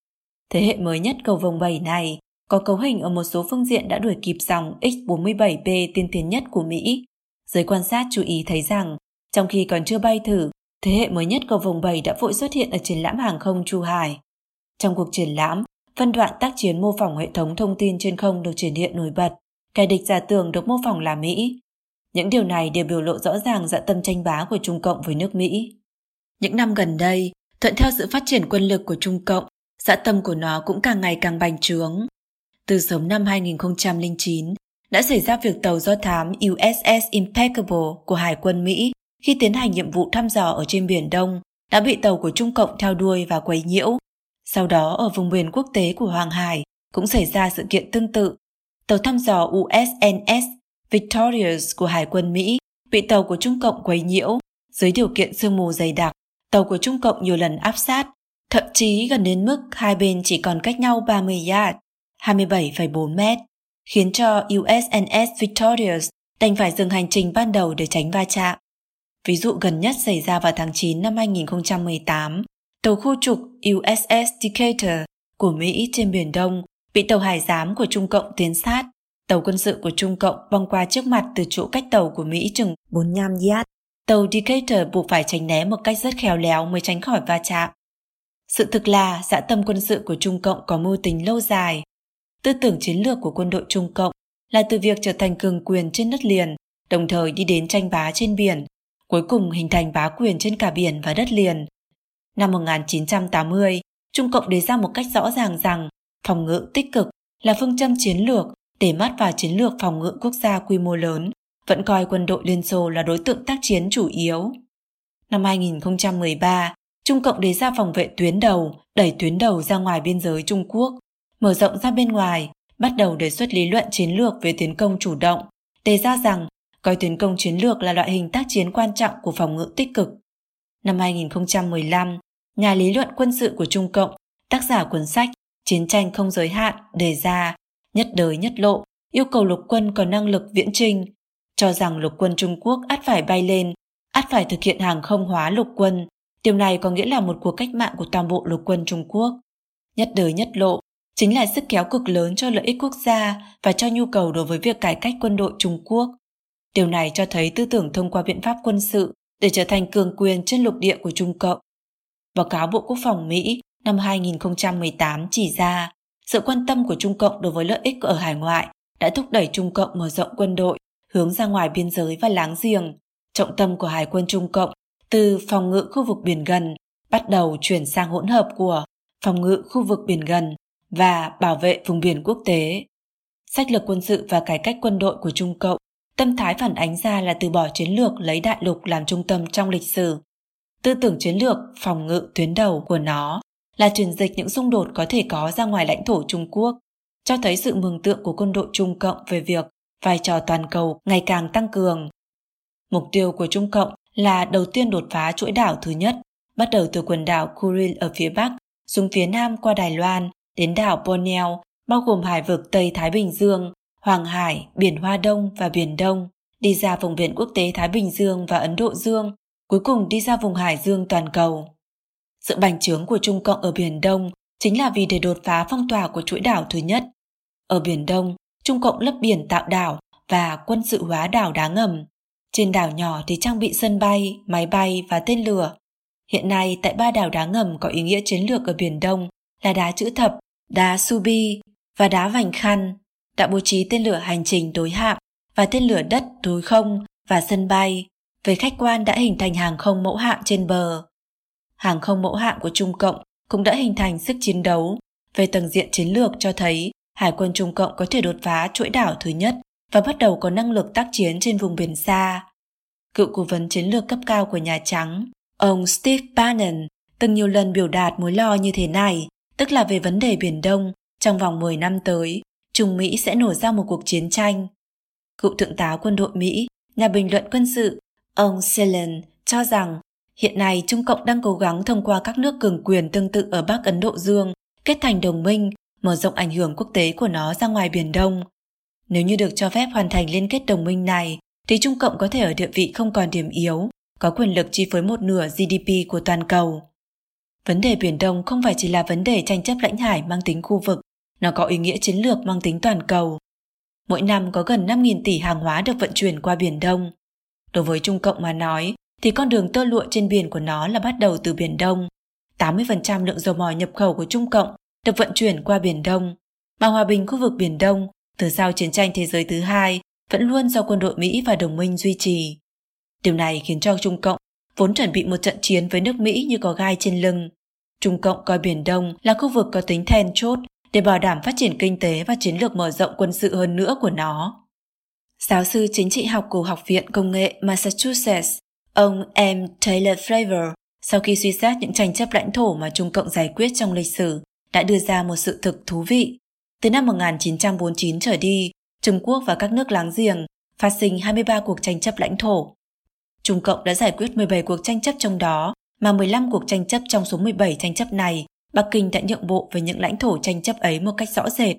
[SPEAKER 2] Thế hệ mới nhất cầu vòng 7 này có cấu hình ở một số phương diện đã đuổi kịp dòng X-47B tiên tiến nhất của Mỹ. Giới quan sát chú ý thấy rằng, trong khi còn chưa bay thử, thế hệ mới nhất của vòng 7 đã vội xuất hiện ở triển lãm hàng không Chu Hải. Trong cuộc triển lãm, phân đoạn tác chiến mô phỏng hệ thống thông tin trên không được triển hiện nổi bật, kẻ địch giả tưởng được mô phỏng là Mỹ. Những điều này đều biểu lộ rõ ràng dạ tâm tranh bá của Trung Cộng với nước Mỹ. Những năm gần đây, thuận theo sự phát triển quân lực của Trung Cộng, dạ tâm của nó cũng càng ngày càng bành trướng. Từ sớm năm 2009, đã xảy ra việc tàu do thám USS Impeccable của Hải quân Mỹ khi tiến hành nhiệm vụ thăm dò ở trên Biển Đông đã bị tàu của Trung Cộng theo đuôi và quấy nhiễu. Sau đó ở vùng biển quốc tế của Hoàng Hải cũng xảy ra sự kiện tương tự. Tàu thăm dò USNS Victorious của Hải quân Mỹ bị tàu của Trung Cộng quấy nhiễu dưới điều kiện sương mù dày đặc tàu của Trung Cộng nhiều lần áp sát, thậm chí gần đến mức hai bên chỉ còn cách nhau 30 yard, 27,4 mét, khiến cho USNS Victorious đành phải dừng hành trình ban đầu để tránh va chạm. Ví dụ gần nhất xảy ra vào tháng 9 năm 2018, tàu khu trục USS Decatur của Mỹ trên Biển Đông bị tàu hải giám của Trung Cộng tiến sát. Tàu quân sự của Trung Cộng băng qua trước mặt từ chỗ cách tàu của Mỹ chừng 45 yard. Tàu Decatur buộc phải tránh né một cách rất khéo léo mới tránh khỏi va chạm. Sự thực là dã tâm quân sự của Trung Cộng có mưu tính lâu dài. Tư tưởng chiến lược của quân đội Trung Cộng là từ việc trở thành cường quyền trên đất liền, đồng thời đi đến tranh bá trên biển, cuối cùng hình thành bá quyền trên cả biển và đất liền. Năm 1980, Trung Cộng đề ra một cách rõ ràng rằng phòng ngự tích cực là phương châm chiến lược để mắt vào chiến lược phòng ngự quốc gia quy mô lớn vẫn coi quân đội Liên Xô là đối tượng tác chiến chủ yếu. Năm 2013, Trung Cộng đề ra phòng vệ tuyến đầu, đẩy tuyến đầu ra ngoài biên giới Trung Quốc, mở rộng ra bên ngoài, bắt đầu đề xuất lý luận chiến lược về tiến công chủ động, đề ra rằng coi tiến công chiến lược là loại hình tác chiến quan trọng của phòng ngự tích cực. Năm 2015, nhà lý luận quân sự của Trung Cộng, tác giả cuốn sách Chiến tranh không giới hạn đề ra nhất đời nhất lộ, yêu cầu lục quân có năng lực viễn trinh. cho rằng lục quân Trung Quốc ắt phải bay lên, ắt phải thực hiện hàng không hóa lục quân. Điều này có nghĩa là một cuộc cách mạng của toàn bộ lục quân Trung Quốc. Nhất đời nhất lộ chính là sức kéo cực lớn cho lợi ích quốc gia và cho nhu cầu đối với việc cải cách quân đội Trung Quốc. Điều này cho thấy tư tưởng thông qua biện pháp quân sự để trở thành cường quyền trên lục địa của Trung Cộng. Báo cáo Bộ Quốc phòng Mỹ năm 2018 chỉ ra, sự quan tâm của Trung Cộng đối với lợi ích ở hải ngoại đã thúc đẩy Trung Cộng mở rộng quân đội, hướng ra ngoài biên giới và láng giềng. Trọng tâm của Hải quân Trung Cộng từ phòng ngự khu vực biển gần bắt đầu chuyển sang hỗn hợp của phòng ngự khu vực biển gần và bảo vệ vùng biển quốc tế. Sách lược quân sự và cải cách quân đội của Trung Cộng tâm thái phản ánh ra là từ bỏ chiến lược lấy đại lục làm trung tâm trong lịch sử. Tư tưởng chiến lược phòng ngự tuyến đầu của nó là truyền dịch những xung đột có thể có ra ngoài lãnh thổ Trung Quốc. cho thấy sự mường tượng của quân đội Trung Cộng về việc vai trò toàn cầu ngày càng tăng cường. Mục tiêu của Trung Cộng là đầu tiên đột phá chuỗi đảo thứ nhất, bắt đầu từ quần đảo Kuril ở phía Bắc, xuống phía Nam qua Đài Loan, đến đảo Borneo, bao gồm hải vực Tây Thái Bình Dương, Hoàng Hải, Biển Hoa Đông và Biển Đông, đi ra vùng biển quốc tế Thái Bình Dương và Ấn Độ Dương, cuối cùng đi ra vùng Hải Dương toàn cầu. Sự bành trướng của Trung Cộng ở Biển Đông chính là vì để đột phá phong tỏa của chuỗi đảo thứ nhất. Ở Biển Đông, Trung Cộng lấp biển tạo đảo và quân sự hóa đảo đá ngầm. Trên đảo nhỏ thì trang bị sân bay, máy bay và tên lửa. Hiện nay tại ba đảo đá ngầm có ý nghĩa chiến lược ở Biển Đông là đá chữ thập, đá Subi và đá vành khăn, đã bố trí tên lửa hành trình đối hạm và tên lửa đất đối không và sân bay. Về khách quan đã hình thành hàng không mẫu hạm trên bờ. Hàng không mẫu hạm của Trung Cộng cũng đã hình thành sức chiến đấu. Về tầng diện chiến lược cho thấy Hải quân Trung Cộng có thể đột phá chuỗi đảo thứ nhất và bắt đầu có năng lực tác chiến trên vùng biển xa. Cựu cố vấn chiến lược cấp cao của Nhà Trắng, ông Steve Bannon, từng nhiều lần biểu đạt mối lo như thế này, tức là về vấn đề Biển Đông, trong vòng 10 năm tới, Trung Mỹ sẽ nổ ra một cuộc chiến tranh. Cựu thượng tá quân đội Mỹ, nhà bình luận quân sự, ông Selen cho rằng hiện nay Trung Cộng đang cố gắng thông qua các nước cường quyền tương tự ở Bắc Ấn Độ Dương kết thành đồng minh, mở rộng ảnh hưởng quốc tế của nó ra ngoài Biển Đông. Nếu như được cho phép hoàn thành liên kết đồng minh này, thì Trung Cộng có thể ở địa vị không còn điểm yếu, có quyền lực chi phối một nửa GDP của toàn cầu. Vấn đề Biển Đông không phải chỉ là vấn đề tranh chấp lãnh hải mang tính khu vực, nó có ý nghĩa chiến lược mang tính toàn cầu. Mỗi năm có gần 5.000 tỷ hàng hóa được vận chuyển qua Biển Đông. Đối với Trung Cộng mà nói, thì con đường tơ lụa trên biển của nó là bắt đầu từ Biển Đông. 80% lượng dầu mỏ nhập khẩu của Trung Cộng được vận chuyển qua Biển Đông. Mà hòa bình khu vực Biển Đông, từ sau chiến tranh thế giới thứ hai, vẫn luôn do quân đội Mỹ và đồng minh duy trì. Điều này khiến cho Trung Cộng vốn chuẩn bị một trận chiến với nước Mỹ như có gai trên lưng. Trung Cộng coi Biển Đông là khu vực có tính then chốt để bảo đảm phát triển kinh tế và chiến lược mở rộng quân sự hơn nữa của nó. Giáo sư chính trị học của Học viện Công nghệ Massachusetts, ông M. Taylor Fravor, sau khi suy xét những tranh chấp lãnh thổ mà Trung Cộng giải quyết trong lịch sử, đã đưa ra một sự thực thú vị. Từ năm 1949 trở đi, Trung Quốc và các nước láng giềng phát sinh 23 cuộc tranh chấp lãnh thổ. Trung Cộng đã giải quyết 17 cuộc tranh chấp trong đó, mà 15 cuộc tranh chấp trong số 17 tranh chấp này, Bắc Kinh đã nhượng bộ về những lãnh thổ tranh chấp ấy một cách rõ rệt.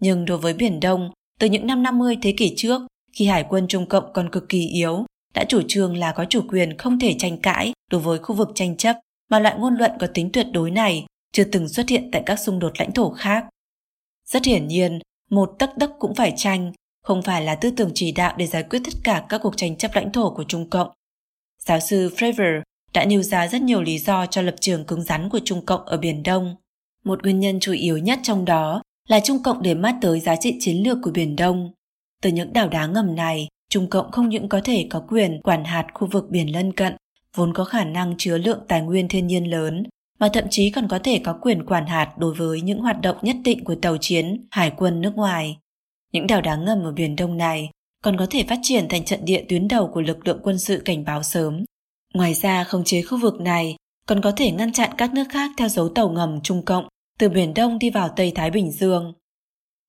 [SPEAKER 2] Nhưng đối với Biển Đông, từ những năm 50 thế kỷ trước, khi Hải quân Trung Cộng còn cực kỳ yếu, đã chủ trương là có chủ quyền không thể tranh cãi đối với khu vực tranh chấp, mà loại ngôn luận có tính tuyệt đối này chưa từng xuất hiện tại các xung đột lãnh thổ khác. Rất hiển nhiên, một tấc đất cũng phải tranh, không phải là tư tưởng chỉ đạo để giải quyết tất cả các cuộc tranh chấp lãnh thổ của Trung Cộng. Giáo sư Fravor đã nêu ra rất nhiều lý do cho lập trường cứng rắn của Trung Cộng ở Biển Đông. Một nguyên nhân chủ yếu nhất trong đó là Trung Cộng để mắt tới giá trị chiến lược của Biển Đông. Từ những đảo đá ngầm này, Trung Cộng không những có thể có quyền quản hạt khu vực biển lân cận, vốn có khả năng chứa lượng tài nguyên thiên nhiên lớn, mà thậm chí còn có thể có quyền quản hạt đối với những hoạt động nhất định của tàu chiến, hải quân nước ngoài. Những đảo đá ngầm ở Biển Đông này còn có thể phát triển thành trận địa tuyến đầu của lực lượng quân sự cảnh báo sớm. Ngoài ra, khống chế khu vực này còn có thể ngăn chặn các nước khác theo dấu tàu ngầm Trung Cộng từ Biển Đông đi vào Tây Thái Bình Dương.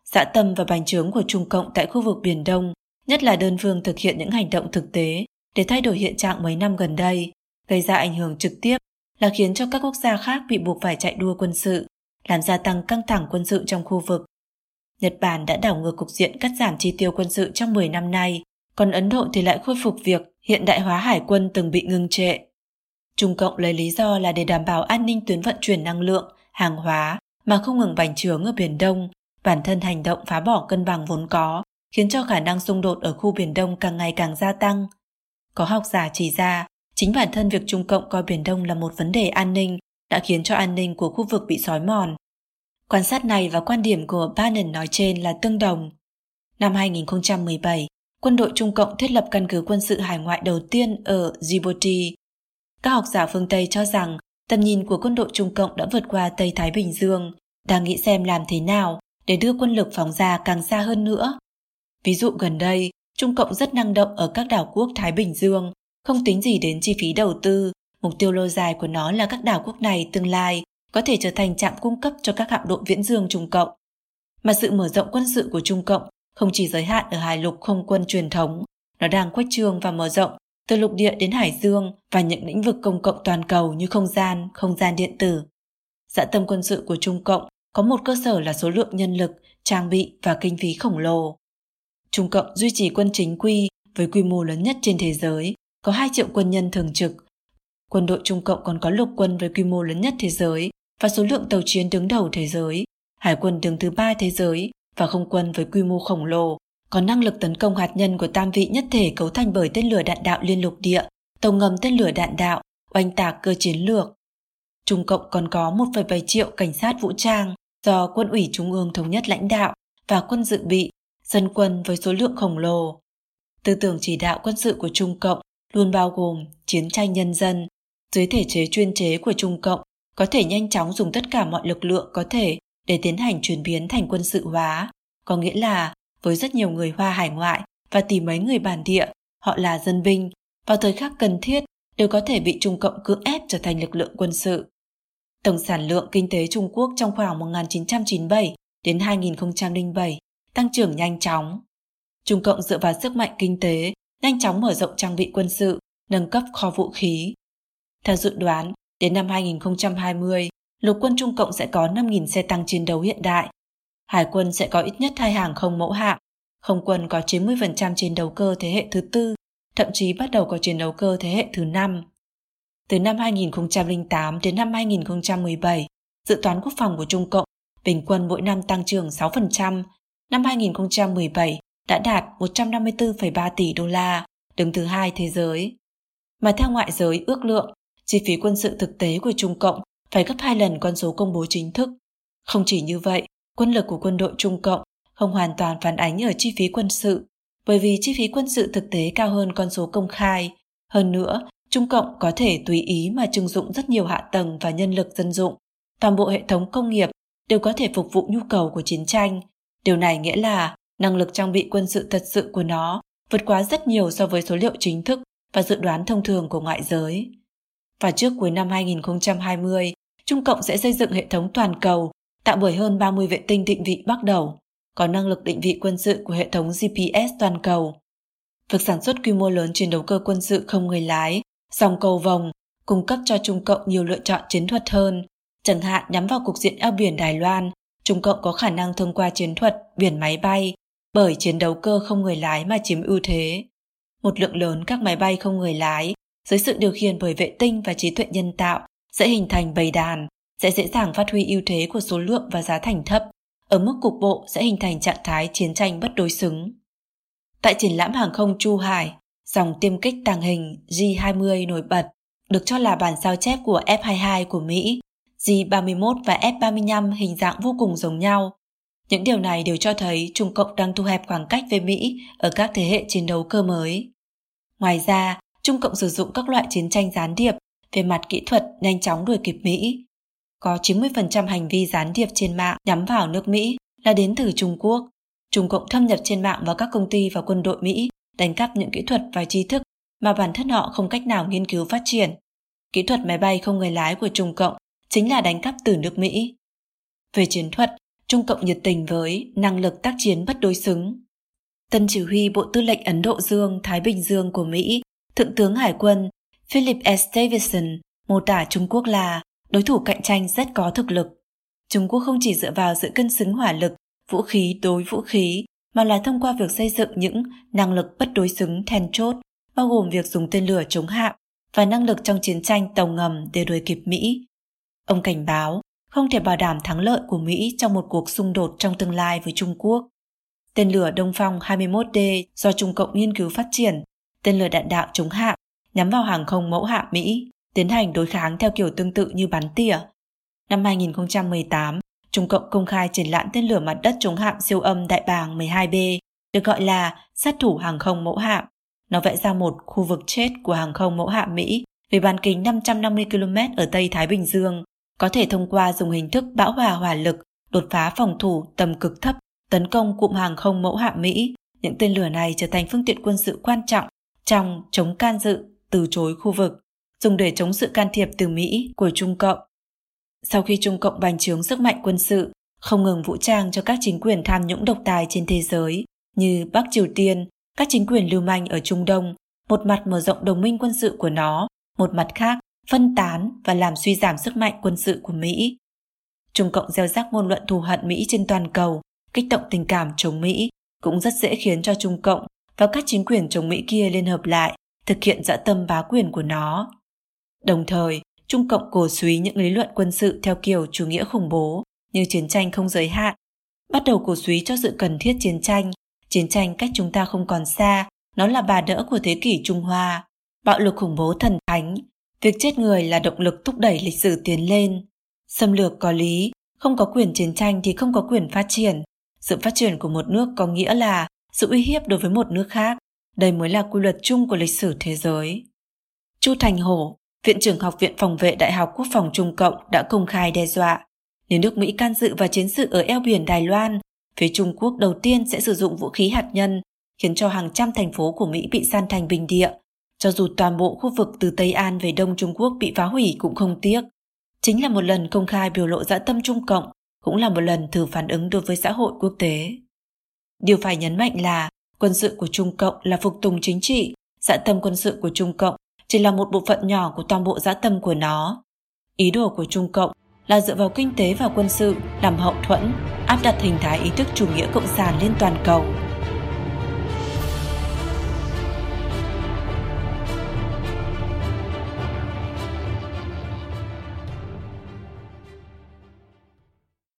[SPEAKER 2] Dã tâm và bành trướng của Trung Cộng tại khu vực Biển Đông, nhất là đơn phương thực hiện những hành động thực tế để thay đổi hiện trạng mấy năm gần đây, gây ra ảnh hưởng trực tiếp là khiến cho các quốc gia khác bị buộc phải chạy đua quân sự, làm gia tăng căng thẳng quân sự trong khu vực. Nhật Bản đã đảo ngược cục diện cắt giảm chi tiêu quân sự trong 10 năm nay, còn Ấn Độ thì lại khôi phục việc hiện đại hóa hải quân từng bị ngưng trệ. Trung Cộng lấy lý do là để đảm bảo an ninh tuyến vận chuyển năng lượng, hàng hóa mà không ngừng bành trướng ở Biển Đông, bản thân hành động phá bỏ cân bằng vốn có, khiến cho khả năng xung đột ở khu Biển Đông càng ngày càng gia tăng. Có học giả chỉ ra, chính bản thân việc Trung Cộng coi Biển Đông là một vấn đề an ninh đã khiến cho an ninh của khu vực bị xói mòn. Quan sát này và quan điểm của Bannon nói trên là tương đồng. Năm 2017, quân đội Trung Cộng thiết lập căn cứ quân sự hải ngoại đầu tiên ở Djibouti. Các học giả phương Tây cho rằng tầm nhìn của quân đội Trung Cộng đã vượt qua Tây Thái Bình Dương, đang nghĩ xem làm thế nào để đưa quân lực phóng ra càng xa hơn nữa. Ví dụ gần đây, Trung Cộng rất năng động ở các đảo quốc Thái Bình Dương, không tính gì đến chi phí đầu tư, mục tiêu lâu dài của nó là các đảo quốc này tương lai có thể trở thành trạm cung cấp cho các hạm đội viễn dương Trung Cộng. mà sự mở rộng quân sự của Trung Cộng không chỉ giới hạn ở hải lục không quân truyền thống, nó đang khuếch trương và mở rộng từ lục địa đến hải dương và những lĩnh vực công cộng toàn cầu như không gian, không gian điện tử. Dạ tâm quân sự của Trung Cộng có một cơ sở là số lượng nhân lực, trang bị và kinh phí khổng lồ. Trung Cộng duy trì quân chính quy với quy mô lớn nhất trên thế giới, có 2 triệu quân nhân thường trực. Quân đội Trung Cộng còn có lục quân với quy mô lớn nhất thế giới và số lượng tàu chiến đứng đầu thế giới, hải quân đứng thứ ba thế giới và không quân với quy mô khổng lồ, có năng lực tấn công hạt nhân của tam vị nhất thể cấu thành bởi tên lửa đạn đạo liên lục địa, tàu ngầm tên lửa đạn đạo, oanh tạc cơ chiến lược. Trung Cộng còn có 1,7 triệu cảnh sát vũ trang do quân ủy Trung ương thống nhất lãnh đạo và quân dự bị, dân quân với số lượng khổng lồ. Tư tưởng chỉ đạo quân sự của Trung Cộng luôn bao gồm chiến tranh nhân dân. Dưới thể chế chuyên chế của Trung Cộng có thể nhanh chóng dùng tất cả mọi lực lượng có thể để tiến hành chuyển biến thành quân sự hóa, có nghĩa là với rất nhiều người Hoa hải ngoại và tỷ mấy người bản địa, họ là dân binh, vào thời khắc cần thiết đều có thể bị Trung Cộng cưỡng ép trở thành lực lượng quân sự. Tổng sản lượng kinh tế Trung Quốc trong khoảng 1997 đến 2007 tăng trưởng nhanh chóng. Trung Cộng dựa vào sức mạnh kinh tế, nhanh chóng mở rộng trang bị quân sự, nâng cấp kho vũ khí. Theo dự đoán, đến năm 2020, lục quân Trung Cộng sẽ có 5.000 xe tăng chiến đấu hiện đại. Hải quân sẽ có ít nhất hai hàng không mẫu hạng, Không quân có 90% chiến đấu cơ thế hệ thứ tư, thậm chí bắt đầu có chiến đấu cơ thế hệ thứ năm. Từ năm 2008 đến năm 2017, dự toán quốc phòng của Trung Cộng bình quân mỗi năm tăng trưởng 6%, năm 2017 đã đạt 154,3 tỷ đô la, đứng thứ hai thế giới. Mà theo ngoại giới ước lượng, chi phí quân sự thực tế của Trung Cộng phải gấp hai lần con số công bố chính thức. Không chỉ như vậy, quân lực của quân đội Trung Cộng không hoàn toàn phản ánh ở chi phí quân sự, bởi vì chi phí quân sự thực tế cao hơn con số công khai. Hơn nữa, Trung Cộng có thể tùy ý mà trưng dụng rất nhiều hạ tầng và nhân lực dân dụng. Toàn bộ hệ thống công nghiệp đều có thể phục vụ nhu cầu của chiến tranh. Điều này nghĩa là năng lực trang bị quân sự thật sự của nó vượt quá rất nhiều so với số liệu chính thức và dự đoán thông thường của ngoại giới. Và trước cuối năm 2020, Trung Cộng sẽ xây dựng hệ thống toàn cầu, tạo bởi hơn 30 vệ tinh định vị bắt đầu, có năng lực định vị quân sự của hệ thống GPS toàn cầu. Việc sản xuất quy mô lớn chiến đấu cơ quân sự không người lái, dòng cầu vòng, cung cấp cho Trung Cộng nhiều lựa chọn chiến thuật hơn, chẳng hạn nhắm vào cục diện eo biển Đài Loan, Trung Cộng có khả năng thông qua chiến thuật biển máy bay, bởi chiến đấu cơ không người lái mà chiếm ưu thế. Một lượng lớn các máy bay không người lái, dưới sự điều khiển bởi vệ tinh và trí tuệ nhân tạo, sẽ hình thành bầy đàn, sẽ dễ dàng phát huy ưu thế của số lượng và giá thành thấp, ở mức cục bộ sẽ hình thành trạng thái chiến tranh bất đối xứng. Tại triển lãm hàng không Chu Hải, dòng tiêm kích tàng hình G-20 nổi bật, được cho là bản sao chép của F-22 của Mỹ. G-31 và F-35 hình dạng vô cùng giống nhau. Những điều này đều cho thấy Trung Cộng đang thu hẹp khoảng cách với Mỹ ở các thế hệ chiến đấu cơ mới. Ngoài ra, Trung Cộng sử dụng các loại chiến tranh gián điệp về mặt kỹ thuật nhanh chóng đuổi kịp Mỹ. Có 90% hành vi gián điệp trên mạng nhắm vào nước Mỹ là đến từ Trung Quốc. Trung Cộng thâm nhập trên mạng vào các công ty và quân đội Mỹ, đánh cắp những kỹ thuật và tri thức mà bản thân họ không cách nào nghiên cứu phát triển. Kỹ thuật máy bay không người lái của Trung Cộng chính là đánh cắp từ nước Mỹ. Về chiến thuật, Trung Cộng nhiệt tình với năng lực tác chiến bất đối xứng. Tân chỉ huy Bộ Tư lệnh Ấn Độ Dương, Thái Bình Dương của Mỹ, Thượng tướng Hải quân Philip S. Davidson mô tả Trung Quốc là đối thủ cạnh tranh rất có thực lực. Trung Quốc không chỉ dựa vào sự cân xứng hỏa lực, vũ khí đối vũ khí, mà là thông qua việc xây dựng những năng lực bất đối xứng then chốt, bao gồm việc dùng tên lửa chống hạm và năng lực trong chiến tranh tàu ngầm để đuổi kịp Mỹ. Ông cảnh báo không thể bảo đảm thắng lợi của Mỹ trong một cuộc xung đột trong tương lai với Trung Quốc. Tên lửa Đông Phong 21D do Trung Cộng nghiên cứu phát triển, tên lửa đạn đạo chống hạm nhắm vào hàng không mẫu hạm Mỹ, tiến hành đối kháng theo kiểu tương tự như bắn tỉa. Năm 2018, Trung Cộng công khai triển lãm tên lửa mặt đất chống hạm siêu âm Đại bàng 12B, được gọi là sát thủ hàng không mẫu hạm. Nó vẽ ra một khu vực chết của hàng không mẫu hạm Mỹ với bán kính 550 km ở Tây Thái Bình Dương, có thể thông qua dùng hình thức bão hòa hỏa lực đột phá phòng thủ tầm cực thấp tấn công cụm hàng không mẫu hạm Mỹ. Những tên lửa này trở thành phương tiện quân sự quan trọng trong chống can dự từ chối khu vực, dùng để chống sự can thiệp từ Mỹ của Trung Cộng. Sau khi Trung Cộng bành trướng sức mạnh quân sự, không ngừng vũ trang cho các chính quyền tham nhũng độc tài trên thế giới như Bắc Triều Tiên, các chính quyền lưu manh ở Trung Đông, một mặt mở rộng đồng minh quân sự của nó, một mặt khác phân tán và làm suy giảm sức mạnh quân sự của Mỹ. Trung Cộng gieo rắc ngôn luận thù hận Mỹ trên toàn cầu, kích động tình cảm chống Mỹ, cũng rất dễ khiến cho Trung Cộng và các chính quyền chống Mỹ kia liên hợp lại, thực hiện dã tâm bá quyền của nó. Đồng thời, Trung Cộng cổ suý những lý luận quân sự theo kiểu chủ nghĩa khủng bố như chiến tranh không giới hạn, bắt đầu cổ suý cho sự cần thiết chiến tranh, chiến tranh cách chúng ta không còn xa, nó là bà đỡ của thế kỷ Trung Hoa, bạo lực khủng bố thần thánh, việc chết người là động lực thúc đẩy lịch sử tiến lên. Xâm lược có lý, không có quyền chiến tranh thì không có quyền phát triển. Sự phát triển của một nước có nghĩa là sự uy hiếp đối với một nước khác. Đây mới là quy luật chung của lịch sử thế giới. Chu Thành Hổ, Viện trưởng Học viện Phòng vệ Đại học Quốc phòng Trung Cộng đã công khai đe dọa. Nếu nước Mỹ can dự vào chiến sự ở eo biển Đài Loan, phía Trung Quốc đầu tiên sẽ sử dụng vũ khí hạt nhân, khiến cho hàng trăm thành phố của Mỹ bị san thành bình địa. Cho dù toàn bộ khu vực từ Tây An về Đông Trung Quốc bị phá hủy cũng không tiếc. Chính là một lần công khai biểu lộ dã tâm Trung Cộng, cũng là một lần thử phản ứng đối với xã hội quốc tế. Điều phải nhấn mạnh là quân sự của Trung Cộng là phục tùng chính trị, dã tâm quân sự của Trung Cộng chỉ là một bộ phận nhỏ của toàn bộ dã tâm của nó. Ý đồ của Trung Cộng là dựa vào kinh tế và quân sự làm hậu thuẫn, áp đặt hình thái ý thức chủ nghĩa cộng sản lên toàn cầu